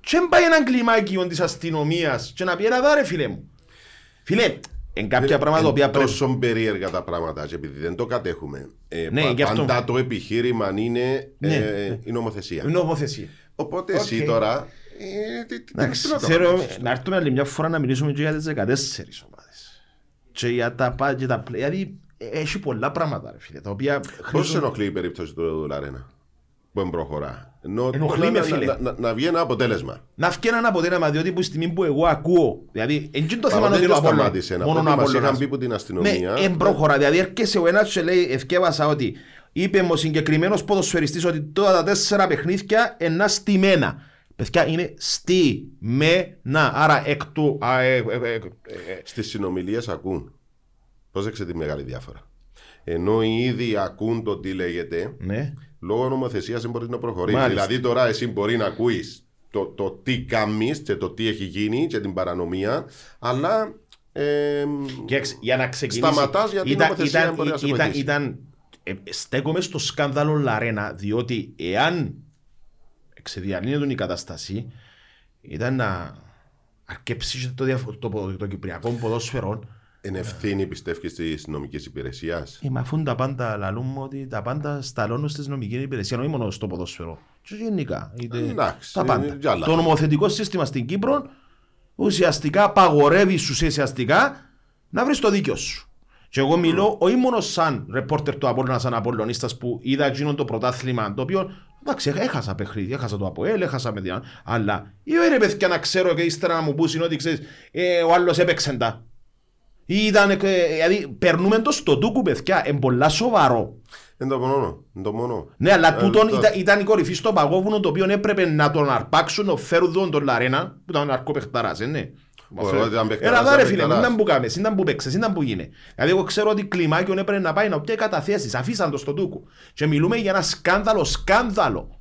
και δεν πάει έναν κλιμάκιο της αστυνομίας και να πει έλα εδώ ρε φίλε μου. Φίλε, Εν κάποια πράγματα τα οποία Είναι πρέπει. τόσο περίεργα τα πράγματα και επειδή δεν το κατέχουμε. Ε, Ναι, πα- γι' αυτό. Πάντα το επιχείρημα είναι Ναι, ε, η νομοθεσία. Είναι νομοθεσία. Οπότε Οκ. εσύ τώρα. Ε, τι- τι- Εντάξει, τι να το θέλω κάνεις. να έρθουμε άλλη μια φορά να μιλήσουμε και για τις 14 ομάδες. Και για τα πάντα και τα play. Δηλαδή, έχει πολλά πράγματα, ρε φίλε, τα οποία Πώς σε χρήζουν... ενοχλεί η περίπτωση του Λαρένα που δεν προχωρά; Ενώ Ενοχλεί να- με, να- φίλε. να- να- Να βγει ένα αποτέλεσμα. Να βγει ένα αποτέλεσμα, διότι που στιγμή που εγώ ακούω, δηλαδή, εν το θέμα Μα ότι δεν είναι το ο Απόλλωνας, σταμάτησε. Να μόνο πω ο ότι μας είχαν Απόλλωνας. πει από την Ναι, αστυνομία. εν προχωρά, δηλαδή έρχεσαι ο ένας και λέει, ευκέβασα ότι είπε μου ο συγκεκριμένος ποδοσφαιριστής ότι τώρα τα τέσσερα παιχνίδια είναι στημένα. Παιδιά, είναι στημένα. Άρα εκ του... α, ε, ε, ε, ε, ε, Στις συνομιλίες ακούν. Πρόσεξε τη μεγάλη διάφορα. Ενώ οι ίδιοι ακούν το τι λέγεται, Ναι. λόγω νομοθεσίας δεν μπορείς να προχωρήσεις. Μάλιστα. Δηλαδή τώρα εσύ μπορεί να ακούεις το, το τι κάνεις και το τι έχει γίνει και την παρανομία, αλλά. Ε, Και εξ- για να ξεκινήσει. Σταματάς γιατί η νομοθεσία δεν μπορεί να σε ήταν, βοηθήσει. ήταν, ε, στέκομαι στο σκάνδαλο Λαρένα, διότι εάν εξεδιανύεται η κατάσταση, ήταν να αρκέψει το, διαφο- το, ποδο- το κυπριακό ποδόσφαιρο. εν ευθύνη πιστεύεις της νομικής υπηρεσίας; Ε, μα αφού τα πάντα λαλούμε ότι τα πάντα σταλώνουν στις νομικές υπηρεσίες, όχι μόνο στο ποδόσφαιρο. Και γενικά. Είτε, Εντάξει, τα είναι πάντα. κι άλλα. Το νομοθετικό σύστημα στην Κύπρο ουσιαστικά απαγορεύει σου ουσιαστικά να βρεις το δίκιο σου. Και εγώ μιλώ όχι μόνο σαν ρεπόρτερ του Απόλλωνα, σαν Απολλωνίστας που είδα εκείνο το πρωτάθλημα το οποίο εντάξει έχασα παιχνίδι, έχασα το Αποέλ, έχασα με την αλλά ή ρε παιδιά να ξέρω και ύστερα να μου πούσουν ότι ξέρεις ε, ο άλλος έπαιξε τα. Ή Ήταν, ε, δηλαδή περνούμε το στο τούκου παιδιά, είναι πολλά σοβαρό. Είναι το μόνο. Είναι το μόνο. Ναι, αλλά Ε, τούτον το- ήταν, ήταν η κορυφή στο παγόβουνο το οποίο έπρεπε να τον αρπάξουν, να φέρουν τον τον Λαρένα, που ήταν ναρκοπαιχταράς, ε, ναι. Ωραία, ήταν παιχταράς, Έλα δά ρε ήταν φίλε, παιχταράς. μην που κάμες, μην που παίξες, μην που γίνει. Δηλαδή εγώ ξέρω ότι κλιμάκιον έπρεπε να πάει να πιάει καταθέσεις, αφήσαν το στο τούκου. Και μιλούμε για ένα σκάνδαλο, σκάνδαλο.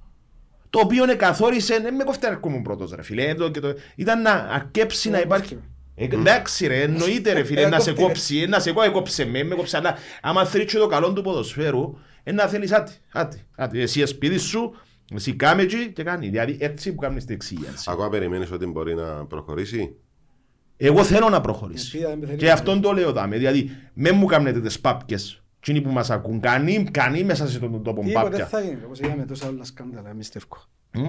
Το οποίο εκαθόρισε, δεν με κόφτε να έρχομαι πρώτος ρε φίλε, εδώ και το- ήταν να αρκέψει να υπάρχει. Ε, Εντάξει ρε, εννοείται ρε φίλε, Ε, να σε κόφτει, ρε. κόψει, ε, να σε κόψει, κόψε με, με κόψε, αλλά άμα θέλεις και το καλό του ποδοσφαίρου, ε, να θέλεις άτι, άτι, άτι, εσύ σπίτι σου, εσύ κάμε εκεί και κάνει, δηλαδή έτσι που κάνεις την εξήγηση. Ακόμα περιμένεις ότι μπορεί να προχωρήσει; Εγώ θέλω να προχωρήσει. Ελπίδα δεν πεθαίνει. Και αυτόν το λέω δάμε. Δηλαδή, με μου κάνετε τις πάπκες. Εκείνοι που μας ακούν, κανεί, κανεί μέσα σε τον τόπο Τίποτε πάπκια. θα γίνει. Όπως έγινε με τόσα άλλα σκάνδαλα, εμείς τεύκω. Μμ;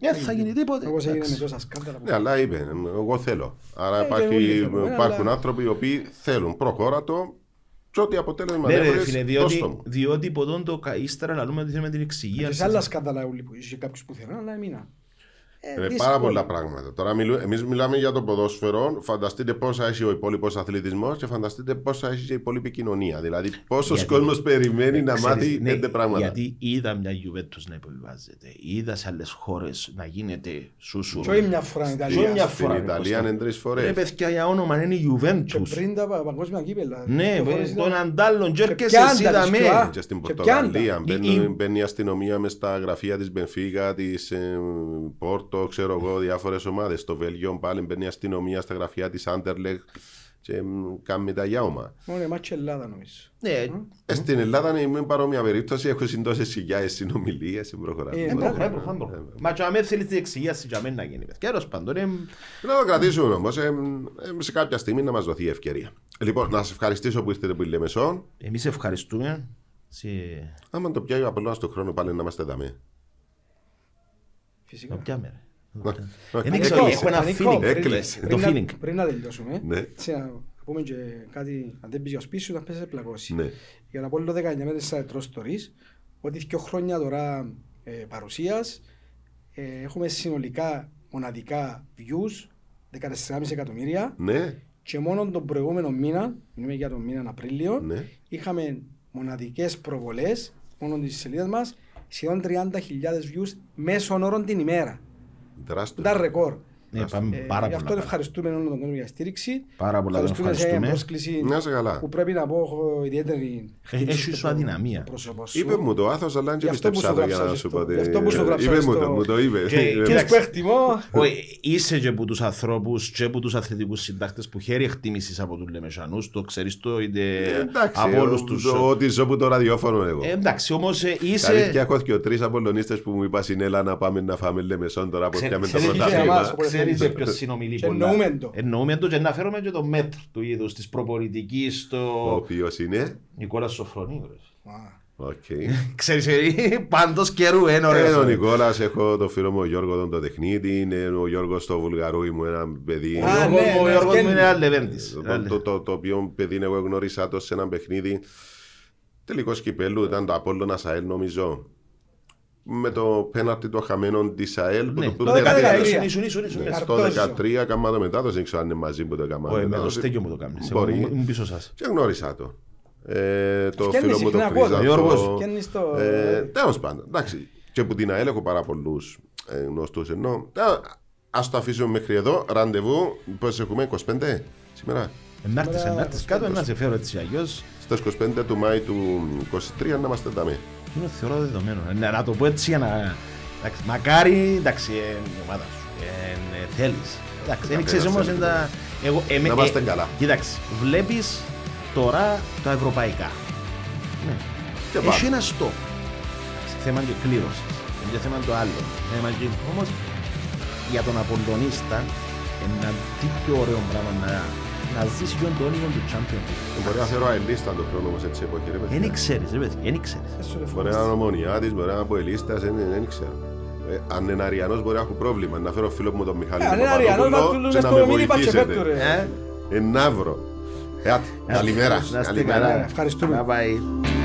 Δεν θα γίνει τίποτε. Όπως έγινε με Εντάξει. τόσα σκάνδαλα. Ναι, αλλά είπε, εγώ θέλω. Άρα Ε, υπάρχει, και όλοι θέλουμε, υπάρχουν αλλά- άνθρωποι οι οποίοι θέλουν. Προχώρα το. Και ό,τι αποτέλεσμα Ναι δεν ρε βρεις, φίλε, δώσ' το διότι, μου. διότι ποτόν το κα- ύστερα λαλούμε ότι θέλουμε την Και εξηγία. σε άλλα σκάνδαλα όλοι που είχε κάποιους που θέλουν, αλλά έμειναν. Ε, Είναι δύσκολο. πάρα πολλά πράγματα. Τώρα μιλού, εμείς μιλάμε για το ποδόσφαιρο. Φανταστείτε πόσα έχει ο υπόλοιπος αθλητισμός και φανταστείτε πόσα έχει και η υπόλοιπη κοινωνία. Δηλαδή, πόσος Γιατί- κόσμος περιμένει να Ξέρεις, μάθει ναι, πέντε πράγματα. Γιατί είδα μια Juventus να υποβιβάζεται. Είδα σε άλλες χώρες να γίνεται σούσου. Και όχι μια φορά στην Και όχι Ιταλία. μια Στην φορά, ρε, Ιταλία Κώστα. είναι τρεις Ρε φορές. παιδιά για όνομα είναι η Και Juventus. πριν τα πα- παγκόσμια κύπελα. Ναι, δύο φορές τον ήταν- αντάλλον και έρχεσαι πιάντα εσύ τις δαμέ. πιο α- Και στην και Πορτογαλία πιάντα. Η- η- μπαίνει, μπαίνει η αστυνομία μες στα γραφεία της Μπενφίγα, της Πόρτο, ξέρω εγώ, διάφορες ομάδες. Στο Βέλγιο πάλι μπαίνει η αστυνομία στα γραφεία της Άντερλεγ και μ, κάνει τα γιάωμα. Μόνο η μάτια Ελλάδα νομίζω. Ναι, Ε, στην Ελλάδα είναι παρόμοια περίπτωση. Έχω συντώσει χιλιάδε συνομιλίες. Προχωράμε. Ε, δεν ναι, προχωράει, ναι, προχωράει, προχωράει. Μα και αν θέλεις την εξηγίαση για μένα να γίνει. παιδιά. Τέλος πάντων, ε, Να το κρατήσουμε όμως. σε κάποια στιγμή να μας δοθεί η ευκαιρία. Λοιπόν, να σας ευχαριστήσω που ήρθατε που η Λεμεσόν. εμείς ευχαριστούμε. Σε... Άμα το πιάει ο απλό στον χρόνο πάλι να είμαστε δαμέ. Φυσικά. Το πιάμε, ρε. Όχι, Δεν όχι. ξέρω, Έκλεισε. έχω ένα Νικό, feeling. πριν- Έκλεισε. πριν Το να- feeling. Πριν να τελειώσουμε, Ναι. έτσι, να πούμε και κάτι, αν δεν πήγε ο σπίτι σου, να πέσει σε πλακώσει. Ναι. Για να πω το 19 με 4 τρως stories, ότι δύο χρόνια τώρα ε, παρουσίας, ε, έχουμε συνολικά μοναδικά views, 14,5 εκατομμύρια Ναι, και μόνο τον προηγούμενο μήνα, μιλούμε για τον μήνα Απρίλιο, ναι. είχαμε μοναδικές προβολές, μόνο της σελίδας μας, σχεδόν 30.000 views μέσων όρων την ημέρα. Τεράστιο. Ήταν ρεκόρ. Ναι, πάμε Ε, πάρα γι' πολλά. αυτό καλά. ευχαριστούμε όλον τον κόσμο για στήριξη. Πάρα πολλά τον Ευχαριστούμε σε ευχαριστούμε. πρόσκληση Να είσαι καλά. που πρέπει να πω έχω ιδιαίτερη έχεις χτύπηση σου στο αδυναμία. πρόσωπό σου. Είπε μου το άθος, αλλά δεν Γι' αυτό που σου πιστέψα το για γράψα να στο- σου πω ότι... γι' αυτό που σου γράψα Είπε μου στο- το, μου το είπε. Και- Ε, και- Και εντάξει. που εκτιμώ, Όχι, είσαι και από τους ανθρώπους και από τους αθλητικούς συντάκτες που χαίρει εκτίμησης από τους Λεμεσανούς, το ξέρεις το, είτε Ε, Εντάξει, από όλους ο- τους... το- ότι ζω που το ραδιόφωνο εγώ. Ε, Εντάξει, όμως ε, Τα αλήθεια είσαι... έχω και ο τρεις απολωνίστες που μου είπα συνέλα να πάμε να φάμε λεμεσόν τώρα που Ξε- πιάμε το ξέρεις, για εμάς, πρωτάθλημα. Όπως Ξέρεις Δεν είπε ποιος συνομιλεί Και πολλά. εννοούμε το. Εννοούμε το και να φέρουμε και το μέτρο του είδους της προπολιτικής Ο στο οποίος είναι; Νικόλας Σοφρονίου. ρε. Α, Οκ. Ξέρεις, ε, πάντως καιρού είναι Ε, ωραίος. ο Νικόλας, έχω το φίλο μου ο Γιώργος τον το τεχνίτη, είναι ο Γιώργος το Βουλγαρούι μου, ένα παιδί. Ο Α, Γιώργος ναι, μου- ο ναι, Γιώργος μου ευκαινεί. είναι ένα λεβέντης. Το, το, το, το οποίο παιδί εγώ γνώρισα το σε ένα παιχνίδι τελικό κυπέλου, ήταν το Απόλλωνας ΑΕΛ νομίζω. Με το πέναρτι το χαμένο της ΑΕΛ που Ναι, το το που 13. ήσουν, ήσουν, ήσουν, ήσουν. Ναι, μέσα. Στο Καρτόζιο. 13 κάμα το μετάδοση, δεν ξέρω αν είναι μαζί που το έκανα. Όχι, με το μετάδοση. στέκιο μου το κάνεις. Μπορεί. Εγώ ήμουν πίσω σας. Και γνώρισα το. Ε, το Ευκαινεί φίλο μου το συχνά από εδώ. Χρήζανθο. Γιώργος. Ευκαινεί στο- Ε, Τέλος πάντων, εντάξει. Και από την ΑΕΛ έχω πάρα πολλούς γνωστούς ενώ. Α το αφήσουμε μέχρι εδώ. Ραντεβού, πώς έχουμε, 25 σήμερα; Ενάρτης, ενάρτης, κάτω να σε φέρω έτσι αλλιώς. Στι 25 του Μάη του 23 να είμαστε ταμεί. Είναι θεωρώ δεδομένο. Ε, Να, να το πω έτσι για να... Εντάξει, μακάρι, εντάξει, ε, η ομάδα σου. Ε, ε, θέλεις. Εντάξει, δεν ξέρεις όμως είναι τα... Εγώ, ε, με- Να είμαστε ε, καλά. Κοίταξε, βλέπεις τώρα τα ευρωπαϊκά. Ναι. Και Έχει πάμε. ένα στόχο. Εντάξει, Θέμα και κλήρωσης. Είναι και θέμα το άλλο. Θέμα και... Όμως για τον Απολλωνίστα είναι ένα τι πιο ωραίο πράγμα να, να ζήσει και το όνειρο του Champions League. Μπορεί να θεωρώ αελίστα το χρόνο όμω έτσι εποχή. ρε παιδιά. Δεν ξέρεις, ρε παιδί, δεν ξέρεις. έσου ρε Μπορεί να φοβάσαι. είναι ομονιάτης, μπορεί να είναι από ελίστα, δεν δεν ξέρω. Ε, αν είναι Αριανός μπορεί να έχω πρόβλημα. Να φέρω φίλο μου τον Μιχάλη Ε, Αν τον είναι Αριανός, Παπαδόπουλο μα και του να λες με το μήνυμα και φέτο βοηθήσετε. ρε. Ε, Ε, να βρω. Ε, άτε, Καλημέρα. να είστε Καλημέρα. καλά. Ευχαριστούμε. Bye bye.